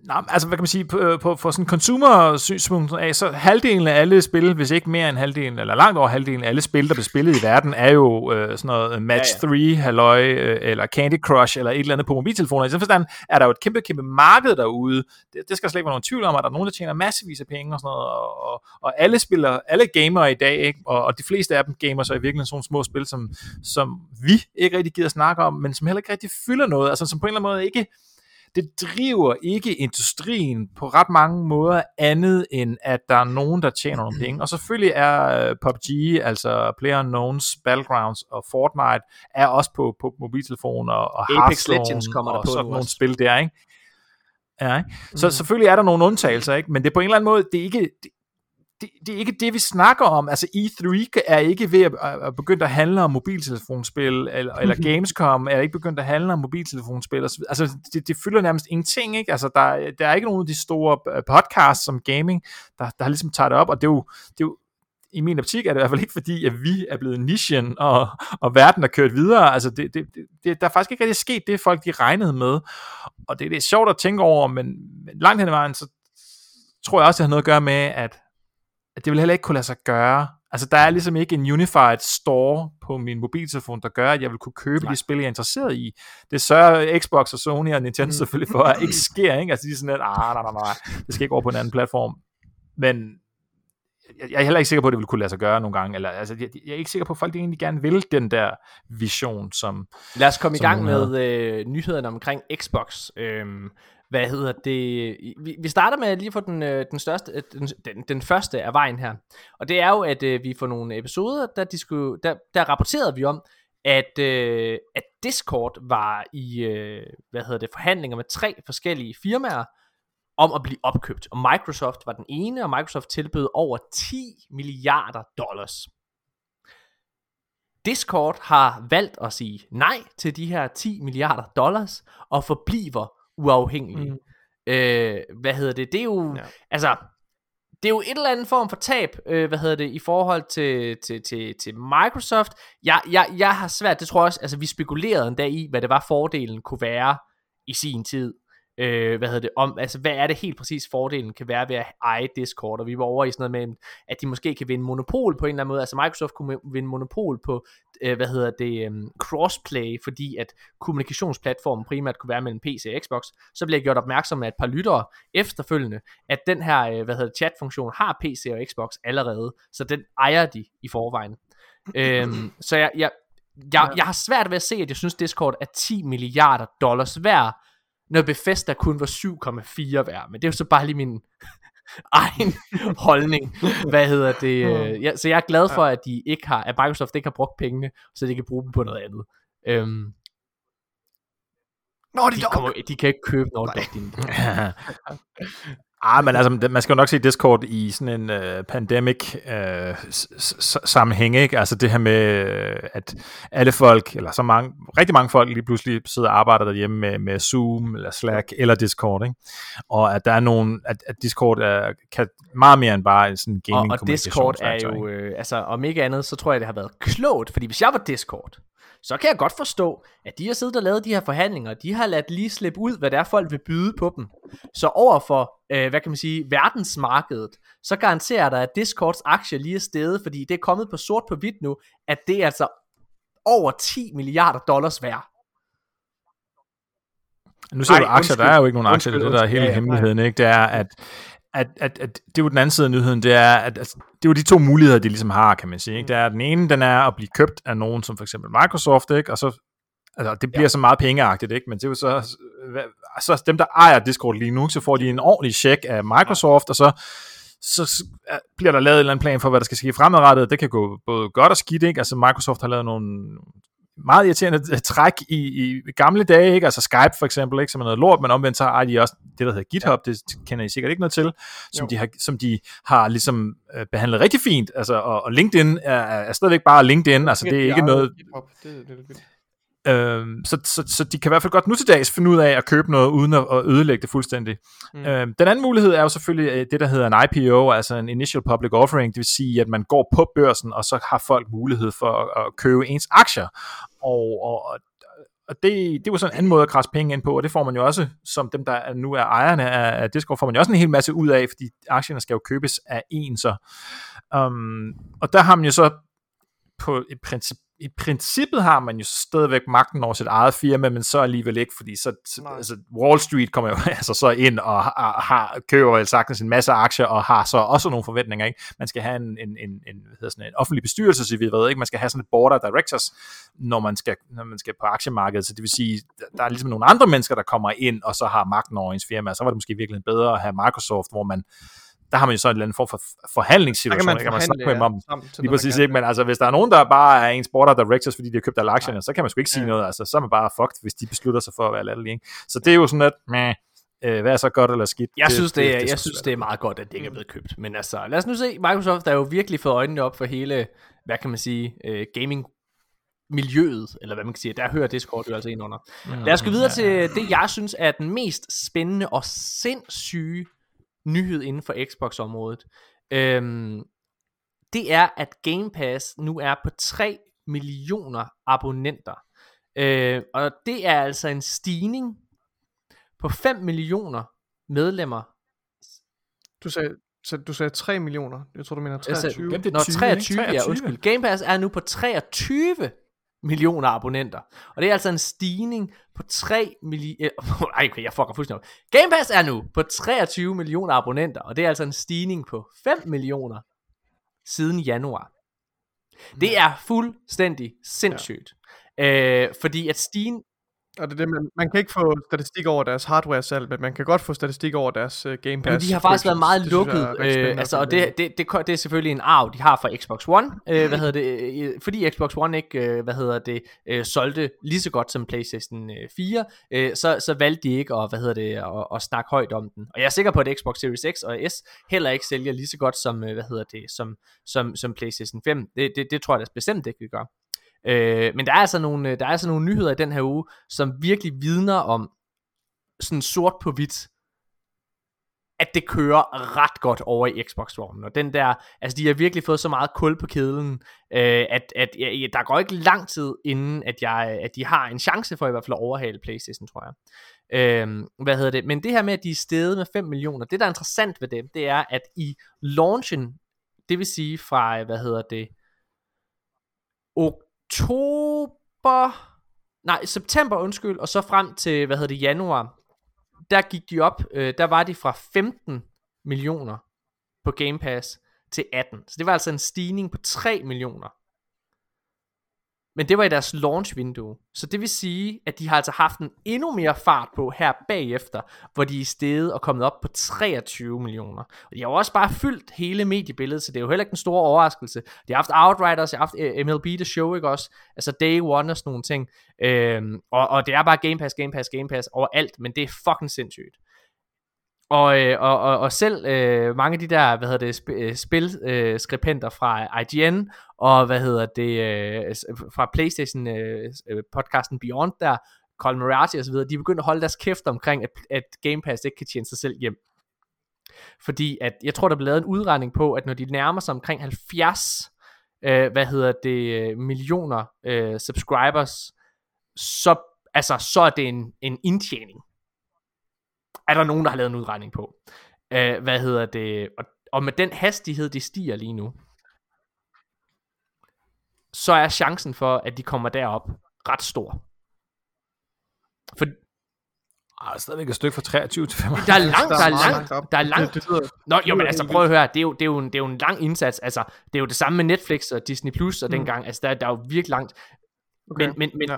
[SPEAKER 3] Nej, altså hvad kan man sige, på, på, på sådan consumer synspunkt af, så halvdelen af alle spil, hvis ikke mere end halvdelen, eller langt over halvdelen af alle spil, der bliver spillet i verden, er jo øh, sådan noget Match ja, ja. 3, halløj, øh, eller Candy Crush, eller et eller andet på mobiltelefoner. I sådan forstand er der jo et kæmpe, kæmpe marked derude. Det, det skal slet ikke være nogen tvivl om, at der er nogen, der tjener massevis af penge og sådan noget, og, og, og alle spiller, alle gamer i dag, ikke? Og, og de fleste af dem gamer så i virkeligheden sådan nogle små spil, som, som vi ikke rigtig gider snakke om, men som heller ikke rigtig fylder noget, altså som på en eller anden måde ikke det driver ikke industrien på ret mange måder andet end, at der er nogen, der tjener nogle penge. Og selvfølgelig er øh, PUBG, altså PlayerUnknown's Battlegrounds og Fortnite, er også på, på mobiltelefoner og
[SPEAKER 1] Apex Legends kommer der
[SPEAKER 3] og
[SPEAKER 1] på
[SPEAKER 3] sådan nogle spil der, ikke? Ja, ikke? Så mm. selvfølgelig er der nogle undtagelser, ikke? men det er på en eller anden måde, det er ikke, det, det, det er ikke det, vi snakker om. Altså E3 er ikke ved at, at begynde at handle om mobiltelefonspil, eller, eller Gamescom er ikke begyndt at handle om mobiltelefonspil. Altså det, det fylder nærmest ingenting. Ikke? Altså der, der er ikke nogen af de store øh, podcasts som gaming, der, der har ligesom taget det op, og det er jo, det er jo i min optik er det i hvert fald ikke fordi, at vi er blevet nichen, og, og verden er kørt videre. Altså, det, det, det, der er faktisk ikke rigtig sket det, folk de regnede med. Og det, det er sjovt at tænke over, men, men langt hen ad vejen, så tror jeg også, det har noget at gøre med, at det vil heller ikke kunne lade sig gøre. Altså, der er ligesom ikke en unified store på min mobiltelefon, der gør, at jeg vil kunne købe Nej. de spil, jeg er interesseret i. Det sørger Xbox og Sony og Nintendo mm. selvfølgelig for, at ikke sker, ikke? Altså, de er sådan lidt, ah, nej, nej, nej, det skal ikke over på en anden platform. Men jeg er heller ikke sikker på, at det vil kunne lade sig gøre nogle gange. Eller, altså, jeg, jeg er ikke sikker på, at folk egentlig gerne vil den der vision, som...
[SPEAKER 1] Lad os komme i gang med øh, nyhederne omkring Xbox. Øhm, hvad hedder det? Vi, vi starter med lige for den, øh, den, største, øh, den, den, den første af vejen her. Og det er jo, at øh, vi får nogle episoder, der, de skulle, der, der rapporterede vi om, at, øh, at Discord var i øh, hvad hedder det, forhandlinger med tre forskellige firmaer om at blive opkøbt. Og Microsoft var den ene, og Microsoft tilbød over 10 milliarder dollars. Discord har valgt at sige nej til de her 10 milliarder dollars og forbliver uafhængige. Mm. Øh, hvad hedder det? Det er jo, ja. altså, det er jo et eller andet form for tab, øh, hvad hedder det, i forhold til, til, til, til Microsoft. Jeg, jeg, jeg har svært, det tror jeg også, altså vi spekulerede en dag i, hvad det var fordelen kunne være i sin tid øh, hvad hedder det, om, altså hvad er det helt præcis fordelen kan være ved at eje Discord, og vi var over i sådan noget med, at de måske kan vinde monopol på en eller anden måde, altså Microsoft kunne vinde monopol på, øh, hvad hedder det, um, crossplay, fordi at kommunikationsplatformen primært kunne være mellem PC og Xbox, så bliver jeg gjort opmærksom af et par lyttere efterfølgende, at den her, øh, hvad hedder det, chatfunktion har PC og Xbox allerede, så den ejer de i forvejen. øhm, så jeg, jeg, jeg, jeg har svært ved at se, at jeg synes Discord er 10 milliarder dollars værd, når Bethesda kun var 7,4 værd. Men det er jo så bare lige min, egen holdning. Hvad hedder det? Øh, ja, så jeg er glad for, at de ikke har, at Microsoft ikke har brugt pengene, så de kan bruge dem på noget andet. Øhm,
[SPEAKER 2] Naughty
[SPEAKER 1] de,
[SPEAKER 2] Dog!
[SPEAKER 1] kommer, de kan ikke købe Naughty Dog. Din.
[SPEAKER 3] Ah, men altså, man skal jo nok se Discord i sådan en uh, pandemic uh, sammenhæng, ikke? Altså det her med, øh, at alle folk, eller så mange, rigtig mange folk lige pludselig sidder og arbejder derhjemme med, med Zoom, eller Slack, eller Discord, ikke? Og at der er nogen, at, at Discord er, kan meget mere end bare en sådan
[SPEAKER 1] og,
[SPEAKER 3] gaming
[SPEAKER 1] og Discord er jo, øh, altså om ikke andet, så tror jeg, det har været klogt, fordi hvis jeg var Discord, så kan jeg godt forstå, at de har siddet og lavet de her forhandlinger, de har ladt lige slippe ud, hvad det er, folk vil byde på dem. Så overfor, øh, hvad kan man sige, verdensmarkedet, så garanterer dig, at Discords aktie lige er steget, fordi det er kommet på sort på hvidt nu, at det er altså over 10 milliarder dollars værd.
[SPEAKER 3] Nu siger
[SPEAKER 1] Ej,
[SPEAKER 3] du aktier, der
[SPEAKER 1] undskyld.
[SPEAKER 3] er jo ikke nogen aktier, det er det, der er
[SPEAKER 1] Undskyld,
[SPEAKER 3] hele
[SPEAKER 1] ja, ja,
[SPEAKER 3] hemmeligheden, ikke? Det er, at, at, at, at det er jo den anden side af nyheden, det er, at altså, det er jo de to muligheder, de ligesom har, kan man sige. Ikke? Det er, den ene, den er at blive købt af nogen, som for eksempel Microsoft, ikke? og så Altså, det bliver ja. så meget pengeagtigt, ikke? Men det er jo så, så dem, der ejer Discord lige nu, så får de en ordentlig check af Microsoft, og så, så er- bliver der lavet en eller anden plan for, hvad der skal ske fremadrettet. Det kan gå både godt og skidt, ikke? Altså, Microsoft har lavet nogle meget irriterende øh, træk i, i gamle dage, ikke? Altså Skype for eksempel, ikke? Som er noget lort, men omvendt så har de også det, der hedder GitHub, det kender I sikkert ikke noget til, som,
[SPEAKER 2] Jo.
[SPEAKER 3] de har, som de har ligesom øh, behandlet rigtig fint, altså, og, og LinkedIn er, er stadigvæk bare LinkedIn, altså det er ikke noget,
[SPEAKER 2] GitHub. Det, det er lidt vildt.
[SPEAKER 3] Øhm, så, så, så de kan i hvert fald godt nu til dags finde ud af at købe noget, uden at, at ødelægge det fuldstændig. Mm. Øhm, den anden mulighed er jo selvfølgelig øh, det, der hedder en IPO, altså en Initial Public Offering, det vil sige, at man går på børsen, og så har folk mulighed for at, at købe ens aktier. Og, og, og det, det er jo sådan en anden måde at krasse penge ind på, og det får man jo også, som dem, der er- nu er ejerne af, af Discord, får man jo også en hel masse ud af, fordi aktierne skal jo købes af en så. Um, og der har man jo så på et princip, i princippet har man jo stadigvæk magten over sit eget firma, men så alligevel ikke, fordi så,
[SPEAKER 2] Nej.
[SPEAKER 3] altså Wall Street kommer jo altså så ind og har, har køber vel sagtens en masse aktier og har så også nogle forventninger, ikke? Man skal have en, en, en, en, hvad hedder sådan en offentlig bestyrelse, så vi ved ikke, man skal have sådan et board of directors, når man skal, når man skal på aktiemarkedet, så det vil sige, der er ligesom nogle andre mennesker, der kommer ind og så har magten over ens firma, så var det måske virkelig bedre at have Microsoft, hvor man der har man jo så en eller anden form for
[SPEAKER 2] Der
[SPEAKER 3] forhandlingssituation,
[SPEAKER 2] kan man
[SPEAKER 3] ikke? Kan man snakke med dem om,
[SPEAKER 2] ja,
[SPEAKER 3] Lige præcis, ikke? Men altså, hvis der er nogen, der bare er ens board of directors, fordi de har købt alle aktierne, så kan man sgu ikke sige
[SPEAKER 2] Ja.
[SPEAKER 3] noget. Altså, så er man bare fucked, hvis de beslutter sig for at være latterlige, ikke? Så det er jo sådan, at, meh, øh, hvad er så godt eller skidt?
[SPEAKER 1] Jeg synes, det, er,
[SPEAKER 3] sgu
[SPEAKER 1] jeg synes, det er meget godt, at det ikke er blevet købt. Men altså, lad os nu se. Microsoft har jo virkelig fået øjnene op for hele, hvad kan man sige, øh, gaming miljøet, eller hvad man kan sige, der hører Discord jo altså ind under. Lad os gå videre til det, jeg synes er den mest spændende og sindssyge nyhed inden for Xbox-området. Øhm, det er, at Game Pass nu er på 3 millioner abonnenter. Øh, og det er altså en stigning på 5 millioner medlemmer.
[SPEAKER 2] Du sagde, så du sagde 3 millioner. Jeg tror, du mener
[SPEAKER 1] Jeg sagde-
[SPEAKER 2] 23.
[SPEAKER 3] Jamen, det er
[SPEAKER 1] Nå,
[SPEAKER 3] 20,
[SPEAKER 1] 23,
[SPEAKER 3] ikke?
[SPEAKER 1] ja,
[SPEAKER 3] 23.
[SPEAKER 1] undskyld. Game Pass er nu på 23 millioner abonnenter. Og det er altså en stigning på 3 millioner... Ej, okay, jeg fucker fuldstændig op. Game Pass er nu på 23 millioner abonnenter, og det er altså en stigning på 5 millioner siden januar. Det er fuldstændig sindssygt. Ja. Øh, fordi at stigen...
[SPEAKER 2] Og det er det, man, man kan ikke få statistik over deres hardware-salg, men man kan godt få statistik over deres uh, Game Pass.
[SPEAKER 1] Jamen, de har faktisk været meget
[SPEAKER 2] synes
[SPEAKER 1] lukket, øh, altså, og det, det, det, det er selvfølgelig en arv, de har fra Xbox One, øh, hvad hedder det, øh, fordi Xbox One ikke, øh, hvad hedder det, øh, solgte lige så godt som PlayStation øh, 4, øh, så, så valgte de ikke at, hvad hedder det, at, at snakke højt om den. Og jeg er sikker på, at Xbox Series X og S heller ikke sælger lige så godt som, øh, hvad hedder det, som, som, som PlayStation 5. Det, det, det tror jeg da bestemt ikke, vi gør. Øh, men der er altså nogle, øh, der er altså nogle nyheder i den her uge, som virkelig vidner om sådan sort på hvidt, at det kører ret godt over i Xbox-vognen. Og den der, altså de har virkelig fået så meget kul på kedlen, øh, at, at ja, der går ikke lang tid inden, at, jeg, at de har en chance for i hvert fald at overhale Playstation, tror jeg. Øh, hvad hedder det? Men det her med, at de er steget med 5 millioner, det der er interessant ved dem, det er, at i launchen, det vil sige fra, hvad hedder det, oktober, nej, september, undskyld, og så frem til, hvad hedder det, januar, der gik de op, øh, der var de fra 15 millioner på Game Pass til 18. Så det var altså en stigning på 3 millioner. Men det var i deres launch vindue. Så det vil sige, at de har altså haft en endnu mere fart på her bagefter, hvor de er steget og kommet op på 23 millioner. Og de har jo også bare fyldt hele mediebilledet, så det er jo heller ikke en stor overraskelse. De har haft Outriders, de har haft øh, MLB The Show, ikke også? Altså Day One og sådan nogle ting. Øhm, og, og det er bare Game Pass, Game Pass, Game Pass overalt, men det er fucking sindssygt. Og, øh, og, og, og selv øh, mange af de der, hvad hedder det, sp- øh, spilskribenter øh, fra IGN, og hvad hedder det, øh, fra Playstation øh, øh, podcasten Beyond der, Colin Moriarty og så videre, de begyndte at holde deres kæft omkring, at, at Game Pass ikke kan tjene sig selv hjem. Fordi at, jeg tror, der blev lavet en udregning på, at når de nærmer sig omkring 70, øh, hvad hedder det, øh, millioner øh, subscribers, så, altså, så er det en, en indtjening er der nogen, der har lavet en udregning på. Uh, hvad hedder det? Og, og med den hastighed, det stiger lige nu, så er chancen for, at de kommer derop ret stor.
[SPEAKER 3] For, Ah, stadigvæk et stykke fra 23 til 55.
[SPEAKER 1] Der er langt, der er langt, der er langt. Det, det Nå, jo, men altså prøv at høre, det er jo, det er jo, en, det er jo en lang indsats, altså, det er jo det samme med Netflix og Disney Plus og mm. dengang, altså, der, der er jo virkelig langt. Okay. Men, men, men, ja.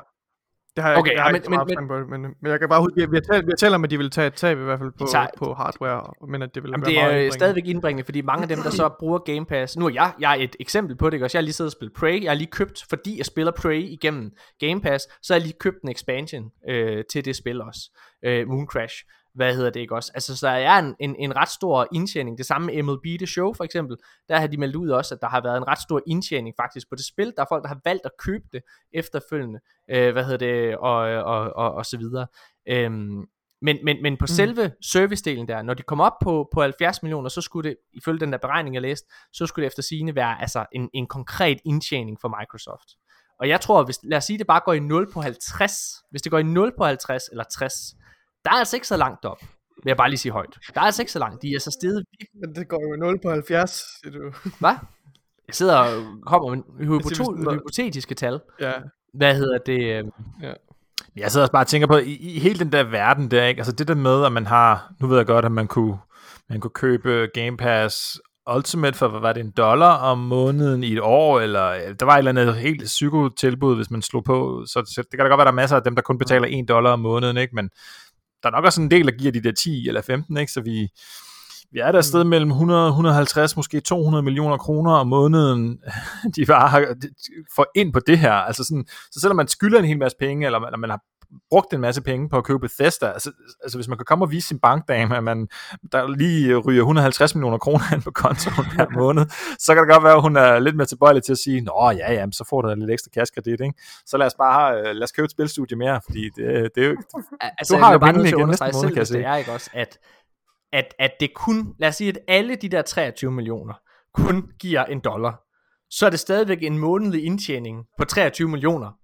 [SPEAKER 2] Det har jeg, okay, jeg, jeg ja, men, men, men, men, men, jeg kan bare huske, vi, har talt, vi har talt om, at de vil tage et tab i hvert fald på, tager, på hardware, men at det vil
[SPEAKER 1] jamen, være det er meget stadigvæk indbringende, fordi mange af dem, der så bruger Game Pass, nu er jeg, jeg er et eksempel på det, også jeg har lige siddet og spillet Prey, jeg har lige købt, fordi jeg spiller Prey igennem Game Pass, så har jeg lige købt en expansion øh, til det spil også, øh, Moon Crash, hvad hedder det ikke også? Altså, så der er en, en, en ret stor indtjening. Det samme MLB The Show for eksempel. Der har de meldt ud også, at der har været en ret stor indtjening faktisk på det spil. Der er folk, der har valgt at købe det efterfølgende. Øh, hvad hedder det? Og, og, og, og så videre. Øhm, men, men, men på mm. selve servicedelen der, når de kommer op på, på 70 millioner, så skulle det, ifølge den der beregning, jeg læste, så skulle det efter sigende være altså en, en konkret indtjening for Microsoft. Og jeg tror, hvis, lad os sige, det bare går i 0 på 50, hvis det går i 0 på 50 eller 60, der er altså ikke så langt op, vil jeg bare lige sige højt. Der er altså ikke så langt. De er så stedet
[SPEAKER 2] Men det går jo 0 på 70, siger du.
[SPEAKER 1] Hvad? Jeg sidder og kommer med hypoto- hypotetiske tal.
[SPEAKER 2] Ja.
[SPEAKER 1] Hvad hedder det? Øh? Ja.
[SPEAKER 3] Jeg sidder også bare og tænker på, i, i hele den der verden der, ikke? altså det der med, at man har, nu ved jeg godt, at man kunne, man kunne købe Game Pass Ultimate for, hvad var det, en dollar om måneden i et år, eller der var et eller andet helt psykotilbud, hvis man slog på, så, så det kan da godt være, der er masser af dem, der kun betaler en dollar om måneden, ikke? men der er nok også en del, der giver de der 10 eller 15, ikke? så vi, vi er der et sted mellem 100, 150, måske 200 millioner kroner om måneden, de bare får ind på det her. Altså sådan, så selvom man skylder en hel masse penge, eller, eller man har brugt en masse penge på at købe Bethesda. Altså, altså hvis man kan komme og vise sin bankdame, at man der lige ryger 150 millioner kroner ind på kontoen hver måned, så kan det godt være, at hun er lidt mere tilbøjelig til at sige, nå ja, ja, så får du lidt ekstra kassekredit, ikke? Så lad os bare øh, lad os købe et spilstudie mere, fordi det, det er jo...
[SPEAKER 1] Altså, du har jo bare nødt til at understrege selv, hvis det er ikke også, at, at, at det kun, lad os sige, at alle de der 23 millioner kun giver en dollar, så er det stadigvæk en månedlig indtjening på 23 millioner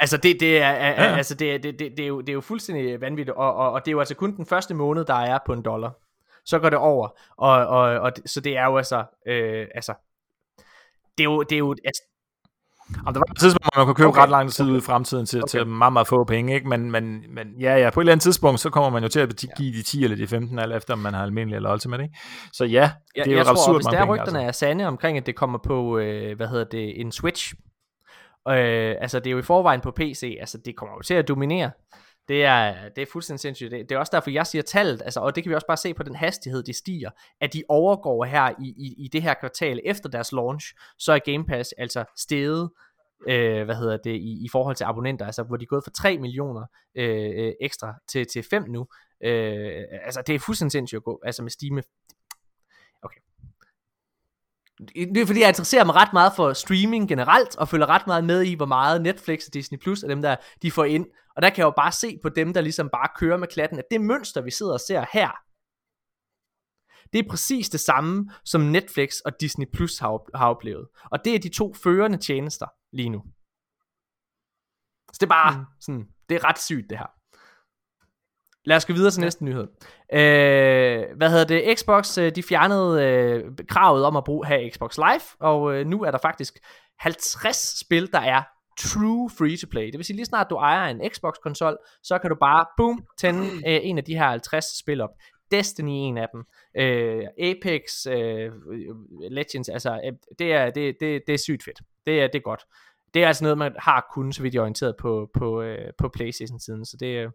[SPEAKER 1] Altså det, det er, er ja. altså det, det, det, det, er jo, det er jo fuldstændig vanvittigt, og, og, og det er jo altså kun den første måned, der er på en dollar. Så går det over, og, og, og så det er jo altså, øh, altså, det er jo, det er jo, altså,
[SPEAKER 3] Jamen, der var et tidspunkt, hvor man kunne købe okay. ret lang tid ud i fremtiden til, okay. til meget, meget få penge, ikke? Men, men, men ja, ja, på et eller andet tidspunkt, så kommer man jo til at give de 10 eller de 15, eller efter om man har almindelig eller ultimate, ikke? Så ja, det er jeg, jo jeg absurd tror,
[SPEAKER 1] hvis der rygterne altså. er sande omkring, at det kommer på, øh, hvad hedder det, en Switch, Øh, altså det er jo i forvejen på PC, altså det kommer jo til at dominere. Det er, det er fuldstændig sindssygt. Det, det er også derfor, jeg siger tallet, altså, og det kan vi også bare se på den hastighed, de stiger, at de overgår her i, i, i det her kvartal efter deres launch, så er Game Pass altså steget, øh, hvad hedder det, i, i forhold til abonnenter, altså hvor de er gået fra 3 millioner øh, øh, ekstra til, til 5 nu. Øh, altså det er fuldstændig sindssygt at gå, altså med Steam det er fordi, jeg interesserer mig ret meget for streaming generelt, og følger ret meget med i, hvor meget Netflix og Disney Plus og dem der, de får ind. Og der kan jeg jo bare se på dem, der ligesom bare kører med klatten, at det mønster, vi sidder og ser her, det er præcis det samme, som Netflix og Disney Plus har, har oplevet. Og det er de to førende tjenester lige nu. Så det er bare mm. sådan, det er ret sygt det her. Lad os gå videre til næste nyhed. Øh, hvad hedder det? Xbox, øh, de fjernede øh, kravet om at bruge, have Xbox Live, og øh, nu er der faktisk 50 spil, der er true free to play. Det vil sige, lige snart du ejer en Xbox konsol, så kan du bare, boom, tænde øh, en af de her 50 spil op. Destiny en af dem. Øh, Apex øh, Legends, altså øh, det er, det, det, det er sygt fedt. Det er, det er godt. Det er altså noget, man har kunnet, så vidt jeg er orienteret på, på, øh, på Playstation-siden. Så det, øh,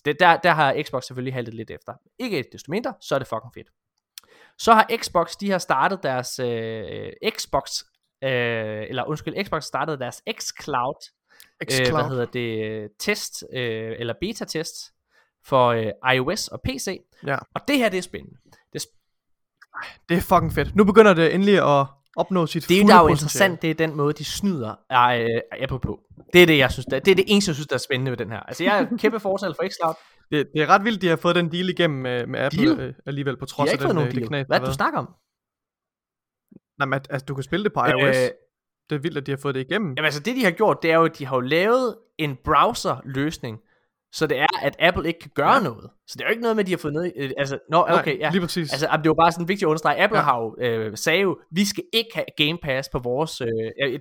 [SPEAKER 1] så det, der, der har Xbox selvfølgelig haltet lidt efter. Ikke desto mindre, så er det fucking fedt. Så har Xbox, de har startet deres øh, Xbox, øh, eller undskyld, Xbox startede deres xCloud, øh, hvad hedder det, test, øh, eller beta-test, for øh, iOS og PC.
[SPEAKER 2] Ja.
[SPEAKER 1] Og det her, det er spændende. Det er, sp-
[SPEAKER 2] Det er fucking fedt. Nu begynder det endelig at opnå sit
[SPEAKER 1] det er jo, der er interessant, det er den måde, de snyder øh, Apple på. Det er det, jeg synes, der, det er det eneste, jeg synes, der er spændende ved den her. Altså, jeg er kæmpe fortaler for xCloud.
[SPEAKER 2] Det, det er ret vildt, de har fået den deal igennem med, med Apple
[SPEAKER 1] Deal?
[SPEAKER 2] øh, alligevel, på
[SPEAKER 1] De
[SPEAKER 2] trods
[SPEAKER 1] har
[SPEAKER 2] af den,
[SPEAKER 1] nogen
[SPEAKER 2] øh, det knas,
[SPEAKER 1] Hvad du snakker om?
[SPEAKER 2] Nej, men at, altså, du kan spille det på iOS.
[SPEAKER 1] Øh,
[SPEAKER 2] det er vildt, at de har fået det igennem.
[SPEAKER 1] Jamen altså det de har gjort, det er jo, at de har jo lavet en browser-løsning, så det er, at Apple ikke kan gøre ja. noget. Så det er jo ikke noget med, at de har fået noget, øh, altså, nå,
[SPEAKER 2] Nej,
[SPEAKER 1] okay, ja.
[SPEAKER 2] lige præcis.
[SPEAKER 1] Altså, det var bare sådan vigtigt at understrege, Apple
[SPEAKER 2] Ja.
[SPEAKER 1] har jo, øh, sagde jo, vi skal ikke have Game Pass på vores, øh,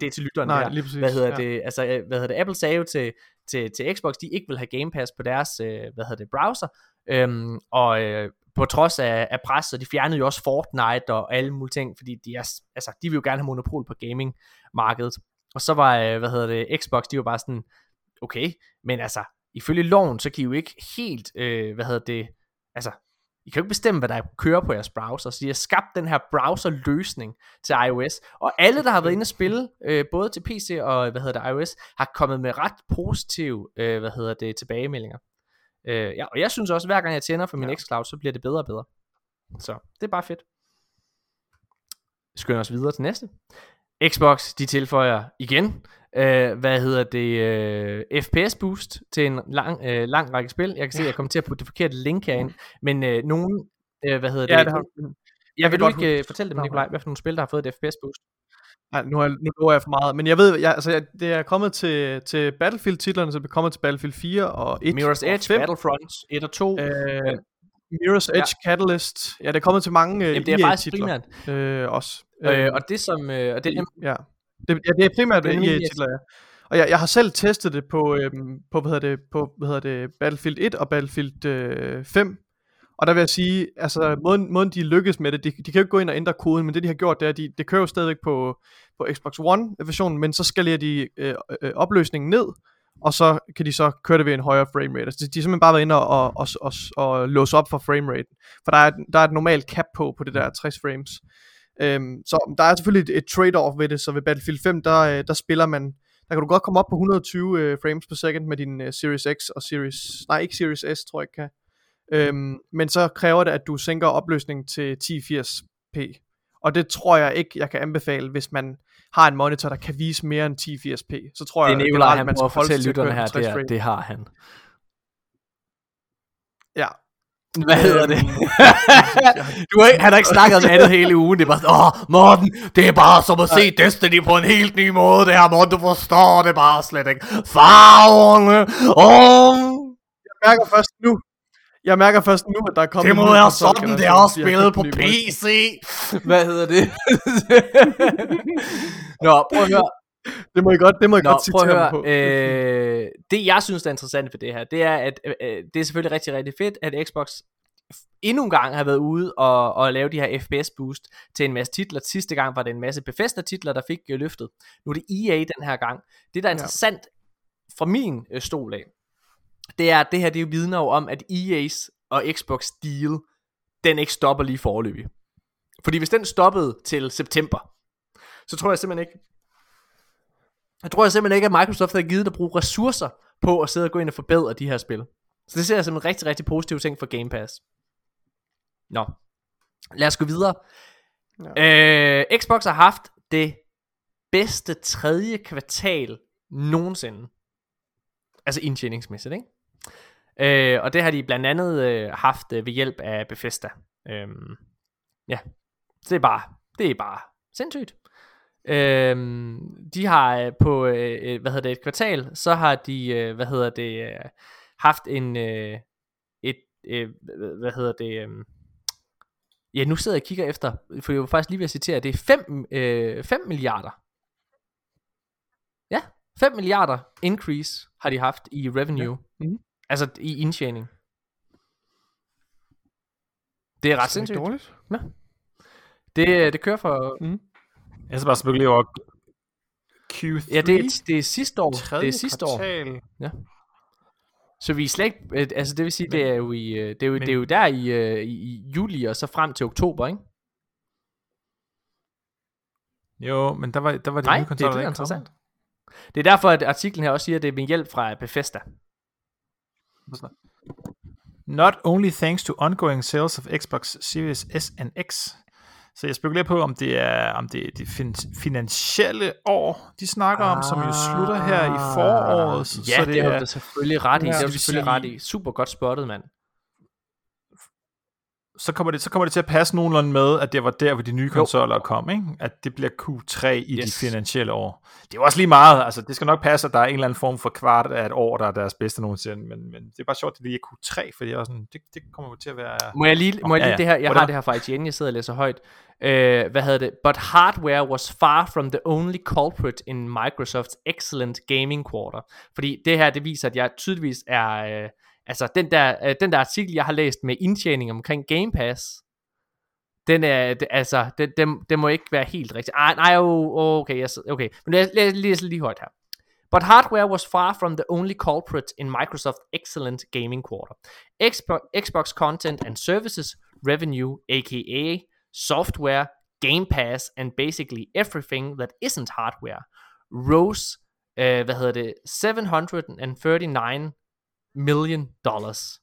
[SPEAKER 1] det er til lytterne
[SPEAKER 2] Nej,
[SPEAKER 1] her.
[SPEAKER 2] lige præcis.
[SPEAKER 1] Hvad hedder
[SPEAKER 2] ja.
[SPEAKER 1] det, altså, øh, hvad hedder det, Apple sagde jo til, til, til Xbox, de ikke vil have Game Pass på deres, øh, hvad hedder det, browser, øhm, og øh, på trods af, af pres, så de fjernede jo også Fortnite og alle mulige ting, fordi de, er, altså, de vil jo gerne have monopol på gaming-markedet. Og så var, øh, hvad hedder det, Xbox, de var bare sådan, okay, men altså, ifølge loven, så kan I jo ikke helt, øh, hvad hedder det, altså, I kan jo ikke bestemme, hvad der kører på jeres browser, så de har skabt den her browser-løsning til iOS, og alle, der har været inde og spille, øh, både til PC og, hvad hedder det, iOS, har kommet med ret positive, øh, hvad hedder det, tilbagemeldinger. Øh, ja, og jeg synes også, hver gang jeg tænder for min
[SPEAKER 2] Ja.
[SPEAKER 1] xCloud, så bliver det bedre og bedre. Så, det er bare fedt. Skynder os videre til næste. Xbox, de tilføjer igen, øh, hvad hedder det, øh, FPS boost til en lang, øh, lang række spil. Jeg kan se, at jeg kommer til at putte det forkerte link herind, men øh, nogen, øh, hvad hedder
[SPEAKER 2] Ja,
[SPEAKER 1] det,
[SPEAKER 2] det har
[SPEAKER 1] jeg vil
[SPEAKER 2] kan
[SPEAKER 1] du ikke øh, fortælle dem, Nikolaj, hvad for nogle spil, der har fået et FPS boost?
[SPEAKER 2] Nej, nu, har, nu lover jeg for meget. Men jeg ved, jeg, altså, jeg, det er kommet til, til Battlefield-titlerne, så det er kommet til Battlefield 4 og 1
[SPEAKER 1] Mirror's
[SPEAKER 2] og
[SPEAKER 1] Edge,
[SPEAKER 2] 5.
[SPEAKER 1] Battlefront 1 og 2.
[SPEAKER 2] Øh, Mirror's Edge, Catalyst. Ja, det er kommet til mange øh,
[SPEAKER 1] Jamen, det er faktisk
[SPEAKER 2] EA-titler
[SPEAKER 1] primært.
[SPEAKER 2] øh, også.
[SPEAKER 1] Øh, og det som, øh, og det,
[SPEAKER 2] Ja. Det, ja, det er primært
[SPEAKER 1] Det er nemlig
[SPEAKER 2] EA-titler, ja. Og jeg, jeg har selv testet det på, øhm, på, hvad hedder det, på hvad hedder det, Battlefield 1 og Battlefield øh, 5. Og der vil jeg sige, altså måden, måden de lykkes med det, de, de kan jo ikke gå ind og ændre koden, men det de har gjort, det er, at de, det kører jo stadigvæk på, på Xbox One-versionen, men så skalerer de øh, øh, opløsningen ned, og så kan de så køre det ved en højere framerate. Altså, de, de har simpelthen bare været inde og, og, og, og, og låse op for framerate. For der er, der er et normalt cap på, på det der 60 frames. Øhm, så der er selvfølgelig et, et trade-off ved det, så ved Battlefield 5, der, øh, der spiller man, der kan du godt komme op på 120 øh, frames per second med din øh, Series X og Series, nej ikke Series S, tror jeg ikke kan. Øhm, men så kræver det, at du sænker opløsningen til 1080p. Og det tror jeg ikke, jeg kan anbefale, hvis man har en monitor, der kan vise mere end 1080p. Så tror
[SPEAKER 1] det er
[SPEAKER 2] jeg,
[SPEAKER 1] Nikolaj,
[SPEAKER 2] generelt,
[SPEAKER 1] han
[SPEAKER 2] man skal holde sig til
[SPEAKER 1] lytterne her,
[SPEAKER 2] 60
[SPEAKER 1] det, er, det har han.
[SPEAKER 2] Ja,
[SPEAKER 1] Hvad hedder det?
[SPEAKER 2] Øhm,
[SPEAKER 1] du har ikke, han har ikke snakket om andet hele ugen. Det er bare sådan, åh, Morten, det er bare som at se Destiny på en helt ny måde. Det her, Morten, du forstår det bare slet ikke. Farverne, åh,
[SPEAKER 2] jeg mærker først nu, jeg mærker først nu, at der er kommet
[SPEAKER 1] det må være sådan, det er spillet
[SPEAKER 2] købte
[SPEAKER 1] på. PC. Hvad hedder det? Nå, prøv at høre.
[SPEAKER 2] Det må I godt, det må I
[SPEAKER 1] Nå,
[SPEAKER 2] godt
[SPEAKER 1] prøv at høre.
[SPEAKER 2] på.
[SPEAKER 1] Øh, det jeg synes er interessant ved det her, det er, at øh, øh, det er selvfølgelig rigtig, rigtig fedt, at Xbox endnu en gang har været ude og, og lave de her FPS boost til en masse titler. Sidste gang var det en masse Bethesda titler, der fik øh, løftet. Nu er det EA den her gang. Det der er
[SPEAKER 2] Ja.
[SPEAKER 1] interessant fra min øh, stol af, det er, at det her det er vidner jo om, at EA's og Xbox deal, den ikke stopper lige forløbig. Fordi hvis den stoppede til september, så tror jeg simpelthen ikke, jeg tror jeg simpelthen ikke, at Microsoft har givet at bruge ressourcer på at sidde og gå ind og forbedre de her spil. Så det ser jeg som en rigtig, rigtig positiv ting for Game Pass. Nå. Lad os gå videre. Ja. Øh, Xbox har haft det bedste tredje kvartal nogensinde. Altså indtjeningsmæssigt, ikke? Øh, og det har de blandt andet øh, haft øh, ved hjælp af Bethesda. Øhm, ja, så det er bare, det er bare sindssygt. Øhm, de har øh, på, øh, øh, hvad hedder det, et kvartal, så har de, øh, hvad hedder det, øh, haft en, øh, et, øh, hvad hedder det, øh, ja, nu sidder jeg og kigger efter, for jeg var faktisk lige ved at citere, det er 5, øh, 5 milliarder. Ja, 5 milliarder increase har de haft i revenue.
[SPEAKER 2] Ja. Mhm.
[SPEAKER 1] Altså i indtjening. Det er ret
[SPEAKER 2] Det er
[SPEAKER 1] sindssygt.
[SPEAKER 2] dårligt.
[SPEAKER 1] Det, det kører for...
[SPEAKER 3] Jeg skal bare spekulere over Q3.
[SPEAKER 1] Ja, det er, det er sidste år.
[SPEAKER 3] tredje
[SPEAKER 1] Det er sidste år.
[SPEAKER 3] kvartal.
[SPEAKER 1] Så vi er slet ikke... øh, Altså det vil sige, det er jo, i, øh, det er jo,
[SPEAKER 3] men-
[SPEAKER 1] det er jo der i, øh, i, i juli og så frem til oktober, ikke?
[SPEAKER 3] Jo, men der var, der var de
[SPEAKER 1] Nej,
[SPEAKER 3] nye
[SPEAKER 1] det er
[SPEAKER 3] konsoller,
[SPEAKER 1] det, er interessant.
[SPEAKER 3] kommet.
[SPEAKER 1] Det er derfor, at artiklen her også siger, at det er med hjælp fra Bethesda.
[SPEAKER 3] Not only thanks to ongoing sales of Xbox Series S and X. Så jeg spekulerer på, om det er om det, er det fin- finansielle år, de snakker om, som jo slutter her i foråret. Så,
[SPEAKER 1] Ja,
[SPEAKER 3] så
[SPEAKER 1] det, det har
[SPEAKER 3] er,
[SPEAKER 1] du selvfølgelig ret i. Det har
[SPEAKER 3] det
[SPEAKER 1] du selvfølgelig ret i. Super godt spottet, mand.
[SPEAKER 3] Så, kommer det, så kommer det til at passe nogenlunde med, at det var der, hvor de nye konsoller kom, ikke? at det bliver Q3 i yes. De finansielle år. Det er jo også lige meget, altså det skal nok passe, at der er en eller anden form for kvart af et år, der er deres bedste nogensinde, men, men det er bare sjovt, at det lige er Q3, for det, er også sådan, det, det kommer jo til at være...
[SPEAKER 1] Må jeg lige, må jeg
[SPEAKER 3] Ja,
[SPEAKER 1] lige
[SPEAKER 3] ja.
[SPEAKER 1] det her, jeg har
[SPEAKER 3] Whatever.
[SPEAKER 1] det her fra IGN, jeg sidder og læser højt. Uh, hvad hedder det? But hardware was far from the only culprit in Microsoft's excellent gaming quarter. Fordi det her, det viser, at jeg tydeligvis er, uh, altså den der, øh, den der artikel, jeg har læst med indtjening omkring Game Pass, den er, det, altså, den, den, den må ikke være helt rigtig. Ah, nej, oh, okay, yes, okay. Men lad, lad, lige, lige højt her. But hardware was far from the only culprit in Microsoft's excellent gaming quarter. Xbox, Xbox content and services revenue, aka software, Game Pass, and basically everything that isn't hardware, rose, uh, hvad hedder det, 739 million dollars,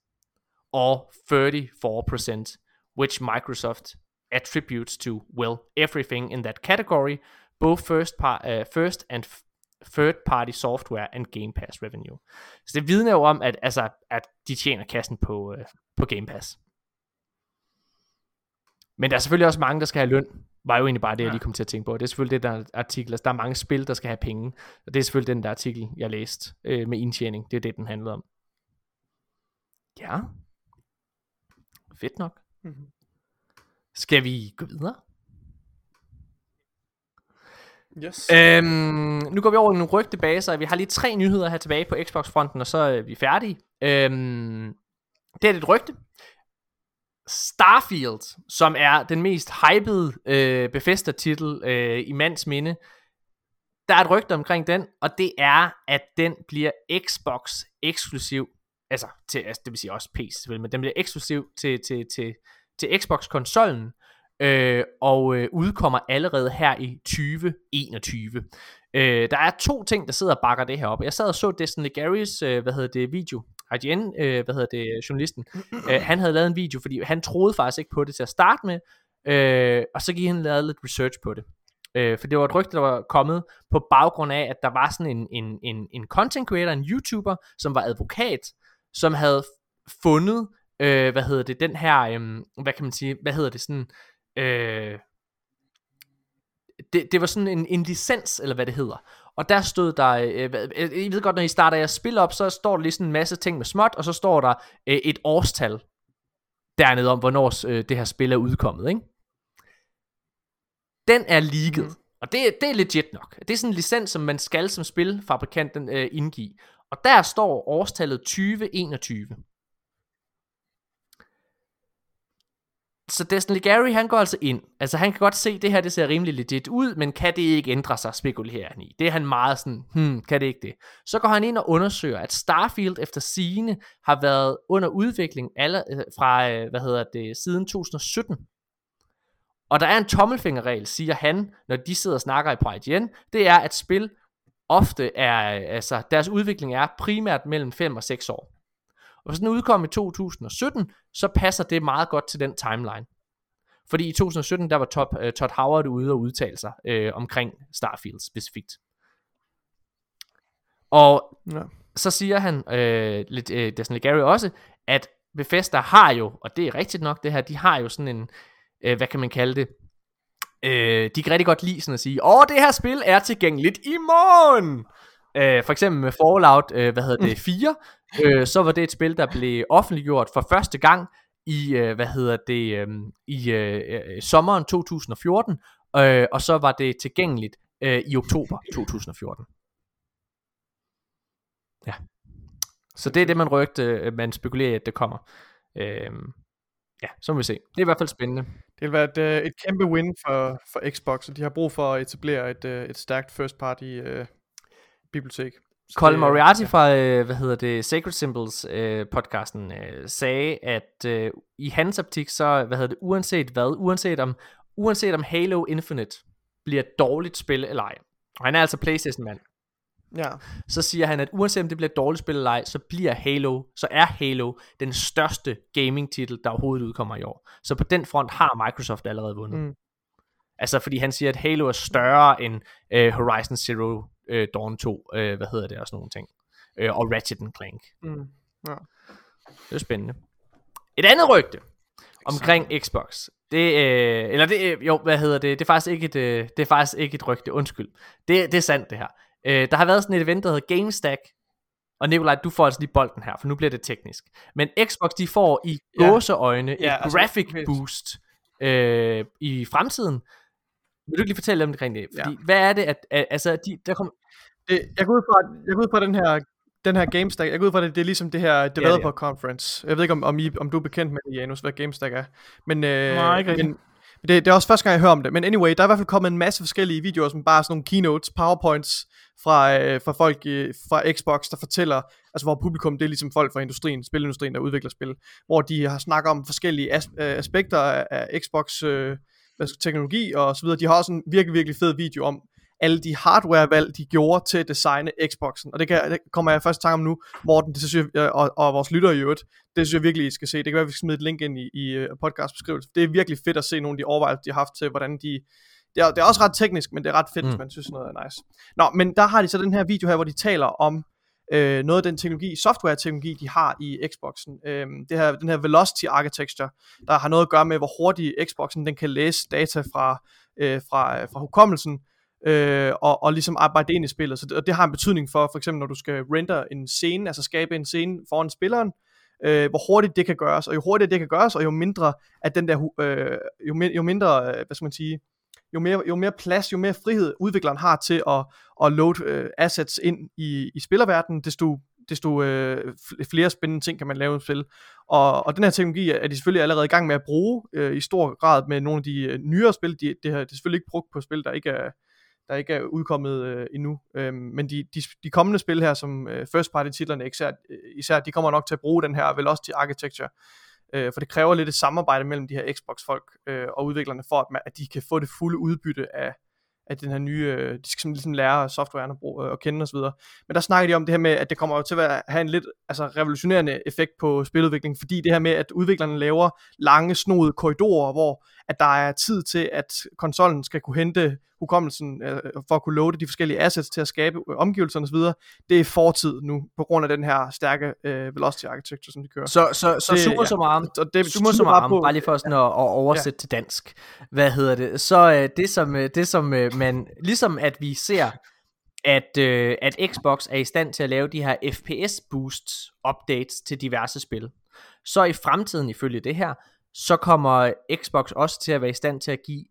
[SPEAKER 1] or 34%, which Microsoft attributes to, well, everything in that category, both first, par, uh, first and third party software and Game Pass revenue. Så det vidner jo om, at, altså, at de tjener kassen på, uh, på Game Pass. Men der er selvfølgelig også mange, der skal have løn. Var jo egentlig bare det, jeg lige kom til at tænke på. Det er selvfølgelig det, der er artikel. Altså, der er mange spil, der skal have penge. Og det er selvfølgelig den der artikel, jeg læste øh, med indtjening. Det er det, den handlede om. Ja. Fedt nok.
[SPEAKER 2] Mhm.
[SPEAKER 1] Skal vi gå videre?
[SPEAKER 2] Yes.
[SPEAKER 1] Øhm, nu går vi over i nogle rygtebaser. Vi har lige tre nyheder her tilbage på Xbox-fronten, og så er vi færdige. Øhm, det er et rygte. Starfield, som er den mest hypede øh, Bethesda-titel øh, i mands minde, der er et rygte omkring den, og det er, at den bliver Xbox eksklusiv, altså, til, altså det vil sige også PC selvfølgelig, men den bliver eksklusiv til, til, til, til Xbox-konsollen, øh, og øh, udkommer allerede her i 2021. Øh, der er to ting, der sidder og bakker det her op. Jeg sad og så Destiny Garys, øh, hvad hedder det, video, IGN, øh, hvad hedder det, journalisten, øh, han havde lavet en video, fordi han troede faktisk ikke på det til at starte med, øh, og så gik han og lavede lidt research på det. Øh, for det var et rygte, der var kommet på baggrund af, at der var sådan en, en, en, en content creator, en YouTuber, som var advokat, som havde fundet, øh, hvad hedder det, den her, øh, hvad kan man sige, hvad hedder det, sådan, øh, det, det var sådan en, en licens, eller hvad det hedder. Og der stod der, øh, øh, I ved godt, når I starter jeres spil op, så står der lige sådan en masse ting med småt, og så står der øh, et årstal dernede om, hvornår øh, det her spil er udkommet, ikke? Den er leaget. Mm. Og det, det er legit nok. Det er sådan en licens, som man skal som spilfabrikant øh, indgive. Og der står årstallet 2021. Så Destin Gary, han går altså ind. Altså han kan godt se, at det her det ser rimelig legit ud, men kan det ikke ændre sig, spekulerer han i. Det er han meget sådan, hmm, kan det ikke det? Så går han ind og undersøger, at Starfield efter sine har været under udvikling alle, øh, fra, øh, hvad hedder det, siden 2017. Og der er en tommelfingerregel, siger han, når de sidder og snakker i på IGN, det er, at spil ofte er, altså deres udvikling er primært mellem 5 og 6 år. Og hvis den udkom i 2017, så passer det meget godt til den timeline. Fordi i 2017, der var Top, uh, Todd Howard ude og udtale sig uh, omkring Starfield specifikt. Og
[SPEAKER 2] Ja.
[SPEAKER 1] så siger han, øh, lidt, øh, Destiny Gary også, at Bethesda har jo, og det er rigtigt nok det her, de har jo sådan en, øh, hvad kan man kalde det, øh, de kan rigtig godt lide sådan at sige, åh, det her spil er tilgængeligt i morgen. Øh, for eksempel med Fallout, øh, hvad hedder det, 4, øh, så var det et spil, der blev offentliggjort for første gang i, øh, hvad hedder det, øh, i øh, øh, sommeren 2014, øh, og så var det tilgængeligt øh, i oktober 2014. Ja. Så det er det, man rygte, øh, man spekulerer at det kommer. Øhm, ja, så må vi se. Det er i hvert fald spændende.
[SPEAKER 2] Det vil være et, øh, et kæmpe win for, for Xbox, og de har brug for at etablere et, øh, et stærkt first party øh, bibliotek. Så
[SPEAKER 1] Colin
[SPEAKER 2] det,
[SPEAKER 1] Moriarty fra, øh, hvad hedder det, Sacred Symbols øh, podcasten, øh, sagde, at øh, i hans optik, så, hvad hedder det, uanset hvad, uanset om, uanset om Halo Infinite bliver et dårligt spil eller ej, og han er altså Playstation-mand,
[SPEAKER 2] Ja,
[SPEAKER 1] så siger han, at uanset om det bliver et dårligt spil eller ej, så bliver Halo, så er Halo den største gaming-titel, der overhovedet udkommer i år. Så på den front har Microsoft allerede vundet.
[SPEAKER 2] Mm.
[SPEAKER 1] Altså fordi han siger, at Halo er større end øh, Horizon Zero øh, Dawn 2, øh, hvad hedder det, og sådan nogle ting. Øh, og Ratchet Clank.
[SPEAKER 2] mm.
[SPEAKER 1] Det er spændende. Et andet rygte omkring Xbox. Det, øh, eller det, øh, jo, hvad hedder det? Det er faktisk ikke et, øh, det er faktisk ikke et rygte, undskyld. Det, det er sandt det her. Øh, der har været sådan et event, der hedder GameStack, og Nikolaj, du får altså lige bolden her, for nu bliver det teknisk. Men Xbox, de får i
[SPEAKER 2] Ja.
[SPEAKER 1] gåseøjne
[SPEAKER 2] Ja,
[SPEAKER 1] et
[SPEAKER 2] altså,
[SPEAKER 1] graphic
[SPEAKER 2] helt.
[SPEAKER 1] boost øh, i fremtiden. Vil du ikke lige fortælle dem omkring det? Fordi,
[SPEAKER 2] Ja.
[SPEAKER 1] hvad er det, at, at altså, de, der kom,
[SPEAKER 2] Det, jeg går ud fra, jeg går ud fra den her den her GameStack, jeg går ud fra, det, det er ligesom det her developer conference. Jeg ved ikke, om, om, I, om du er bekendt med det, Janus, hvad GameStack er. Men, øh,
[SPEAKER 3] Nej, ikke
[SPEAKER 2] men det, det er også første gang, jeg hører om det. Men anyway, der er i hvert fald kommet en masse forskellige videoer, som bare er sådan nogle keynotes, powerpoints fra, øh, fra folk øh, fra Xbox, der fortæller, altså hvor publikum, det er ligesom folk fra industrien, spilindustrien, der udvikler spil, hvor de har snakket om forskellige as, øh, aspekter af, af Xbox øh, teknologi og så videre. De har også en virkelig, virkelig fed video om, alle de hardwarevalg, de gjorde til at designe Xboxen. Og det, kan, det kommer jeg først i tanke om nu, Morten, det synes jeg, øh, og, og vores lyttere i øvrigt, det synes jeg virkelig, I skal se. Det kan være, at vi skal smide et link ind i, i øh, podcastbeskrivelsen. Det er virkelig fedt at se nogle af de overvejelser, de har haft til, hvordan de... Det er, det er også ret teknisk, men det er ret fedt, mm. hvis man synes noget er nice. Nå, men der har de så den her video her, hvor de taler om øh, noget af den teknologi, software-teknologi, de har i Xboxen. Øh, det her, den her velocity architecture, der har noget at gøre med, hvor hurtigt Xboxen den kan læse data fra, øh, fra, fra hukommelsen, øh, og, og ligesom arbejde ind i spillet. Så det, og det har en betydning for, for eksempel når du skal render en scene, altså skabe en scene foran spilleren, øh, hvor hurtigt det kan gøres, og jo hurtigere det kan gøres, og jo mindre at den der, øh, jo, jo mindre, øh, hvad skal man sige, jo mere, jo mere plads, jo mere frihed udvikleren har til at, at load øh, assets ind i, i spillerverdenen, desto, desto øh, flere spændende ting kan man lave i spil. Og, og den her teknologi er de selvfølgelig allerede i gang med at bruge øh, i stor grad med nogle af de øh, nyere spil. De, det, her, det er selvfølgelig ikke brugt på spil, der ikke er, der ikke er udkommet øh, endnu. Øhm, men de, de, de kommende spil her, som øh, first party titlerne især, øh, især, de kommer nok til at bruge den her velocity architecture. Øh, for det kræver lidt et samarbejde mellem de her Xbox folk øh, og udviklerne, for at, man, at de kan få det fulde udbytte af, af den her nye, øh, de skal ligesom lære softwaren at, bruge, øh, at kende osv. Men der snakker de om det her med, at det kommer jo til at have en lidt altså, revolutionerende effekt på spiludviklingen, fordi det her med, at udviklerne laver lange, snodede korridorer, hvor at der er tid til, at konsollen skal kunne hente hukommelsen øh, for at kunne loade de forskellige assets til at skabe øh, omgivelserne osv., det er fortid nu, på grund af den her stærke øh, velocity architecture, som de kører.
[SPEAKER 1] så, så, så
[SPEAKER 2] Det-
[SPEAKER 1] summa
[SPEAKER 2] ja.
[SPEAKER 1] summarum,
[SPEAKER 2] Og det
[SPEAKER 1] summa summarum,
[SPEAKER 2] på-
[SPEAKER 1] bare lige for sådan at, at oversætte ja. til dansk. Hvad hedder det? Så øh, det som, øh, det som øh, man, ligesom at vi ser, at, øh, at Xbox er i stand til at lave de her FPS boosts updates til diverse spil. Så i fremtiden ifølge det her, så kommer Xbox også til at være i stand til at give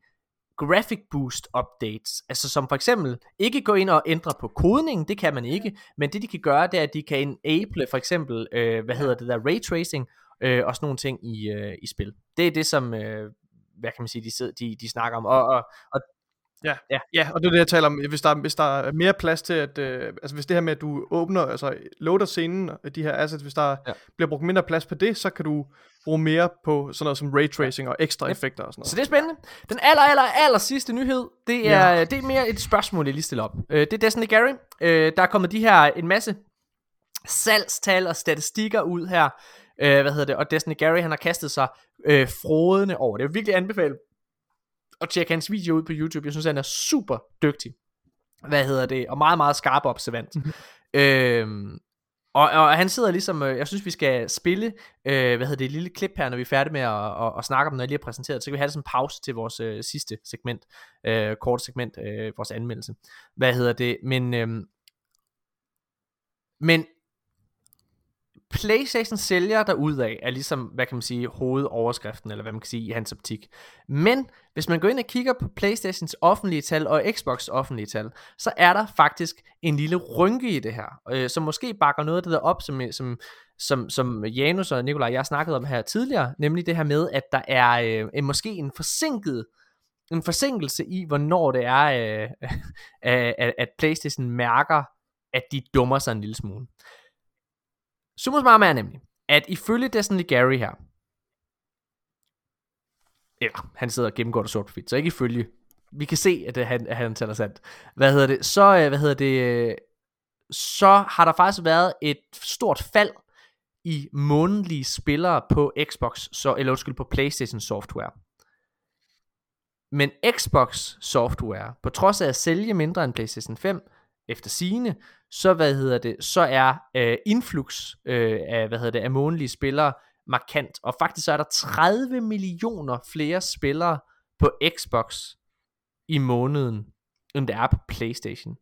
[SPEAKER 1] graphic boost updates, altså som for eksempel ikke gå ind og ændre på kodningen, det kan man ikke, men det de kan gøre, det er, at de kan enable for eksempel, øh, hvad hedder det der, ray tracing, øh, og sådan nogle ting i, øh, i spil. Det er det, som, øh, hvad kan man sige, de, sidder, de, de snakker om, og, og, og
[SPEAKER 2] Ja,
[SPEAKER 1] Ja.
[SPEAKER 2] ja, og det er det, jeg taler om. Hvis der, hvis der er mere plads til, at, øh, altså hvis det her med, at du åbner, altså loader scenen, af de her assets, hvis der
[SPEAKER 1] Ja.
[SPEAKER 2] ja. bliver brugt mindre plads på det, så kan du bruge mere på sådan noget som ray tracing og ekstra
[SPEAKER 1] Yep.
[SPEAKER 2] effekter og sådan noget.
[SPEAKER 1] Så det er spændende. Den aller, aller, aller sidste nyhed, det er, ja. det er mere et spørgsmål, jeg lige stiller op. Øh, det er Destiny Gary. Øh, der er kommet de her, en masse salgstal og statistikker ud her. Øh, hvad hedder det? Og Destiny Gary, han har kastet sig øh, frodende over. Det er virkelig anbefalet at tjekke hans video ud på YouTube. Jeg synes, han er super dygtig. Hvad hedder det? Og meget, meget skarp og observant.
[SPEAKER 2] Mhm.
[SPEAKER 1] øhm, og, og han sidder ligesom, øh, jeg synes vi skal spille, øh, hvad hedder det, et lille klip her, når vi er færdige med at, at, at snakke om, når jeg lige har præsenteret, så kan vi have som en pause til vores øh, sidste segment, øh, kort segment, øh, vores anmeldelse. Hvad hedder det, men, øh, men PlayStation sælger der ud af, er ligesom, hvad kan man sige, hovedoverskriften, eller hvad man kan sige i hans optik. Men hvis man går ind og kigger på PlayStations offentlige tal og Xbox offentlige tal, så er der faktisk en lille rynke i det her, øh, som måske bakker noget af det der op, som, som som, som Janus og Nikolaj jeg snakkede om her tidligere, nemlig det her med, at der er øh, en, måske en forsinket en forsinkelse i, hvornår det er, øh, at, at PlayStation mærker, at de dummer sig en lille smule. Summa summarum er nemlig, at ifølge Destiny Gary her, eller han sidder og gennemgår det sort på hvidt, så ikke ifølge, vi kan se, at, det, han, at han taler sandt. Hvad hedder det? Så, øh, hvad hedder det, øh, så har der faktisk været et stort fald i månedlige spillere på Xbox, så, eller undskyld, på PlayStation software. Men Xbox software, på trods af at sælge mindre end PlayStation 5, efter sine, så hvad hedder det, så er øh, influx øh, af, hvad hedder det, af månedlige spillere markant. Og faktisk så er der 30 millioner flere spillere på Xbox i måneden, end der er på PlayStation.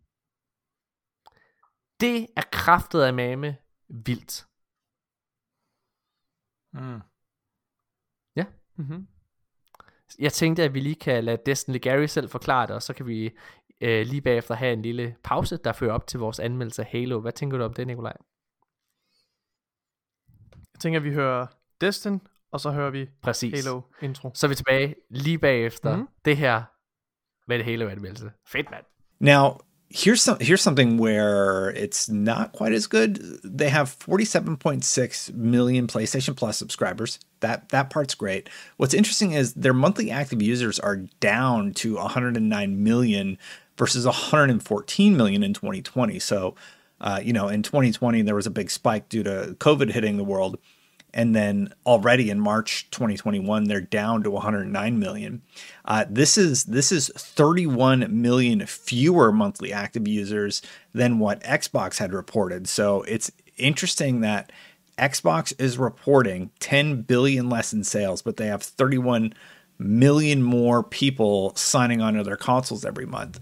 [SPEAKER 1] Det er kraftet af mame vildt.
[SPEAKER 3] Mm.
[SPEAKER 1] Ja.
[SPEAKER 2] Mm-hmm.
[SPEAKER 1] Jeg tænkte, at vi lige kan lade Destiny Gary selv forklare det, og så kan vi øh, lige bagefter have en lille pause, der fører op til vores anmeldelse af Halo. Hvad tænker du om det, Nikolaj?
[SPEAKER 2] Jeg tænker, at vi hører Destin, og så hører vi
[SPEAKER 1] Præcis.
[SPEAKER 2] Halo intro.
[SPEAKER 1] Så er vi tilbage lige bagefter
[SPEAKER 2] Mhm.
[SPEAKER 1] det her med det Halo anmeldelse. Fedt, mand.
[SPEAKER 5] Now, here's some here's something where it's not quite as good. They have 47.6 million PlayStation Plus subscribers. That that part's great. What's interesting is their monthly active users are down to 109 million versus 114 million in 2020. So, uh, you know, in 2020 there was a big spike due to COVID hitting the world. And then already in March 2021, they're down to 109 million. Uh, this is this is 31 million fewer monthly active users than what Xbox had reported. So it's interesting that Xbox is reporting 10 billion less in sales, but they have 31 million more people signing onto their consoles every month.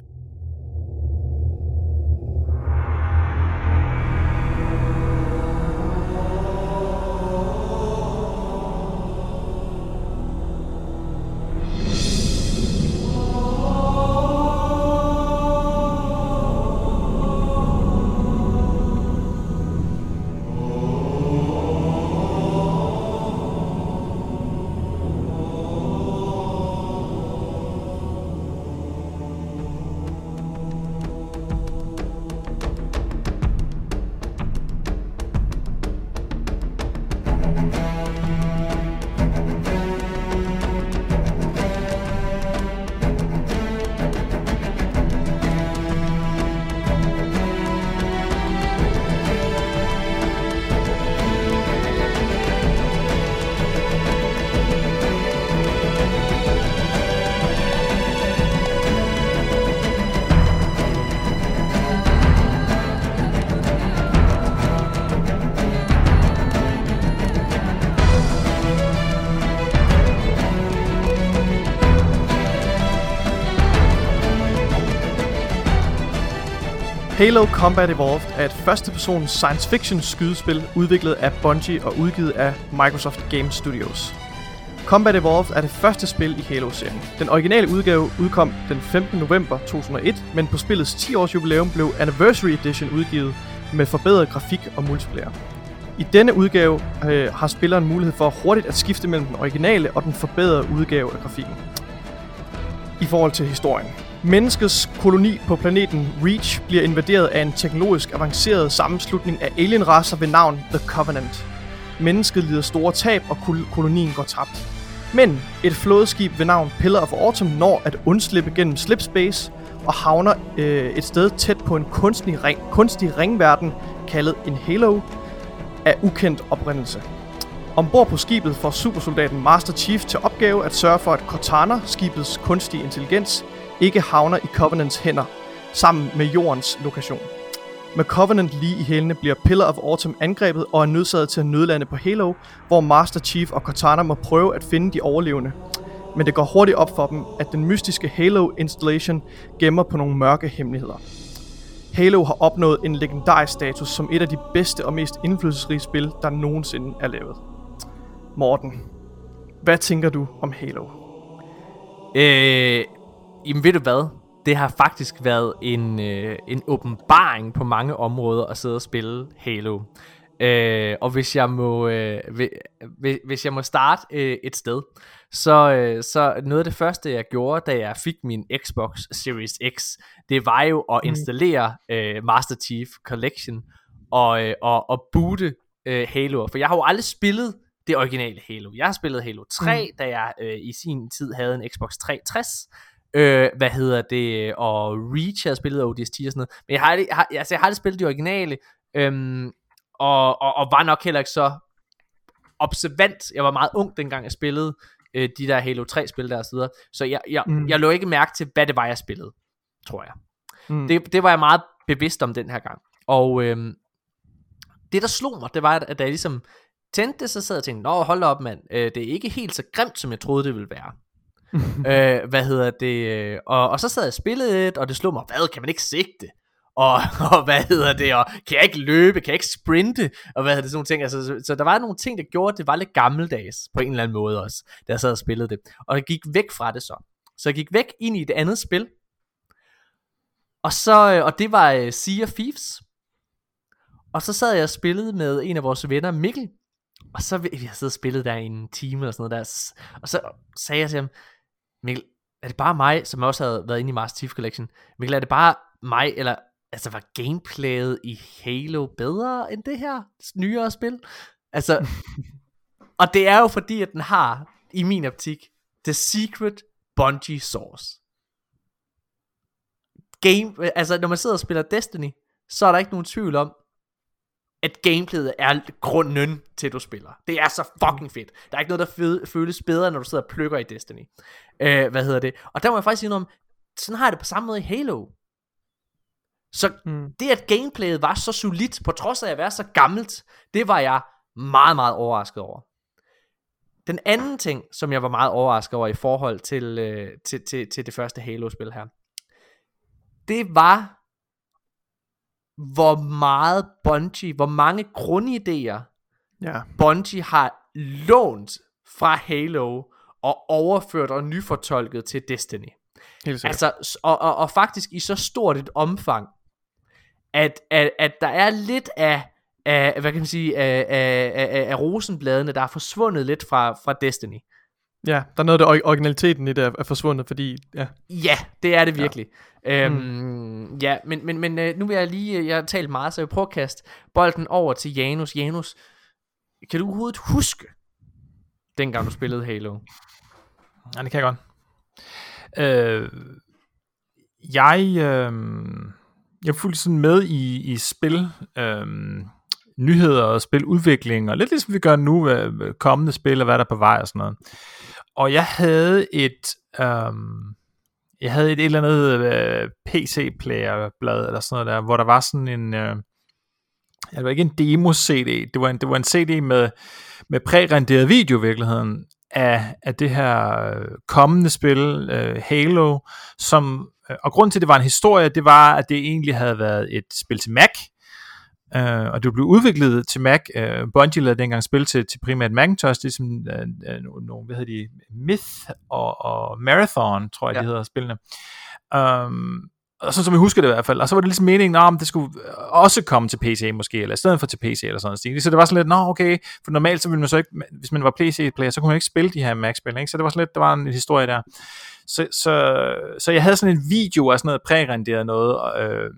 [SPEAKER 2] Halo Combat Evolved er et førstepersons science fiction skydespil udviklet af Bungie og udgivet af Microsoft Game Studios. Combat Evolved er det første spil i Halo-serien. Den originale udgave udkom den 15. november 2001, men på spillets 10 års jubilæum blev Anniversary Edition udgivet med forbedret grafik og multiplayer. I denne udgave øh, har spilleren mulighed for hurtigt at skifte mellem den originale og den forbedrede udgave af grafikken. I forhold til historien. Menneskets koloni på planeten Reach bliver invaderet af en teknologisk avanceret sammenslutning af alienraser ved navn The Covenant. Mennesket lider store tab, og kol- kolonien går tabt. Men et flådeskib ved navn Pillar of Autumn når at undslippe gennem slipspace og havner øh, et sted tæt på en kunstig, ring, kunstig ringverden kaldet en Halo af ukendt oprindelse. Ombord på skibet får supersoldaten Master Chief til opgave at sørge for, at Cortana, skibets kunstige intelligens, ikke havner i Covenants hænder, sammen med jordens lokation. Med Covenant lige i hælene bliver Pillar of Autumn angrebet og er nødsaget til at nødlande på Halo, hvor Master Chief og Cortana må prøve at finde de overlevende. Men det går hurtigt op for dem, at den mystiske Halo-installation gemmer på nogle mørke hemmeligheder. Halo har opnået en legendarisk status som et af de bedste og mest indflydelsesrige spil, der nogensinde er lavet. Morten, hvad tænker du om Halo?
[SPEAKER 1] Øh, jamen ved du hvad? Det har faktisk været en, øh, en åbenbaring på mange områder at sidde og spille Halo. Øh, og hvis jeg må øh, hvi- hvi- hvis jeg må starte øh, et sted, så øh, så noget af det første jeg gjorde, da jeg fik min Xbox Series X, det var jo at installere øh, Master Chief Collection og øh, og, og boote øh, Halo, for jeg har jo aldrig spillet det originale Halo. Jeg har spillet Halo 3, mm. da jeg øh, i sin tid havde en Xbox 360. Øh, hvad hedder det? Og Reach har spillet, ODST og sådan noget. Men jeg har aldrig, jeg har, altså, jeg har aldrig spillet de originale. Øhm, og, og, og var nok heller ikke så observant. Jeg var meget ung, dengang jeg spillede øh, de der Halo 3-spil der og så videre. Så jeg, jeg, mm. Jeg lå ikke mærke til, hvad det var, jeg spillede, tror jeg.
[SPEAKER 2] Mm.
[SPEAKER 1] Det, det var jeg meget bevidst om den her gang. Og øhm, det, der slog mig, det var, at da jeg ligesom tændte det, så sad jeg og tænkte, Nå, hold op, mand. Øh, det er ikke helt så grimt, som jeg troede, det ville være. øh, hvad hedder det? Øh, og, og så sad jeg og spillede lidt, og det slog mig, hvad, kan man ikke sigte? Og, og hvad hedder det, og kan jeg ikke løbe, kan jeg ikke sprinte, og hvad hedder det, sådan nogle ting. Altså, så, så der var nogle ting, der gjorde, at det var lidt gammeldags, på en eller anden måde også, da jeg sad og spillede det. Og jeg gik væk fra det så. Så jeg gik væk ind i et andet spil, og så, øh, og det var uh, Sea of Thieves. Og så sad jeg og spillede med en af vores venner, Mikkel. Og så vi vi har siddet og spillet der i en time eller sådan noget der. Og så sagde jeg til ham, Mikkel, er det bare mig, som også havde været inde i Master Chief Collection? Mikkel, er det bare mig, eller altså var gameplayet i Halo bedre end det her nyere spil? Altså, og det er jo fordi, at den har, i min optik, The Secret Bungie Source. Game, altså når man sidder og spiller Destiny, så er der ikke nogen tvivl om, at gameplayet er grunden til, at du spiller. Det er så fucking fedt. Der er ikke noget, der føles bedre, når du sidder og plukker i Destiny. Øh, hvad hedder det? Og der må jeg faktisk sige noget om, sådan har jeg det på samme måde i Halo. Så
[SPEAKER 2] Mm.
[SPEAKER 1] det, at gameplayet var så solidt, på trods af at være så gammelt, det var jeg meget, meget overrasket over. Den anden ting, som jeg var meget overrasket over i forhold til, øh, til, til, til det første Halo-spil her, det var, hvor meget Bungie, hvor mange grundidéer
[SPEAKER 2] Ja.
[SPEAKER 1] Bungie har lånt fra Halo og overført og nyfortolket til Destiny.
[SPEAKER 2] Helt sikkert.
[SPEAKER 1] Altså, og, og, og faktisk i så stort et omfang, at, at, at der er lidt af, af hvad kan man sige, af, af, af, af rosenbladene, der er forsvundet lidt fra, fra Destiny.
[SPEAKER 2] Ja, der er noget ori- originaliteten i det er, er forsvundet, fordi, ja.
[SPEAKER 1] Ja, det er det virkelig. Ja, øhm, mm. ja men, men, men øh, nu vil jeg lige, øh, jeg har talt meget, så jeg vil prøve at kaste bolden over til Janus. Janus, kan du overhovedet huske, dengang du spillede Halo?
[SPEAKER 3] Ja, det kan jeg godt. Øh, jeg, øh, jeg fulgte sådan med i, i spil, øh, nyheder og spiludvikling, og lidt ligesom vi gør nu, øh, kommende spil og hvad der er på vej og sådan noget. Og jeg havde et, øhm, jeg havde et, et eller andet øh, PC-player-blad eller sådan noget der, hvor der var sådan en, øh, det var ikke en demo-CD, det var en, det var en CD med, med prærenderet video i virkeligheden, af, af det her øh, kommende spil, øh, Halo, som, øh, og grund til, at det var en historie, det var, at det egentlig havde været et spil til Mac, øh, og det blev udviklet til Mac. Øh, Bungie lavede dengang spil til, til primært Macintosh, ligesom øh, øh, nogle, hvad hedder de, Myth og, og Marathon, tror jeg, ja. De hedder spillene. Um, og sådan som jeg husker det i hvert fald. Og så var det ligesom meningen, om det skulle også komme til PC måske, eller i stedet for til PC eller sådan noget. Så det var sådan lidt, nå okay, for normalt så ville man så ikke, hvis man var PC-player, så kunne man ikke spille de her Mac-spil, ikke? Så det var sådan lidt, der var en historie der. Så, så, så jeg havde sådan en video af sådan noget prærenderet noget, øh,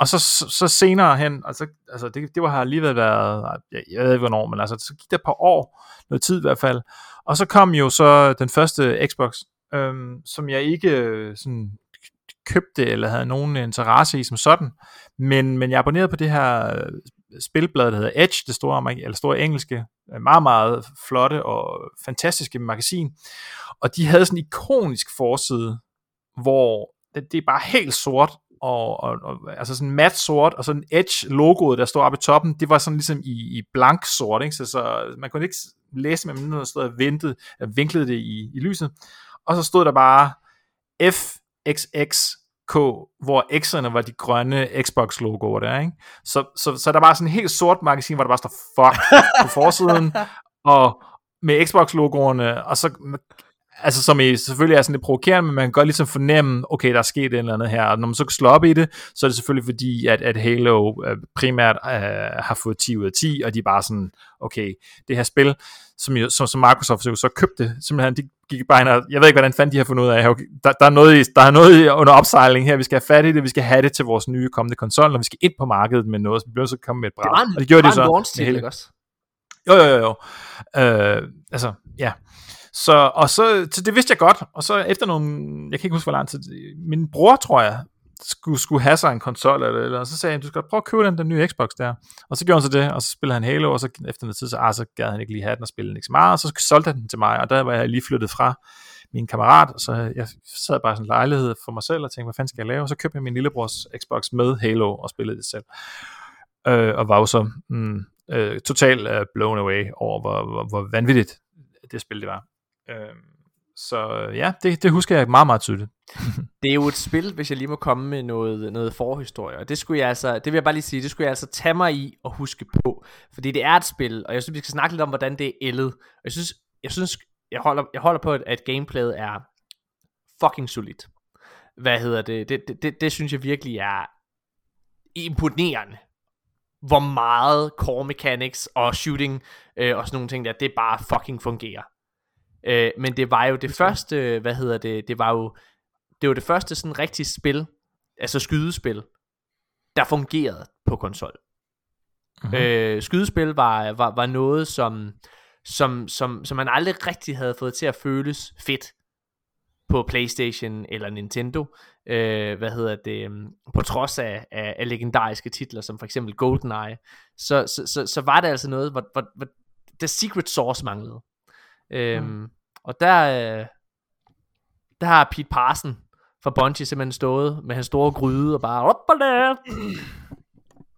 [SPEAKER 3] og så, så, så senere hen, altså, altså det, det var har alligevel været, jeg, jeg ved ikke hvornår, men altså, så gik der et par år, noget tid i hvert fald, og så kom jo så den første Xbox, øhm, som jeg ikke øh, sådan købte eller havde nogen interesse i som sådan, men, men jeg abonnerede på det her øh, spilblad, der hedder Edge, det store, eller store engelske, øh, meget, meget flotte og fantastiske magasin, og de havde sådan en ikonisk forside, hvor det, det er bare helt sort, og, og, og altså sådan mat sort, og sådan Edge logoet, der står oppe i toppen, det var sådan ligesom i, i blank sort, ikke? Så, så man kunne ikke læse, med mindre stod og ventede, vinklede det i, i lyset, og så stod der bare FXXK, hvor X'erne var de grønne Xbox-logoer der, ikke? Så, så, så der var sådan en helt sort magasin, hvor der bare står fuck på forsiden, og med Xbox-logoerne, og så altså som i, selvfølgelig er sådan lidt provokerende, men man kan godt ligesom fornemme, okay, der er sket et eller andet her, og når man så kan slå op i det, så er det selvfølgelig fordi, at, at Halo øh, primært øh, har fået 10 ud af 10, og de er bare sådan, okay, det her spil, som, jo, som, som Microsoft så købte, simpelthen, de gik bare ind og, jeg ved ikke, hvordan fanden de har fundet ud af, okay, der, der, er noget, der er noget under opsejling her, vi skal have fat i det, vi skal have det til vores nye kommende konsol, og vi skal ind på markedet med noget, så vi bliver så komme med et
[SPEAKER 1] Det
[SPEAKER 3] brag.
[SPEAKER 1] var en,
[SPEAKER 3] og det gjorde
[SPEAKER 1] det
[SPEAKER 3] de
[SPEAKER 1] var
[SPEAKER 3] så.
[SPEAKER 1] en launch ikke også?
[SPEAKER 3] Jo, jo, jo, jo. Øh, altså, ja. Så, og så, så det vidste jeg godt, og så efter nogle, jeg kan ikke huske, hvor lang tid, min bror, tror jeg, skulle, skulle have sig en konsol eller, eller og så sagde han, du skal prøve at købe den, den nye Xbox der. Og så gjorde han så det, og så spillede han Halo, og så efter noget tid, så, ah, så gad han ikke lige have den og spille den ikke så meget, og så solgte han den til mig, og der var jeg lige flyttet fra min kammerat, så jeg sad bare i sådan en lejlighed for mig selv og tænkte, hvad fanden skal jeg lave? Og så købte jeg min lillebrors Xbox med Halo og spillede det selv. Øh, og var jo så mm, øh, totalt øh, blown away over, hvor, hvor, hvor vanvittigt det spil det var. Øh, så ja, det, det husker jeg meget, meget tydeligt.
[SPEAKER 1] Det er jo et spil, hvis jeg lige må komme med noget, noget forhistorie, og det skulle jeg altså, det vil jeg bare lige sige, det skulle jeg altså tage mig i og huske på, fordi det er et spil, og jeg synes, vi skal snakke lidt om, hvordan det er ældet, og jeg synes, jeg synes, jeg holder, jeg holder på, at, at gameplayet er fucking solidt. Hvad hedder det? Det, det, det, det synes jeg virkelig er imponerende, hvor meget core mechanics og shooting øh, og sådan nogle ting der, det bare fucking fungerer. Øh, men det var jo det første, hvad hedder det, det var jo det var det første sådan rigtige spil, altså skydespil, der fungerede på konsol.
[SPEAKER 3] Mhm.
[SPEAKER 1] Mm-hmm. Øh, skydespil var, var, var noget, som, som, som, som man aldrig rigtig havde fået til at føles fedt på Playstation eller Nintendo. Øh, hvad hedder det? øhm, På trods af, af, af legendariske titler, som for eksempel GoldenEye, så, så, så, så var det altså noget, hvor, hvor, hvor The Secret Source manglede. Øhm, mm. Og der, øh, der har Pete Parson fra Bungie simpelthen stået med hans store gryde og bare op og der,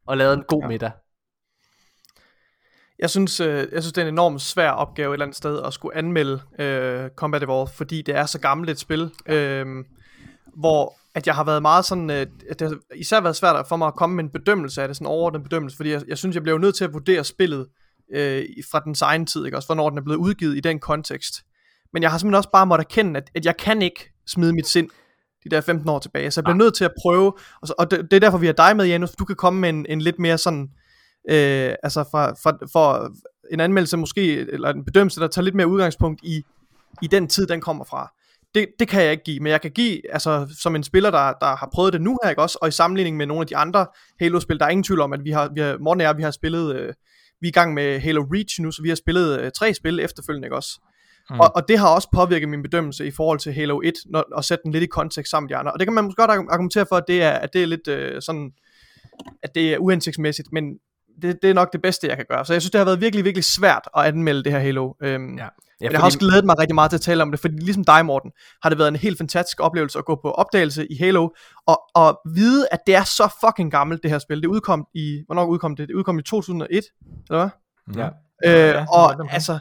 [SPEAKER 1] og lavet en god ja. middag.
[SPEAKER 2] Jeg synes, øh, jeg synes, det er en enormt svær opgave et eller andet sted at skulle anmelde øh, Combat Evolved, fordi det er så gammelt et spil, øh, hvor at jeg har været meget sådan, øh, at det har især været svært for mig at komme med en bedømmelse af det, sådan overordnet bedømmelse, fordi jeg, jeg synes, jeg bliver jo nødt til at vurdere spillet øh, fra den egen tid, ikke? Også, hvornår den er blevet udgivet i den kontekst. Men jeg har simpelthen også bare måttet erkende, at, at jeg kan ikke smide mit sind de der 15 år tilbage, så jeg bliver nødt til at prøve, og, så, og det, det er derfor, vi har dig med, Janus, for du kan komme med en, en lidt mere sådan, øh, altså fra, fra, for en anmeldelse måske, eller en bedømmelse, der tager lidt mere udgangspunkt i, i den tid, den kommer fra. Det, det kan jeg ikke give, men jeg kan give, altså som en spiller, der, der har prøvet det nu her, ikke også, og i sammenligning med nogle af de andre Halo-spil, der er ingen tvivl om, at vi har, vi har Morten og jeg, vi har spillet, øh, vi er i gang med Halo Reach nu, så vi har spillet øh, tre spil efterfølgende, ikke også? Mm. Og, og det har også påvirket min bedømmelse i forhold til Halo 1, når, og sætte den lidt i kontekst sammen med de andre. Og det kan man måske godt argumentere for, at det er, at det er lidt øh, sådan, at det er uhensigtsmæssigt, men det, det er nok det bedste, jeg kan gøre. Så jeg synes, det har været virkelig, virkelig svært at anmelde det her Halo. Øhm,
[SPEAKER 1] Ja.
[SPEAKER 2] Ja,
[SPEAKER 1] Ja,
[SPEAKER 2] men jeg har også glædet mig rigtig meget til at tale om det, fordi ligesom dig, Morten, har det været en helt fantastisk oplevelse at gå på opdagelse i Halo, og, og vide, at det er så fucking gammelt, det her spil. Det udkom i, hvornår udkom det? Det udkom i 2001, eller hvad?
[SPEAKER 1] Ja.
[SPEAKER 2] Øh,
[SPEAKER 3] Ja,
[SPEAKER 2] og
[SPEAKER 3] det.
[SPEAKER 2] altså,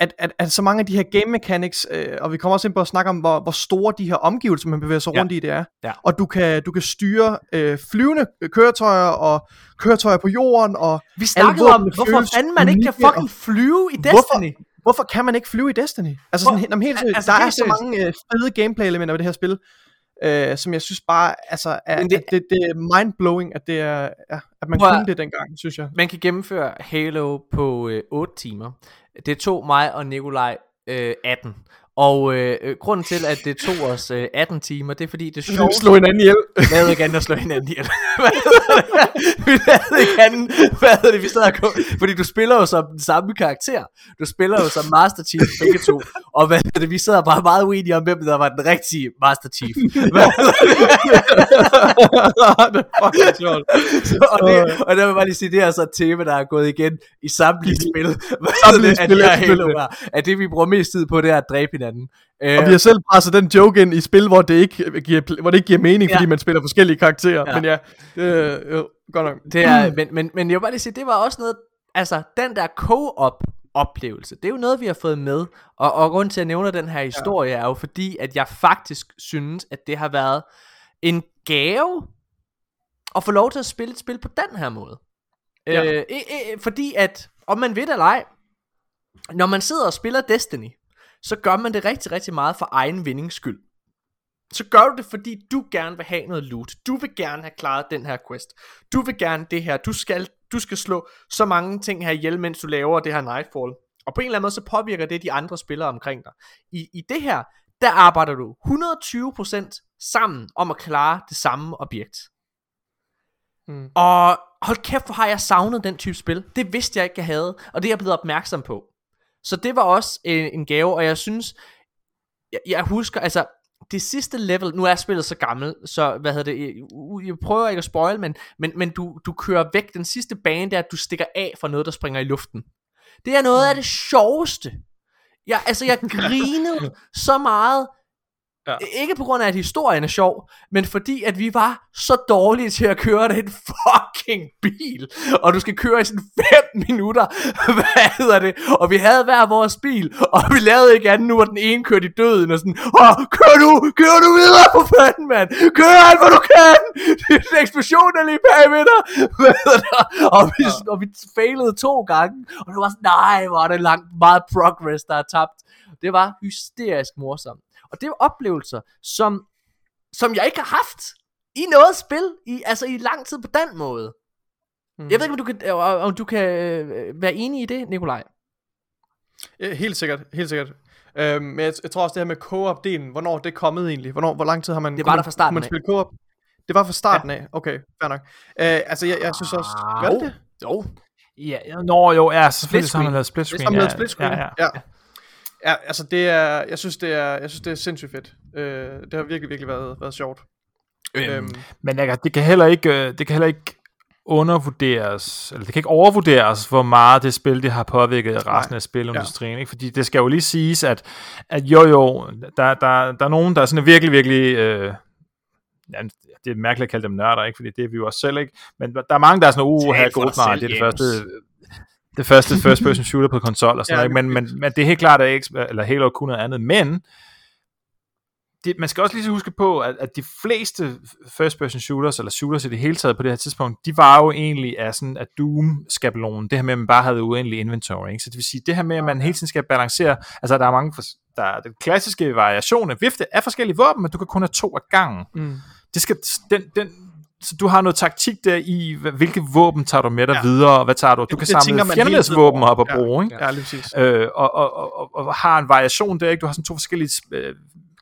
[SPEAKER 2] at, at, at så mange af de her game mechanics, øh, og vi kommer også ind på at snakke om, hvor, hvor store de her omgivelser, man bevæger sig
[SPEAKER 1] Ja.
[SPEAKER 2] rundt i, det er.
[SPEAKER 1] Ja.
[SPEAKER 2] Og du kan, du kan styre øh, flyvende køretøjer, og køretøjer på jorden, og
[SPEAKER 1] Vi snakkede om, hvorfor fanden man ikke kan fucking flyve i? Destiny.
[SPEAKER 2] hvorfor kan man ikke flyve i Destiny? Altså, sådan,
[SPEAKER 1] Hvor-
[SPEAKER 2] helt seriøst,
[SPEAKER 1] altså,
[SPEAKER 2] der er så mange øh, fede gameplay-elementer ved det her spil, øh, som jeg synes bare, altså, er,
[SPEAKER 1] Men
[SPEAKER 2] det, at det, det er mindblowing, at, det er, ja, at man kunne det dengang, synes jeg.
[SPEAKER 1] Man kan gennemføre Halo på øh, 8 timer. Det tog mig og Nikolaj øh, 18. Og øh, øh, grunden til, at det tog os øh, 18 timer, det er fordi, det sjovt.
[SPEAKER 2] Slå hinanden ihjel.
[SPEAKER 1] Vi lavede ikke andet at slå hinanden ihjel. Vi lavede ikke andet. Hvad hedder det? Vi sad og kom, fordi du spiller jo som den samme karakter. Du spiller jo som Master Chief begge to. Og hvad det? Vi sad bare meget uenige om, hvem der var den rigtige Master Chief. Hvad det?
[SPEAKER 2] er fucking sjovt.
[SPEAKER 1] og, det, og der vil jeg bare lige sige, det er altså et tema, der er gået igen i samtlige spil. Hvad
[SPEAKER 2] Samtlige
[SPEAKER 1] det, at
[SPEAKER 2] spil efterfølgende.
[SPEAKER 1] Halo'er, At det, vi bruger mest tid på, det er at dræbe hinanden. Øh,
[SPEAKER 2] Og vi har selv presset den joke ind i spil, hvor det ikke giver, hvor det ikke giver mening,
[SPEAKER 1] Ja.
[SPEAKER 2] fordi man spiller forskellige karakterer.
[SPEAKER 1] Ja.
[SPEAKER 2] Men ja, det er jo, godt nok.
[SPEAKER 1] Det er, men, men, men jeg vil bare lige sige, det var også noget, altså den der co-op oplevelse, det er jo noget, vi har fået med, og, og grund til at jeg nævner den her historie, ja. er jo fordi, at jeg faktisk synes, at det har været en gave, at få lov til at spille et spil på den her måde.
[SPEAKER 2] Ja.
[SPEAKER 1] Øh, øh, øh, fordi at, om man ved det eller ej, når man sidder og spiller Destiny, så gør man det rigtig, rigtig meget for egen vindings skyld. Så gør du det, fordi du gerne vil have noget loot. Du vil gerne have klaret den her quest. Du vil gerne det her. Du skal, du skal slå så mange ting her ihjel, mens du laver det her Nightfall. Og på en eller anden måde, så påvirker det de andre spillere omkring dig. I, i det her, der arbejder du 120% sammen om at klare det samme objekt.
[SPEAKER 2] Mm.
[SPEAKER 1] Og hold kæft, hvor har jeg savnet den type spil. Det vidste jeg ikke, jeg havde, og det er jeg blevet opmærksom på. Så det var også en, en gave, og jeg synes, jeg, jeg husker, altså, det sidste level, nu er spillet så gammel, så hvad hedder det, jeg, jeg prøver ikke at spoil, men, men, men du, du kører væk, den sidste bane, der at du stikker af fra noget, der springer i luften. Det er noget af det sjoveste. Jeg, altså, jeg grinede så meget,
[SPEAKER 2] Ja.
[SPEAKER 1] ikke på grund af, at historien er sjov, men fordi, at vi var så dårlige til at køre den fucking bil. Og du skal køre i sådan 5 minutter. Hvad hedder det? Og vi havde hver vores bil, og vi lavede ikke andet nu, hvor den ene kørte i døden. Og sådan, Åh, kør nu, kør nu videre på fanden, mand. Kør alt, hvad du kan. Det er lige bagved dig. Og vi, og vi failede to gange. Og det var sådan, nej, hvor er det langt, meget progress, der er tabt. Det var hysterisk morsomt. Og det er oplevelser, som, som jeg ikke har haft i noget spil, i, altså i lang tid på den måde.
[SPEAKER 2] Mm.
[SPEAKER 1] Jeg ved ikke, om du kan, øh, om du kan øh, være enig i det, Nikolaj.
[SPEAKER 2] Ja, Helt sikkert, helt sikkert. Øhm, men jeg, jeg tror også det her med co-op-delen, hvornår er det kommet egentlig? Hvornår, hvor lang tid har man...
[SPEAKER 1] Det var
[SPEAKER 2] man-
[SPEAKER 1] der fra starten
[SPEAKER 2] man spille co-op? Det var fra starten af? Okay, fair nok. Øh, altså, jeg, jeg synes også... Hvad er det?
[SPEAKER 1] Jo.
[SPEAKER 3] Ja, ja, nå jo, ja, selvfølgelig så har man lavet split screen.
[SPEAKER 2] Har man
[SPEAKER 3] ja,
[SPEAKER 2] lavet split screen?
[SPEAKER 3] Ja, ja.
[SPEAKER 2] ja. Ja, altså det er, jeg synes det er, jeg synes det er sindssygt fedt. Øh, det har virkelig, virkelig været, været sjovt. Øhm,
[SPEAKER 3] Men jeg, det kan heller ikke, øh, det kan heller ikke undervurderes, eller det kan ikke overvurderes, hvor meget det spil, det har påvirket resten
[SPEAKER 2] Nej.
[SPEAKER 3] af spilindustrien. Ikke? Fordi det skal jo lige siges, at, at jo jo, der, der, der er nogen, der er sådan virkelig, virkelig... Øh, ja, det er mærkeligt at kalde dem nørder, ikke? fordi det er vi jo også selv, ikke? Men der er mange, der er sådan, uh, her GoldenEye,
[SPEAKER 1] selv,
[SPEAKER 3] det er det første, det første first person shooter på konsol og sådan
[SPEAKER 2] Ja,
[SPEAKER 3] noget, men, men, men det er helt klart, at ikke, eller Halo kunne noget andet, men det, man skal også lige så huske på, at, at de fleste first person shooters, eller shooters i det hele taget på det her tidspunkt, de var jo egentlig af sådan at Doom-skabelonen, det her med, at man bare havde uendelig inventory, ikke? så det vil sige, det her med, at man hele tiden skal balancere, altså der er mange, der er den klassiske variation af vifte af forskellige våben, men du kan kun have to af gangen.
[SPEAKER 2] mm.
[SPEAKER 3] Det skal, den, den, så du har noget taktik der i, hvilke våben tager du med dig
[SPEAKER 2] Ja.
[SPEAKER 3] videre, og hvad tager du? Du kan
[SPEAKER 2] det
[SPEAKER 3] samle fjendernes våben op og
[SPEAKER 2] Ja.
[SPEAKER 3] bruge, ikke?
[SPEAKER 2] Ja, lige præcis.
[SPEAKER 3] øh, og, og, og, og, og har en variation der, ikke? Du har sådan to forskellige øh,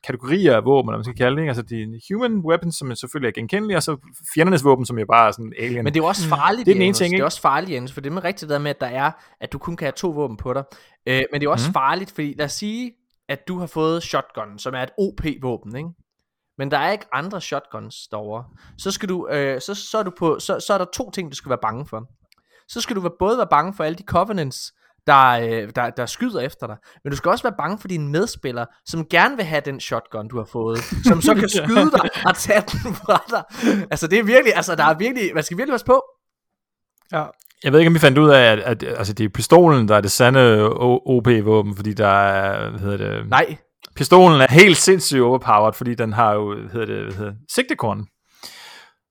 [SPEAKER 3] kategorier af våben, eller man skal kalde det, ikke? Altså de human weapons, som selvfølgelig er genkendelige, og så fjendernes våben, som jo bare er sådan alien.
[SPEAKER 1] Men det er jo også farligt,
[SPEAKER 3] Det er den ene ting,
[SPEAKER 1] Det er
[SPEAKER 3] ikke?
[SPEAKER 1] også farligt, Jens, for det er med rigtigt der med, at der er, at du kun kan have to våben på dig. Øh, men det er jo også
[SPEAKER 3] Mhm.
[SPEAKER 1] farligt, fordi lad os sige, at du har fået shotgun, som er et OP-våben, ikke? Men der er ikke andre shotguns derovre. Så skal du, øh, så, så, er du på, så, så er der to ting, du skal være bange for. Så skal du være- både være bange for alle de covenants, der, øh, der, der skyder efter dig. Men du skal også være bange for dine medspillere, som gerne vil have den shotgun, du har fået. Som så kan skyde dig og tage den fra dig. Altså det er virkelig, altså der er virkelig, man skal virkelig passe på.
[SPEAKER 2] Ja.
[SPEAKER 3] Jeg ved ikke, om vi fandt ud af, at, at altså, det er pistolen, der er det sande OP-våben, fordi der er, hvad hedder det,
[SPEAKER 1] Nej,
[SPEAKER 3] pistolen er helt sindssygt overpowered, fordi den har jo, hvad hedder det, hvad hedder, sigtekorn.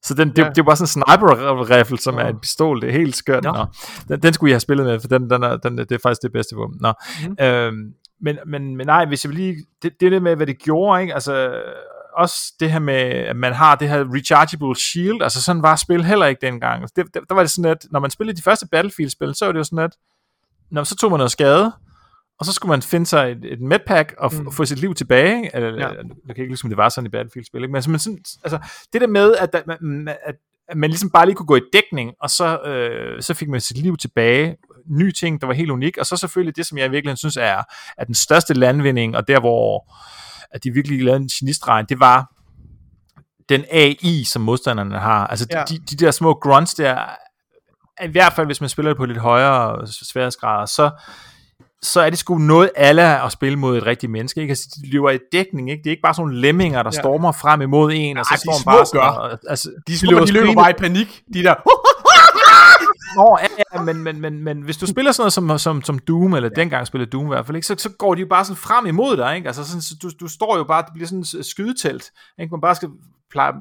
[SPEAKER 3] Så den, det,
[SPEAKER 2] Ja.
[SPEAKER 3] ja. det er bare sådan en sniper-rifle, som er en pistol. Det er helt skørt.
[SPEAKER 1] Nå.
[SPEAKER 3] Nå. Den, den skulle I have spillet med, for den, den er, den, det er faktisk det bedste våben. Nå. Mm. Øhm, men, men, men nej, hvis jeg vil lige... Det, det der med, hvad det gjorde, ikke? Altså, også det her med, at man har det her rechargeable shield, altså sådan var spil heller ikke dengang. Det, det, der var det sådan, at når man spillede de første Battlefield-spil, så var det jo sådan, at når, så tog man noget skade, og så skulle man finde sig et, et medpack og, mm. få sit liv tilbage. Eller,
[SPEAKER 2] Ja.
[SPEAKER 3] Jeg kan ikke huske, om det var sådan i Battlefield-spil. Ikke? Men altså, man sådan, altså, det der med, at, at, at man ligesom bare lige kunne gå i dækning, og så, øh, så fik man sit liv tilbage. Ny ting, der var helt unik. Og så selvfølgelig det, som jeg virkelig synes er, er den største landvinding, og der, hvor at de virkelig lavede en genistreg, det var den AI, som modstanderne har. Altså
[SPEAKER 2] Ja.
[SPEAKER 3] ja. de, de der små grunts der, i hvert fald hvis man spiller det på lidt højere sværhedsgrader, så, så er det sgu noget alle at spille mod et rigtigt menneske. Ikke? Altså, de lever i dækning, ikke? Det er ikke bare sådan nogle lemminger, der
[SPEAKER 2] Ja.
[SPEAKER 3] stormer frem imod en, og så
[SPEAKER 1] Ej, de
[SPEAKER 3] står man
[SPEAKER 1] små
[SPEAKER 3] bare sådan,
[SPEAKER 1] gør.
[SPEAKER 3] og, altså,
[SPEAKER 1] de,
[SPEAKER 2] løber
[SPEAKER 1] løber, de løber bare i panik. De der,
[SPEAKER 3] Nå, ja, ja, men, men, men, men hvis du spiller sådan noget som, som, som Doom, eller ja. dengang spillede Doom i hvert fald, ikke, så, så går de jo bare sådan frem imod dig, ikke? Altså sådan, så du, du står jo bare, det bliver sådan et skydetelt, ikke? Man bare skal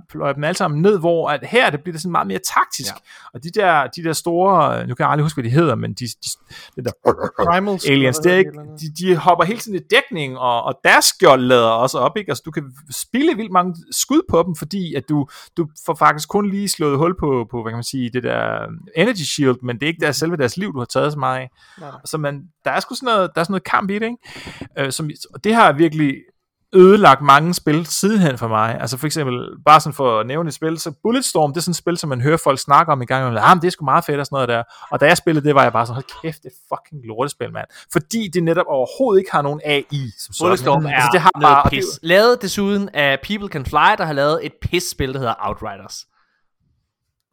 [SPEAKER 3] pløjer dem alle sammen ned, hvor at her det bliver det sådan meget mere taktisk.
[SPEAKER 1] Ja.
[SPEAKER 3] Og de der, de der store, nu kan jeg aldrig huske, hvad de hedder, men de, de, det der
[SPEAKER 2] Primals.
[SPEAKER 3] aliens, det er ikke, de, de hopper hele tiden i dækning, og, og deres skjold lader også op, ikke? Altså, du kan spille vildt mange skud på dem, fordi at du, du får faktisk kun lige slået hul på, på, hvad kan man sige, det der energy shield, men det er ikke deres, selve deres liv, du har taget så meget af.
[SPEAKER 2] Nej.
[SPEAKER 3] Så man, der er sgu sådan noget, der er sådan noget kamp i det, ikke? Øh, som, og det har virkelig ødelagt mange spil sidenhen for mig. Altså for eksempel, bare sådan for at nævne et spil, så Bulletstorm, det er sådan et spil, som man hører folk snakke om i gang, og ah, men det er sgu meget fedt og sådan noget der. Og da jeg spillede det, var jeg bare sådan, hold kæft, det er fucking lortespil, mand. Fordi det netop overhovedet ikke har nogen AI, som sådan.
[SPEAKER 1] Bulletstorm er
[SPEAKER 3] altså, det har
[SPEAKER 1] noget
[SPEAKER 3] bare, og det-
[SPEAKER 1] pis. Lavet desuden af People Can Fly, der har lavet et pis-spil, der hedder Outriders.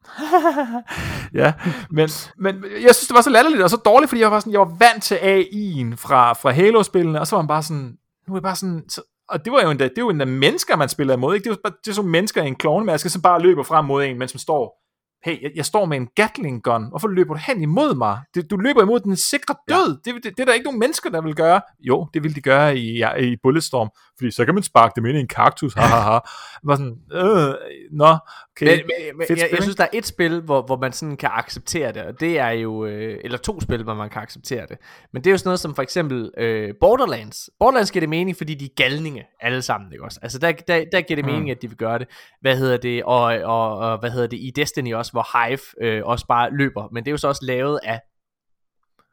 [SPEAKER 3] ja, men, men jeg synes, det var så latterligt og så dårligt, fordi jeg var, sådan, jeg var vant til AI'en fra, fra Halo-spillene, og så var man bare sådan, nu er jeg bare sådan, så, og det var jo endda, det er jo endda mennesker, man spiller imod, ikke? Det er jo bare, det er sådan mennesker i en klovnemaske, som bare løber frem mod en, mens man står, hey, jeg, jeg står med en Gatling gun, hvorfor løber du hen imod mig? Det, du løber imod den sikre død, ja. det, det, det, er der ikke nogen mennesker, der vil gøre. Jo, det vil de gøre i, ja, i Bulletstorm, fordi så kan man sparke dem ind i en kaktus, ha, ha, ha. Var sådan, øh, nå, okay.
[SPEAKER 1] Men, men, men jeg, jeg synes, der er et spil, hvor, hvor man sådan kan acceptere det, og det er jo, øh, eller to spil, hvor man kan acceptere det. Men det er jo sådan noget som for eksempel øh, Borderlands. Borderlands giver det mening, fordi de er galninge alle sammen, ikke også? Altså der, der, der giver det
[SPEAKER 3] Mm.
[SPEAKER 1] mening, at de vil gøre det. Hvad hedder det? Og, og, og hvad hedder det? I Destiny også, hvor Hive øh, også bare løber. Men det er jo så også lavet af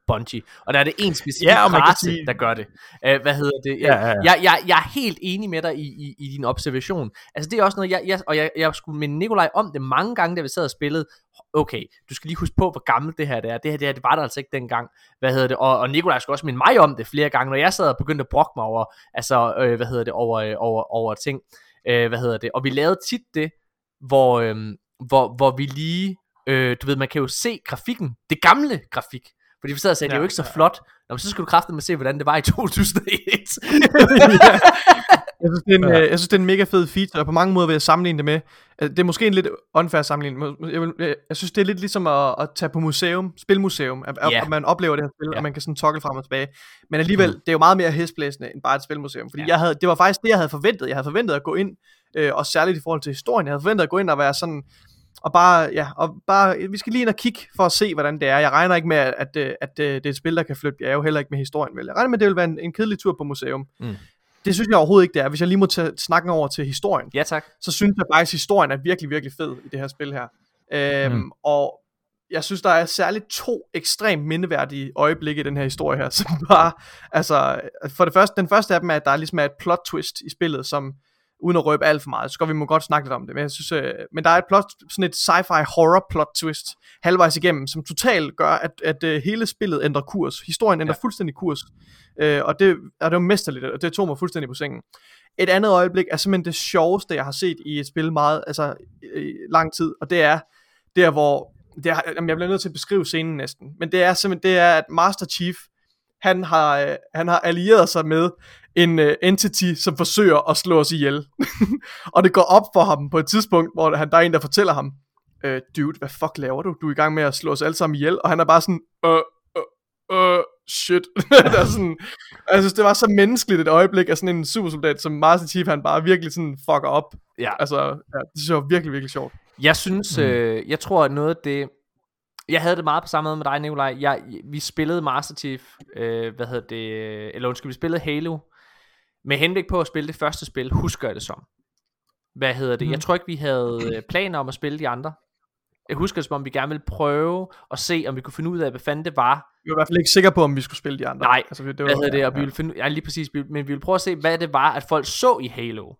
[SPEAKER 1] Bungie. Og der er det en specifik
[SPEAKER 3] Ja,
[SPEAKER 1] race,
[SPEAKER 3] sige-
[SPEAKER 1] der gør det. Uh, hvad hedder det?
[SPEAKER 3] Ja, ja, ja.
[SPEAKER 1] Jeg, jeg, jeg er helt enig med dig i, i, i din observation. Altså det er også noget, jeg, jeg, og jeg, jeg skulle minde Nikolaj om det mange gange, da vi sad og spillede. Okay, du skal lige huske på, hvor gammelt det her det er. Det her, det her det var der altså ikke dengang. Hvad hedder det? Og, og Nikolaj skulle også minde mig om det flere gange, når jeg sad og begyndte at brokke mig over, altså, øh, hvad hedder det, over, øh, over, over ting. Øh, hvad hedder det? Og vi lavede tit det, hvor, øh, hvor, hvor vi lige, øh, du ved, man kan jo se grafikken, det gamle grafik. Fordi vi sad og sagde, ja, det er jo ikke så flot. Nå, men så skulle du kræfte med se, hvordan det var i 2001.
[SPEAKER 2] Jeg synes, det er en, ja. jeg synes, det er en mega fed feature, og på mange måder vil jeg sammenligne det med, det er måske en lidt unfair sammenligning, jeg, vil, jeg, jeg synes, det er lidt ligesom at, at tage på museum, spilmuseum, at,
[SPEAKER 1] Ja.
[SPEAKER 2] at man oplever det her spil,
[SPEAKER 1] Ja.
[SPEAKER 2] og man kan sådan toggle frem og tilbage. Men alligevel, mm. det er jo meget mere hæsblæsende end bare et spilmuseum, fordi
[SPEAKER 1] ja.
[SPEAKER 2] jeg havde, det var faktisk det, jeg havde forventet. Jeg havde forventet at gå ind, øh, og særligt i forhold til historien, jeg havde forventet at gå ind og være sådan, og bare, ja, og bare, vi skal lige ind og kigge for at se, hvordan det er. Jeg regner ikke med, at, at, at, at øh, det er et spil, der kan flytte bjerge, heller ikke med historien, vel. Jeg regner med, at det vil være en, en kedelig tur på museum.
[SPEAKER 1] Mm.
[SPEAKER 2] Det synes jeg overhovedet ikke, det er. Hvis jeg lige må tage snakken over til historien,
[SPEAKER 1] ja, tak.
[SPEAKER 2] så synes jeg faktisk, at historien er virkelig, virkelig fed i det her spil her. Øhm,
[SPEAKER 3] Mm.
[SPEAKER 2] Og jeg synes, der er særligt to ekstremt mindeværdige øjeblikke i den her historie her, som bare, altså, for det første, den første af dem er, at der ligesom er et plot twist i spillet, som, uden at røbe alt for meget, så skal vi må godt snakke lidt om det, men jeg synes, øh, men der er et plot, sådan et sci-fi horror plot twist, halvvejs igennem, som totalt gør, at, at øh, hele spillet ændrer kurs. Historien ændrer ja. fuldstændig kurs. Øh, og det, og det var mesterligt, og det tog mig fuldstændig på sengen. Et andet øjeblik er simpelthen det sjoveste, jeg har set i et spil meget, altså i lang tid, og det er der, hvor, det er, jamen, jeg bliver nødt til at beskrive scenen næsten, men det er simpelthen, det er, at Master Chief, han har, øh, han har allieret sig med en uh, entity, som forsøger at slå os ihjel. og det går op for ham på et tidspunkt, hvor han, der er en, der fortæller ham, øh, dude, hvad fuck laver du? Du er i gang med at slå os alle sammen ihjel, og han er bare sådan, øh, øh, øh, shit. det er sådan, jeg synes, det var så menneskeligt et øjeblik af sådan en supersoldat, som Master Chief, han bare virkelig sådan fucker op.
[SPEAKER 1] Ja.
[SPEAKER 2] Altså, ja, det synes jeg var virkelig, virkelig sjovt.
[SPEAKER 1] Jeg synes, mm. øh, jeg tror, at noget af det... Jeg havde det meget på samme måde med dig, Nikolaj. Jeg, vi spillede Master Chief, øh, hvad hedder det, eller undskyld, vi spillede Halo, med henblik på at spille det første spil, husker jeg det som. Hvad hedder det? Mm. Jeg tror ikke, vi havde øh, planer om at spille de andre. Jeg husker det som om, vi gerne ville prøve at se, om vi kunne finde ud af, hvad fanden det var,
[SPEAKER 2] Vi var i hvert fald ikke sikre på, om vi skulle spille de andre.
[SPEAKER 1] Nej,
[SPEAKER 2] altså, det
[SPEAKER 1] hvad hedder det, og vi ville finde, ja, lige præcis, men vi ville prøve at se, hvad det var, at folk så i Halo.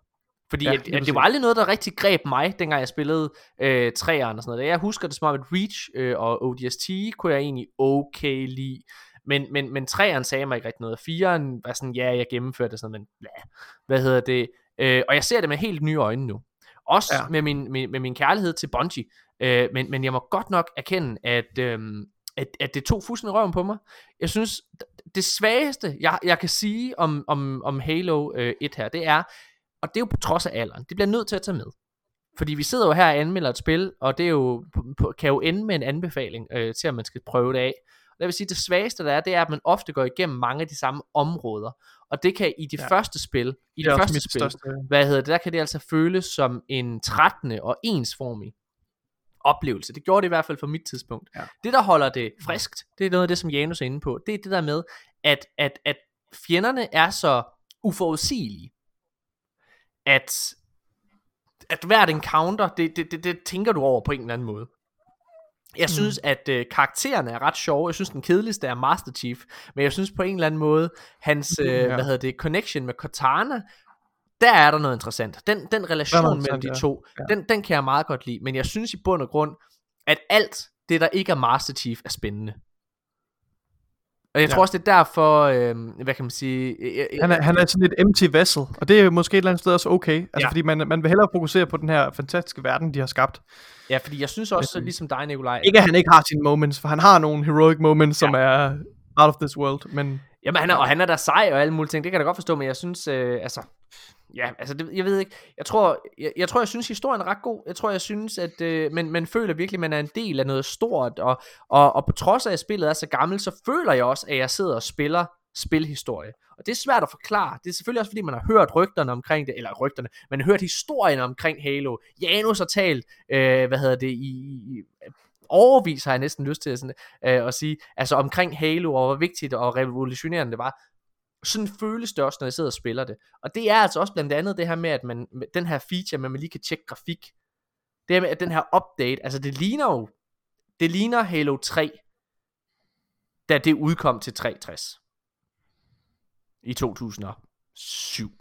[SPEAKER 1] Fordi
[SPEAKER 2] Ja,
[SPEAKER 1] at, at det var aldrig noget, der rigtig greb mig, dengang jeg spillede øh, træerne og sådan noget. Jeg husker det som om, at Reach øh, og ODST kunne jeg egentlig okay lide. Men, men, men træerne sagde mig ikke rigtig noget. Firen var sådan, ja, jeg gennemførte det sådan, men bla. Hvad hedder det? Øh, og jeg ser det med helt nye øjne nu. Også
[SPEAKER 2] Ja.
[SPEAKER 1] med, min, med, med min kærlighed til Bungie. Øh, men, men jeg må godt nok erkende, at, øhm, at, at det tog fuldstændig røven på mig. Jeg synes, det svageste, jeg, jeg kan sige om, om, om Halo øh, 1 her, det er, og det er jo på trods af alderen, det bliver nødt til at tage med. Fordi vi sidder jo her og anmelder et spil, og det er jo, kan jo ende med en anbefaling øh, til, at man skal prøve det af. Og det vil sige, det svageste der er, det er, at man ofte går igennem mange af de samme områder. Og det kan i de
[SPEAKER 2] Ja.
[SPEAKER 1] første spil, i
[SPEAKER 2] Det
[SPEAKER 1] det, første spil,
[SPEAKER 2] største...
[SPEAKER 1] hvad hedder det, der kan det altså føles som en trættende og ensformig oplevelse. Det gjorde det i hvert fald for mit tidspunkt.
[SPEAKER 2] Ja.
[SPEAKER 1] Det, der holder det friskt, det er noget af det, som Janus er inde på, det er det der med, at, at, at fjenderne er så uforudsigelige, at, at hvert encounter, det, det, det, det tænker du over på en eller anden måde. Jeg synes, mm. at øh, karaktererne er ret sjove. Jeg synes, den kedeligste er Master Chief. Men jeg synes på en eller anden måde, hans, øh,
[SPEAKER 2] Ja.
[SPEAKER 1] hvad hedder det, connection med Cortana, der er der noget interessant. Den, den relation mellem de to,
[SPEAKER 2] Ja.
[SPEAKER 1] den, den kan jeg meget godt lide. Men jeg synes i bund og grund, at alt det, der ikke er Master Chief, er spændende. Og jeg
[SPEAKER 2] Ja.
[SPEAKER 1] tror også, det er derfor, øh, hvad kan man sige... Jeg,
[SPEAKER 2] Han er, han er sådan et empty vessel, og det er måske et eller andet sted også okay. Altså,
[SPEAKER 1] Ja.
[SPEAKER 2] ja. fordi man, man vil hellere fokusere på den her fantastiske verden, de har skabt.
[SPEAKER 1] ja, fordi jeg synes også,
[SPEAKER 2] Øhm,
[SPEAKER 1] ligesom dig, Nikolaj...
[SPEAKER 2] Ikke at han ikke har sine moments, for han har nogle heroic moments, som er out of this world, men
[SPEAKER 1] Jamen, han er, og han er da sej og alle mulige ting, det kan jeg da godt forstå, men jeg synes, øh, altså, ja, altså, det, jeg ved ikke, jeg tror, jeg, jeg tror, jeg synes, historien er ret god, jeg tror, jeg synes, at øh, man, man føler virkelig, at man er en del af noget stort, og, og, og på trods af, at spillet er så gammelt, så føler jeg også, at jeg sidder og spiller spilhistorie. Og det er svært at forklare. Det er selvfølgelig også, fordi man har hørt rygterne omkring det, eller rygterne, man har hørt historien omkring Halo. Janus har talt, øh, hvad hedder det, i, i overvis har jeg næsten lyst til at, sådan, øh, at sige, altså omkring Halo, og hvor vigtigt og revolutionerende det var. Sådan føles det også, når jeg sidder og spiller det. Og det er altså også blandt andet det her med, at man, den her feature, med at man lige kan tjekke grafik. Det her med, at den her update, altså det ligner jo, det ligner Halo 3, da det udkom til 360 i 2007.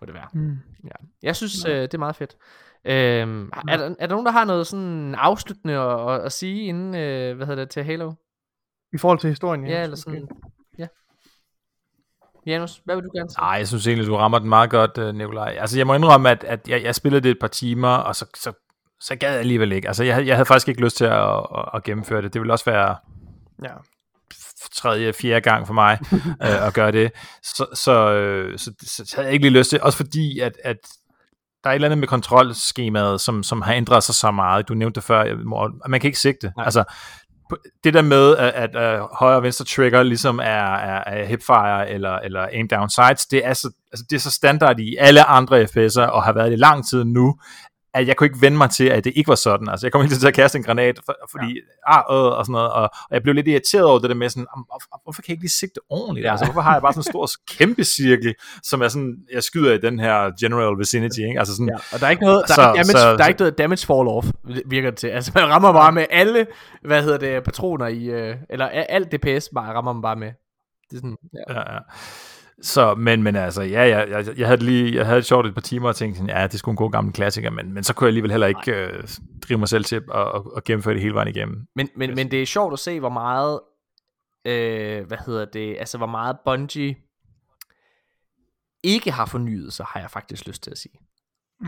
[SPEAKER 1] Må det være.
[SPEAKER 2] mm.
[SPEAKER 1] Ja. Jeg synes, øh, det er meget fedt. Øhm, er, der, er der nogen, der har noget sådan afsluttende at, at, at sige inden, øh, hvad hedder det, til Halo?
[SPEAKER 2] i forhold til historien.
[SPEAKER 1] Ja, eller sådan, ja. Janus, hvad vil du gerne sige?
[SPEAKER 3] Nej, jeg synes egentlig, du rammer den meget godt, øh, Nikolaj. Altså, jeg må indrømme, at, at jeg, jeg spillede det et par timer, og så, så, så gad jeg alligevel ikke. Altså, jeg, havde- jeg havde faktisk ikke lyst til at, at, at gennemføre det. Det ville også være
[SPEAKER 2] Ja.
[SPEAKER 3] tredje, fjerde gang for mig øh, at gøre det. Så, så, øh, så, så, så havde jeg ikke lige lyst til. Også fordi, at, at der er et eller andet med kontrolskemaet, som, som har ændret sig så meget. Du nævnte det før, Morten, at man kan ikke sigte.
[SPEAKER 1] Nej.
[SPEAKER 3] Altså, det der med, at, at, at højre og venstre trigger ligesom er, er, er hipfire eller, eller aim down sights, det er, så, altså, det er så standard i alle andre FPS'er, og har været det i lang tid nu, at jeg kunne ikke vende mig til, at det ikke var sådan. Altså, jeg kom hele tiden til at kaste en granat, for, fordi, ja. ah, øh, og sådan noget, og, og jeg blev lidt irriteret over det der med sådan, "Am, hvor- hvorfor kan jeg ikke lige sigte ordentligt? Ja. Altså, hvorfor har jeg bare sådan en stor kæmpe cirkel, som er sådan, jeg skyder i den her general vicinity, ikke? Altså sådan,
[SPEAKER 1] Ja, og der er ikke noget, der,
[SPEAKER 3] Så-
[SPEAKER 1] er, damage,
[SPEAKER 3] så-
[SPEAKER 1] der er ikke noget damage fall off, virker det til. Altså man rammer bare med alle, hvad hedder det, patroner i, øh, eller alt DPS bare rammer man bare med. Det er sådan, ja.
[SPEAKER 3] Ja, ja. Så, men, men altså, ja, jeg, jeg, jeg, havde lige, jeg havde det sjovt et par timer og tænkte, sådan, ja, det skulle en god gammel klassiker, men, men så kunne jeg alligevel heller ikke øh, drive mig selv til at, at, at gennemføre det hele vejen igennem.
[SPEAKER 1] Men, men, men det er sjovt at se, hvor meget, øh, hvad hedder det, altså hvor meget Bungie ikke har fornyet sig, har jeg faktisk lyst til at sige.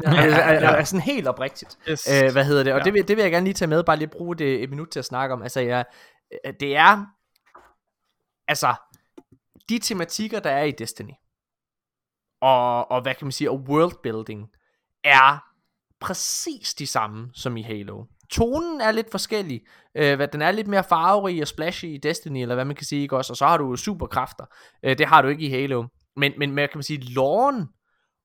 [SPEAKER 1] Ja, altså, altså, altså sådan helt oprigtigt.
[SPEAKER 2] Yes.
[SPEAKER 1] Øh, hvad hedder det? Og
[SPEAKER 2] Ja.
[SPEAKER 1] det, vil, det vil jeg gerne lige tage med, bare lige bruge det et minut til at snakke om. Altså, jeg, øh, det er, altså, de tematikker, der er i Destiny, og, og hvad kan man sige, og worldbuilding, er præcis de samme som i Halo. Tonen er lidt forskellig. Øh, hvad, den er lidt mere farverig og splashy i Destiny, eller hvad man kan sige, ikke også? Og så har du superkræfter. Øh, det har du ikke i Halo. Men, men hvad kan man sige, loven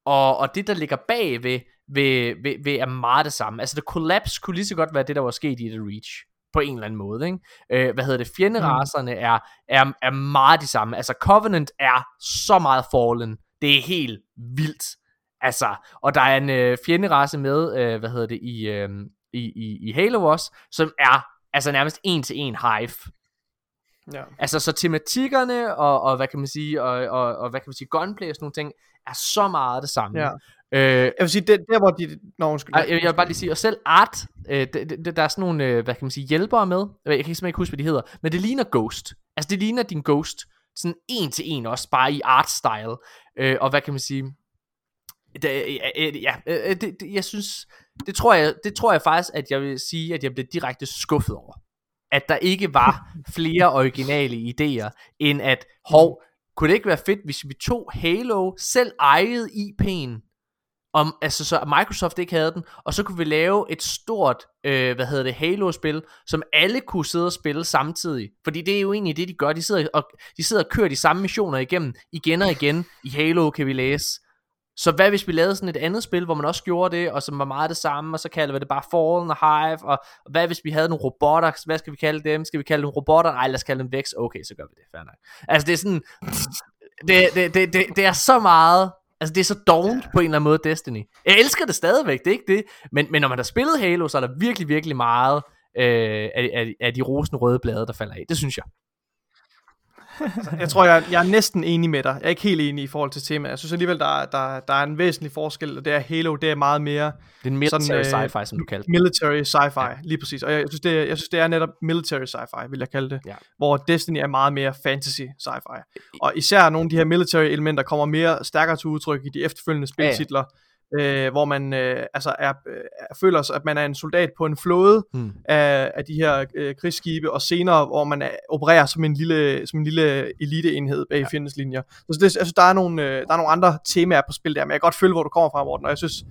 [SPEAKER 1] og, og det, der ligger bag ved, ved, ved, ved, er meget det samme. Altså, The Collapse kunne lige så godt være det, der var sket i The Reach. På en eller anden måde, ikke? Øh, hvad hedder det? Fjenderaserne
[SPEAKER 2] Mm.
[SPEAKER 1] er, er, er meget de samme. Altså, Covenant er så meget fallen. Det er helt vildt. Altså, og der er en øh, fjenderace med, øh, hvad hedder det, i, øh, i, i, i Halo også, som er altså nærmest en til en hive.
[SPEAKER 2] ja.
[SPEAKER 1] Altså, så tematikkerne, og, og hvad kan man sige, og, og, og hvad kan man sige, gunplay og sådan nogle ting, er så meget det samme.
[SPEAKER 2] Ja.
[SPEAKER 1] Øh,
[SPEAKER 2] Jeg vil sige, det, der hvor de... Nå, undskyld.
[SPEAKER 1] ej, jeg, jeg vil bare lige sige, og selv art, øh, det, det, der er sådan nogle, øh, hvad kan man sige, hjælpere med, jeg kan simpelthen ikke huske, hvad de hedder, men det ligner Ghost. Altså, det ligner din Ghost, sådan en til en også, bare i art style. Øh, og hvad kan man sige, det, øh, øh, ja, øh, det, det, jeg synes, det tror jeg, det tror jeg faktisk, at jeg vil sige, at jeg blev direkte skuffet over. At der ikke var flere originale idéer, end at, hov, kunne det ikke være fedt, hvis vi tog Halo, selv ejet IP'en, om, altså så Microsoft ikke havde den, og så kunne vi lave et stort, øh, hvad hedder det, Halo-spil, som alle kunne sidde og spille samtidig. Fordi det er jo egentlig det, de gør. De sidder og, de sidder og kører de samme missioner igennem, igen og igen. I Halo kan vi læse. Så hvad hvis vi lavede sådan et andet spil, hvor man også gjorde det, og som var meget det samme, og så kaldte vi det bare Fallen og Hive, og hvad hvis vi havde nogle robotter, hvad skal vi kalde dem? Skal vi kalde dem robotter? Nej, lad os kalde dem Vex. Okay, så gør vi det, fair nok. Altså det er sådan, det, det, det, det, det er så meget, altså det er så dovent på en eller anden måde Destiny. Jeg elsker det stadigvæk, det er ikke det, men, men når man har spillet Halo, så er der virkelig, virkelig meget øh, af, af, af de rosende røde blade, der falder af. Det synes jeg.
[SPEAKER 2] Jeg tror, jeg, jeg er næsten enig med dig. Jeg er ikke helt enig i forhold til temaet. Jeg synes alligevel, der, der, der er en væsentlig forskel, og det er Halo, det er meget mere...
[SPEAKER 1] Det er military
[SPEAKER 2] Sådan, øh,
[SPEAKER 1] sci-fi, som du kalder det.
[SPEAKER 2] Military sci-fi, ja. lige præcis. Og jeg, jeg, synes, det, er- jeg synes, det er netop military sci-fi, vil jeg kalde det.
[SPEAKER 1] Ja.
[SPEAKER 2] Hvor Destiny er meget mere fantasy sci-fi. Og især nogle af de her military elementer kommer mere stærkere til udtryk i de efterfølgende
[SPEAKER 1] Ja, ja.
[SPEAKER 2] Øh, hvor man øh, altså er, øh, føler sig, at man er en soldat på en flåde
[SPEAKER 1] Hmm.
[SPEAKER 2] af, af de her øh, krigsskibe, og senere, hvor man er, opererer som en lille, som en lille eliteenhed bag ja. fjendens linjer. Så det, jeg synes, der er, nogle, øh, der er nogle andre temaer på spil der, men jeg kan godt følge, hvor du kommer fra, Morten, og jeg synes,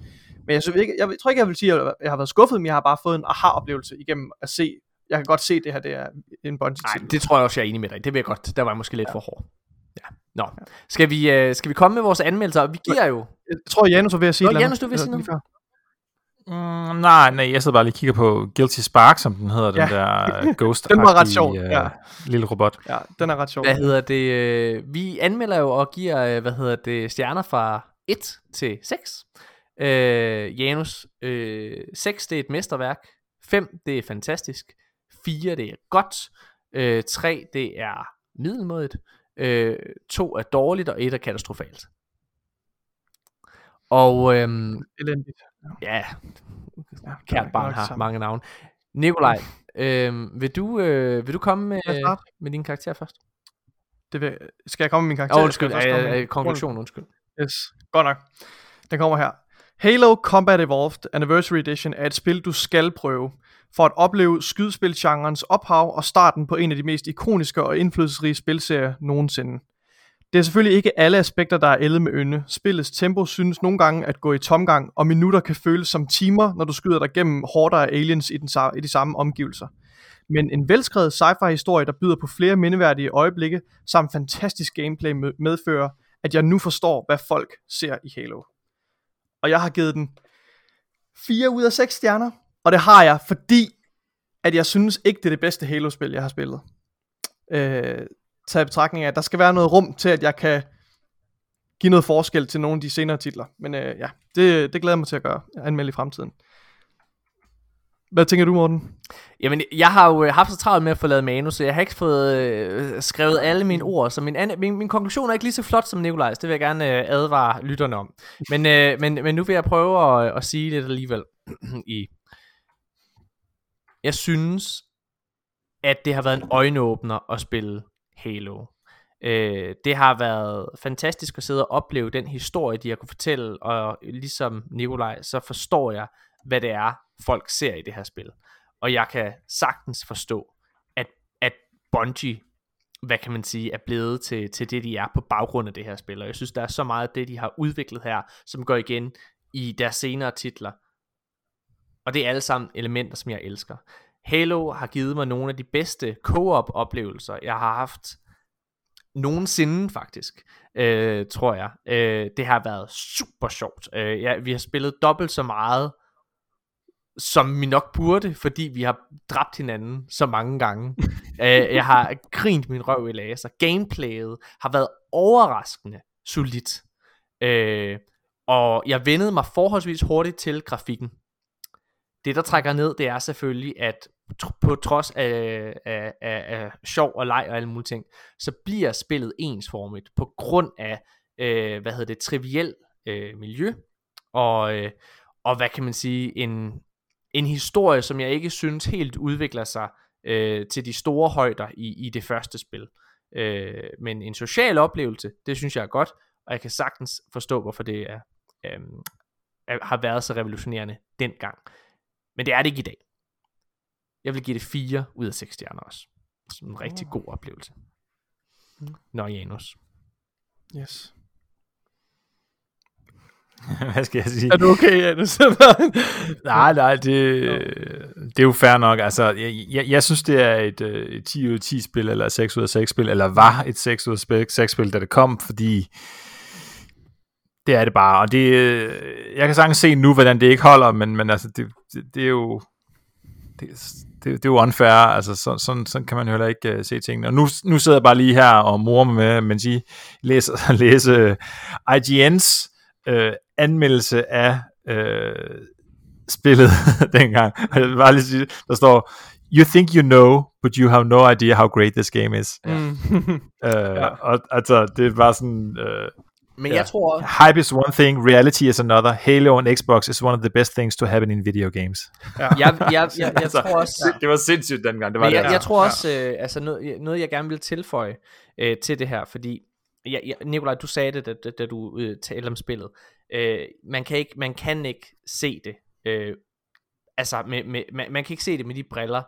[SPEAKER 2] men jeg, synes ikke, jeg tror ikke, jeg vil sige, at jeg har været skuffet, men jeg har bare fået en aha-oplevelse igennem at se, jeg kan godt se, at det her det er en bungie
[SPEAKER 1] Nej, det tror jeg også, jeg er enig med dig. Det vil jeg godt. Der var jeg måske lidt ja. for hård. Ja. Nå. Skal vi, øh, skal vi komme med vores anmeldelser? Vi giver jo...
[SPEAKER 2] Jeg tror, Janus var ved at sige
[SPEAKER 1] Nå, Janus, du vil sige
[SPEAKER 2] øh, før.
[SPEAKER 3] Mm, nej, nej, jeg sidder bare lige og kigger på Guilty Spark, som den hedder, den
[SPEAKER 2] Ja.
[SPEAKER 3] der ghost
[SPEAKER 2] Den var ret sjov, ja.
[SPEAKER 3] lille robot.
[SPEAKER 2] Ja, den er ret sjov.
[SPEAKER 1] Hvad hedder det? øh, Vi anmelder jo og giver, øh, hvad hedder det, stjerner fra 1 til 6. Øh, Janus, øh, 6 det er et mesterværk. 5 det er fantastisk. 4 det er godt. Øh, 3 det er middelmådigt. Øh, 2 er dårligt, og 1 er katastrofalt. Og øhm,
[SPEAKER 2] Elendigt.
[SPEAKER 1] ja, kært barn har
[SPEAKER 2] sammen.
[SPEAKER 1] mange navne. Nikolaj, øhm, vil, du, øh, vil du komme med,
[SPEAKER 2] jeg
[SPEAKER 1] med din karakter først?
[SPEAKER 2] Det vil, skal jeg komme med min karakter?
[SPEAKER 1] Oh, undskyld,
[SPEAKER 2] jeg
[SPEAKER 1] øh,
[SPEAKER 2] med-
[SPEAKER 1] øh, konklusion, undskyld.
[SPEAKER 2] Yes, godt nok. Den kommer her. Halo Combat Evolved Anniversary Edition er et spil, du skal prøve, for at opleve skydespilgenrens ophav og starten på en af de mest ikoniske og indflydelsesrige spilserier nogensinde. Det er selvfølgelig ikke alle aspekter, der er ældet med ynde. Spillets tempo synes nogle gange at gå i tomgang, og minutter kan føles som timer, når du skyder dig gennem horder af aliens i, den, i de samme omgivelser. Men en velskrevet sci-fi historie, der byder på flere mindeværdige øjeblikke, samt fantastisk gameplay medfører, at jeg nu forstår, hvad folk ser i Halo. Og jeg har givet den 4 ud af 6 stjerner, og det har jeg, fordi at jeg synes ikke, det er det bedste Halo-spil, jeg har spillet. Øh, taget i betragtning af, at der skal være noget rum til, at jeg kan give noget forskel til nogle af de senere titler. Men øh, ja, det, det glæder jeg mig til at gøre, anmelde i fremtiden. Hvad tænker du, Morten?
[SPEAKER 1] Jamen, jeg har jo øh, haft så travlt med at få lavet manus, så jeg har ikke fået øh, skrevet alle mine ord, så min, an- min, min konklusion er ikke lige så flot som Nikolajs, det vil jeg gerne øh, advare lytterne om. Men, øh, men, men nu vil jeg prøve at, at sige lidt alligevel. i. Jeg synes, at det har været en øjenåbner at spille Halo. Øh, det har været fantastisk at sidde og opleve den historie, de har kunne fortælle, og ligesom Nikolaj, så forstår jeg, hvad det er, folk ser i det her spil. Og jeg kan sagtens forstå, at, at Bungie, hvad kan man sige, er blevet til, til det, de er på baggrund af det her spil. Og jeg synes, der er så meget af det, de har udviklet her, som går igen i deres senere titler. Og det er alle sammen elementer, som jeg elsker. Halo har givet mig nogle af de bedste co-op oplevelser, jeg har haft nogensinde faktisk, øh, tror jeg. Øh, det har været super sjovt. Øh, ja, vi har spillet dobbelt så meget, som vi nok burde, fordi vi har dræbt hinanden så mange gange. øh, jeg har grint min røv i laser. Gameplayet har været overraskende solidt. Øh, og jeg vendede mig forholdsvis hurtigt til grafikken. Det, der trækker ned, det er selvfølgelig, at på trods af, af, af, af sjov og leg og alle mulige ting, så bliver spillet ensformigt på grund af, øh, hvad hedder det, triviel øh, miljø, og, øh, og hvad kan man sige, en, en historie, som jeg ikke synes helt udvikler sig øh, til de store højder i, i det første spil. Øh, men en social oplevelse, det synes jeg er godt, og jeg kan sagtens forstå, hvorfor det er, øh, har været så revolutionerende dengang. Men det er det ikke i dag. Jeg vil give det 4 ud af 6 stjerner også. Som en rigtig god oplevelse. Nå, Janus.
[SPEAKER 2] Yes.
[SPEAKER 3] Hvad skal jeg sige?
[SPEAKER 2] Er du okay, Janus?
[SPEAKER 3] Nej, nej, det, det er jo fair nok. Altså, jeg, jeg, jeg synes, det er et, øh, et 10 ud af 10 spil, eller et 6 ud af 6 spil, eller var et 6 ud af 6 spil, da det kom, fordi det er det bare. Og det, øh, jeg kan sagtens se nu, hvordan det ikke holder, men, men altså, det, det, det er jo... Det, det, det er jo unfair, altså så, sådan, sådan kan man jo heller ikke uh, se tingene. Og nu, nu sidder jeg bare lige her og morer mig med, mens I læser, læser IGN's uh, anmeldelse af uh, spillet dengang. Og jeg vil bare lige sige, der står, You think you know, but you have no idea how great this game is.
[SPEAKER 2] mm.
[SPEAKER 3] Uh, ja. Og altså, det er bare sådan... Uh,
[SPEAKER 1] Men
[SPEAKER 3] Ja.
[SPEAKER 1] jeg tror,
[SPEAKER 3] Hype is one thing, reality is another. Halo on Xbox is one of the best things to happen in video games.
[SPEAKER 2] ja.
[SPEAKER 1] jeg, jeg, jeg, jeg, jeg
[SPEAKER 3] Altså,
[SPEAKER 1] tror også,
[SPEAKER 3] Det var sindssygt dengang, det var
[SPEAKER 1] Men jeg,
[SPEAKER 3] det.
[SPEAKER 1] jeg tror
[SPEAKER 2] Ja.
[SPEAKER 1] også, øh, altså noget, noget jeg gerne vil tilføje øh, til det her, fordi jeg, jeg, Nikolaj, du sagde det, da, da, da du øh, talte om spillet. Øh, man, kan ikke, man kan ikke se det. Øh, altså, med, med, man, man kan ikke se det med de briller,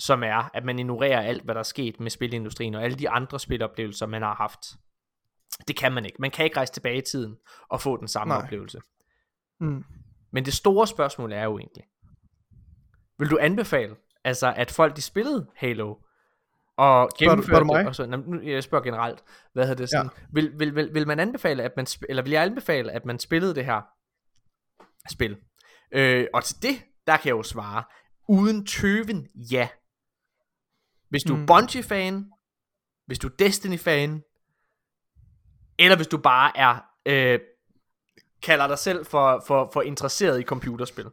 [SPEAKER 1] som er, at man ignorerer alt, hvad der er sket med spilindustrien, og alle de andre spiloplevelser, man har haft. Det kan man ikke. Man kan ikke rejse tilbage i tiden og få den samme
[SPEAKER 2] Nej.
[SPEAKER 1] oplevelse.
[SPEAKER 2] Mm.
[SPEAKER 1] Men det store spørgsmål er jo egentlig, vil du anbefale, altså at folk de spillede Halo, og
[SPEAKER 2] spørger
[SPEAKER 1] gennemførte
[SPEAKER 2] du mig?
[SPEAKER 1] det, og så, nu, jeg spørger generelt, hvad hedder det sådan, ja. vil, vil, vil, vil man anbefale, at man, sp- eller vil jeg anbefale, at man spillede det her spil? Øh, og til det, der kan jeg jo svare, uden tøven, ja. Hvis du er
[SPEAKER 2] Mm.
[SPEAKER 1] Bungie-fan, hvis du er Destiny-fan, eller hvis du bare er, øh, kalder dig selv for, for, for interesseret i computerspil,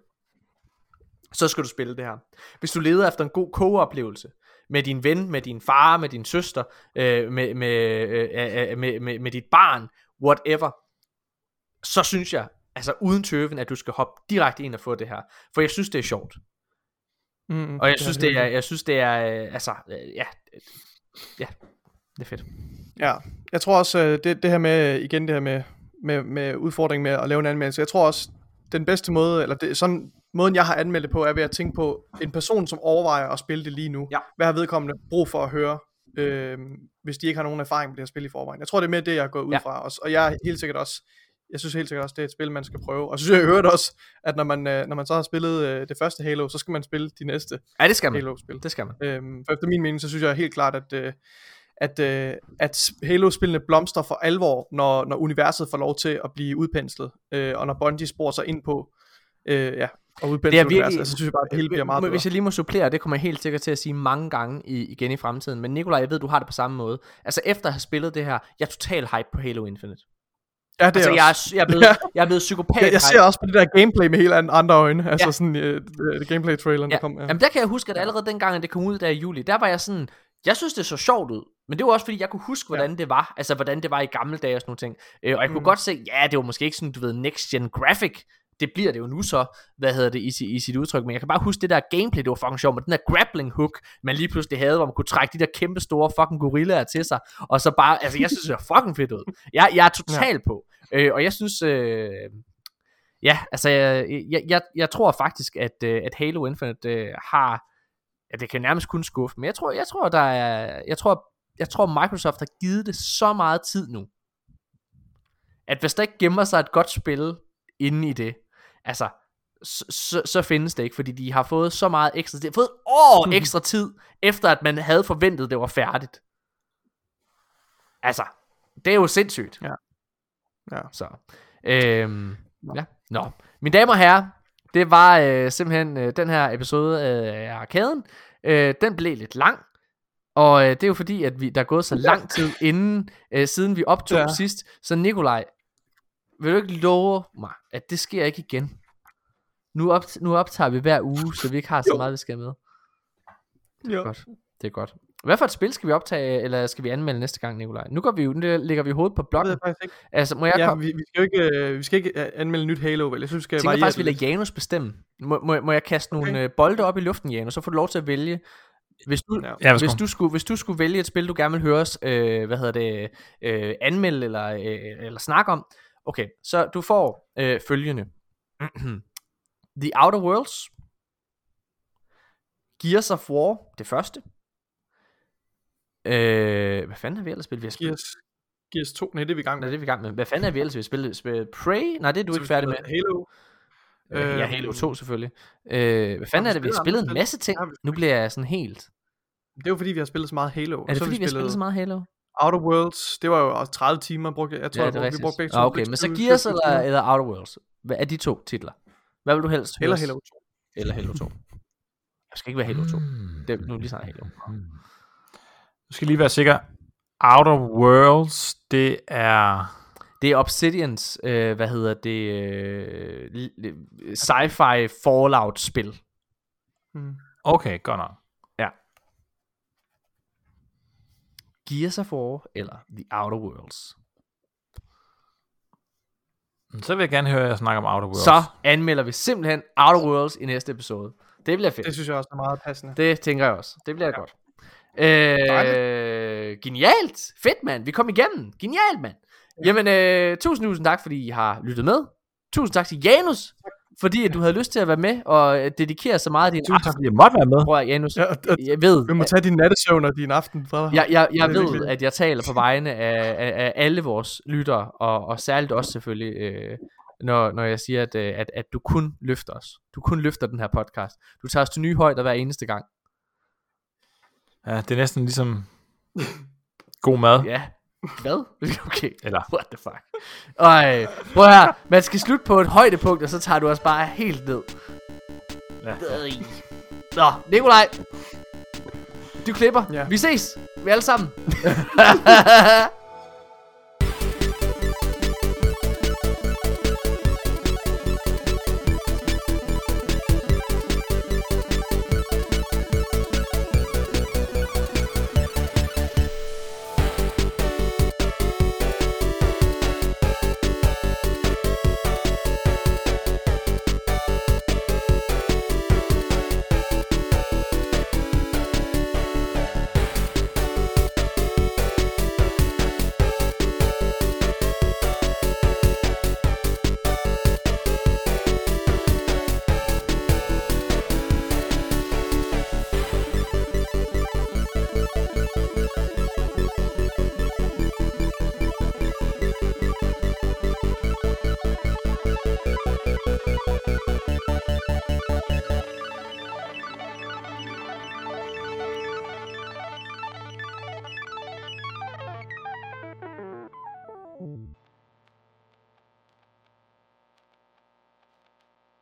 [SPEAKER 1] så skal du spille det her. Hvis du leder efter en god co-oplevelse, med din ven, med din far, med din søster, øh, med, med, øh, øh, med, med, med dit barn, whatever, så synes jeg, altså uden tøven, at du skal hoppe direkte ind og få det her. For jeg synes, det er sjovt.
[SPEAKER 2] Mm.
[SPEAKER 1] Og jeg synes, det er, jeg synes, det er, øh, altså, øh, ja, øh, ja, det er fedt.
[SPEAKER 2] Ja, jeg tror også, øh, det, det her med, igen det her med, med, med udfordringen med at lave en anmeldelse, jeg tror også, den bedste måde, eller det, sådan, måden jeg har anmeldt det på, er ved at tænke på en person, som overvejer at spille det lige nu.
[SPEAKER 1] Ja.
[SPEAKER 2] Hvad har vedkommende brug for at høre, øh, hvis de ikke har nogen erfaring med det her spil i forvejen. Jeg tror, det er mere det, jeg gået ud
[SPEAKER 1] Ja.
[SPEAKER 2] fra også. Og jeg er helt sikkert også, jeg synes helt sikkert også, det er et spil, man skal prøve. Og så synes jeg øvrigt også, at når man, øh, når man så har spillet øh, det første Halo, så skal man spille de næste
[SPEAKER 1] Ja, det skal man.
[SPEAKER 2] Halo-spil.
[SPEAKER 1] Det skal man.
[SPEAKER 2] Øhm, for efter min mening, så synes jeg helt klart, at, øh, at, øh, at Halo-spillene blomster for alvor, når, når universet får lov til at blive udpenslet, øh, og når Bungie sporer sig ind på, øh, ja, og udpensle
[SPEAKER 1] Det er
[SPEAKER 2] universet,
[SPEAKER 1] virkelig-
[SPEAKER 2] altså, så synes jeg bare, at det hele bliver meget bedre.
[SPEAKER 1] Hvis jeg lige må supplere, det kommer jeg helt sikkert til at sige mange gange i, igen i fremtiden. Men Nikolaj, jeg ved, du har det på samme måde. Altså efter at have spillet det her, jeg er total hype på Halo Infinite.
[SPEAKER 2] Ja, det
[SPEAKER 1] Altså
[SPEAKER 2] er
[SPEAKER 1] jeg er, jeg, er blevet,
[SPEAKER 2] Ja.
[SPEAKER 1] jeg er blevet psykopat
[SPEAKER 2] Jeg, jeg ser også på det der gameplay med helt an- andre øjne, altså
[SPEAKER 1] Ja.
[SPEAKER 2] sådan det gameplay-traileren,
[SPEAKER 1] Ja.
[SPEAKER 2] der kom. Ja.
[SPEAKER 1] Jamen der kan jeg huske, at allerede dengang, at det kom ud der i juli, der var jeg sådan, jeg synes det så sjovt ud, men det var også fordi, jeg kunne huske, hvordan ja. det var, altså hvordan det var i gamle dage og sådan nogle ting. Øh, og jeg kunne
[SPEAKER 2] Mm.
[SPEAKER 1] godt se, ja, det var måske ikke sådan, du ved, next gen graphic, det bliver det jo nu så, hvad hedder det, i, i sit udtryk, men jeg kan bare huske det der gameplay, det var fucking sjovt, med den der grappling hook, man lige pludselig havde, hvor man kunne trække de der kæmpe store fucking gorillaer til sig, og så bare, altså jeg synes, det var fucking fedt ud. Jeg, jeg er total ja. på, øh, og jeg synes, øh, ja, altså jeg, jeg, jeg, jeg tror faktisk, at, øh, at Halo Infinite øh, har, ja, det kan nærmest kun skuffe, men jeg tror, jeg tror, der er, jeg tror, jeg tror, Microsoft har givet det så meget tid nu, at hvis der ikke gemmer sig et godt spil inde i det, altså, så, så, så findes det ikke, fordi de har fået så meget ekstra tid, de har fået et år
[SPEAKER 2] Mhm.
[SPEAKER 1] ekstra tid, efter at man havde forventet, det var færdigt. Altså, det er jo sindssygt.
[SPEAKER 2] Ja. Ja.
[SPEAKER 1] Så, øhm, ja. Nå, mine damer og herrer, det var øh, simpelthen øh, den her episode af Arkaden. Øh, den blev lidt lang, og øh, det er jo fordi, at vi, der er gået så lang tid inden, øh, siden vi optog ja. Sidst. Så Nikolaj, vil du ikke love mig, at det sker ikke igen? Nu, op, nu optager vi hver uge, så vi ikke har så
[SPEAKER 2] Jo.
[SPEAKER 1] meget, vi skal med.
[SPEAKER 2] Jo.
[SPEAKER 1] Godt. Det er godt. Hvad for et spil skal vi optage, eller skal vi anmelde næste gang, Nikolaj? Nu går vi jo, nu lægger vi hovedet på
[SPEAKER 2] Det ved
[SPEAKER 1] blokken.
[SPEAKER 2] faktisk ikke.
[SPEAKER 1] Altså, må jeg
[SPEAKER 2] Ja,
[SPEAKER 1] komme?
[SPEAKER 2] vi, vi, skal jo ikke, øh, vi skal ikke øh, anmelde nyt Halo, vel? Jeg synes, vi skal
[SPEAKER 1] tænker faktisk, vi
[SPEAKER 2] det
[SPEAKER 1] lader Janus bestemme. Må, må, må jeg kaste nogle
[SPEAKER 2] Okay.
[SPEAKER 1] okay. bolde op i luften, Janus, så får du lov til at vælge. Hvis du,
[SPEAKER 2] Ja.
[SPEAKER 1] hvis, du skulle, hvis du skulle vælge et spil, du gerne vil høre os, øh, hvad hedder det, øh, anmelde eller, øh, eller snakke om. Okay, så du får øh, følgende. The Outer Worlds. Gears of War, det første. Øh, hvad fanden har vi ellers spillet? Vi har spillet
[SPEAKER 2] Gears, Gears 2, nej, det er vi i gang
[SPEAKER 1] Nå,
[SPEAKER 2] med.
[SPEAKER 1] det er vi i gang med. Hvad fanden er vi ellers ved at spille? spille Prey? Nej, det er du
[SPEAKER 2] Så
[SPEAKER 1] ikke
[SPEAKER 2] vi
[SPEAKER 1] færdig med.
[SPEAKER 2] Halo.
[SPEAKER 1] Øh, ja,
[SPEAKER 2] Øhm,
[SPEAKER 1] Halo 2 selvfølgelig. Øh, hvad fanden
[SPEAKER 2] vi
[SPEAKER 1] er det, vi har
[SPEAKER 2] spillet
[SPEAKER 1] spillet
[SPEAKER 2] andre
[SPEAKER 1] en masse ting.
[SPEAKER 2] Har vi
[SPEAKER 1] Nu bliver jeg sådan helt...
[SPEAKER 2] Det er jo fordi, vi har spillet så meget Halo.
[SPEAKER 1] Er det fordi, vi har spillet så meget Halo?
[SPEAKER 2] Outer Worlds, det var jo også 30 timer, brugte jeg. Tror,
[SPEAKER 1] Ja,
[SPEAKER 2] jeg
[SPEAKER 1] det er
[SPEAKER 2] brugte, vi
[SPEAKER 1] rigtigt.
[SPEAKER 2] brugte begge to.
[SPEAKER 1] Ah, okay, men så
[SPEAKER 2] 20,
[SPEAKER 1] Gears
[SPEAKER 2] 20
[SPEAKER 1] eller, eller Outer Worlds? Hvad er de to titler? Hvad vil du helst
[SPEAKER 2] Eller? Halo 2.
[SPEAKER 1] Eller Halo 2. Jeg skal ikke være Halo 2.
[SPEAKER 3] Hmm.
[SPEAKER 1] Det er nu lige snart Halo.
[SPEAKER 3] Du skal lige være sikker. Outer Worlds, det er...
[SPEAKER 1] Det er Obsidians, øh, hvad hedder det, øh, sci-fi Fallout-spil.
[SPEAKER 2] Mm.
[SPEAKER 3] Okay, godt nok.
[SPEAKER 1] Gears of War eller The Outer Worlds.
[SPEAKER 3] Så vil jeg gerne høre jer snakke om Outer Worlds.
[SPEAKER 1] Så anmelder vi simpelthen Outer Worlds i næste episode. Det bliver fedt.
[SPEAKER 2] Det synes jeg også er meget passende.
[SPEAKER 1] Det tænker jeg også. Det bliver ja. godt. Øh, genialt. Fedt, mand. Vi kom igennem. Genialt, mand. Jamen, øh, tusind, tusind tak, fordi I har lyttet med. Tusind tak til Janus, fordi at du havde lyst til at være med og øh, dedikere så meget af din
[SPEAKER 3] Tusind tak, fordi jeg måtte være med.
[SPEAKER 1] Prøv at, Janus,
[SPEAKER 2] Ja, og,
[SPEAKER 1] jeg ved,
[SPEAKER 2] vi må tage din nattesøvn og din aften fra dig.
[SPEAKER 1] jeg, jeg, jeg ved,
[SPEAKER 2] virkelig-
[SPEAKER 1] at jeg taler på vegne af, af, af alle vores lyttere, og, og særligt også selvfølgelig, øh, når, når jeg siger, at, øh, at, at du kun løfter os. Du kun løfter den her podcast. Du tager os til nye højder hver eneste gang.
[SPEAKER 3] Ja, det er næsten ligesom god mad.
[SPEAKER 1] Ja. Hvad? Okay.
[SPEAKER 3] Eller-
[SPEAKER 1] What the fuck? Ej, prøv her. Man skal slutte på et højdepunkt, og så tager du os bare helt ned.
[SPEAKER 3] Ja.
[SPEAKER 1] Øj. Nå, Nikolaj. Du klipper.
[SPEAKER 2] Ja.
[SPEAKER 1] Vi ses. Vi alle sammen.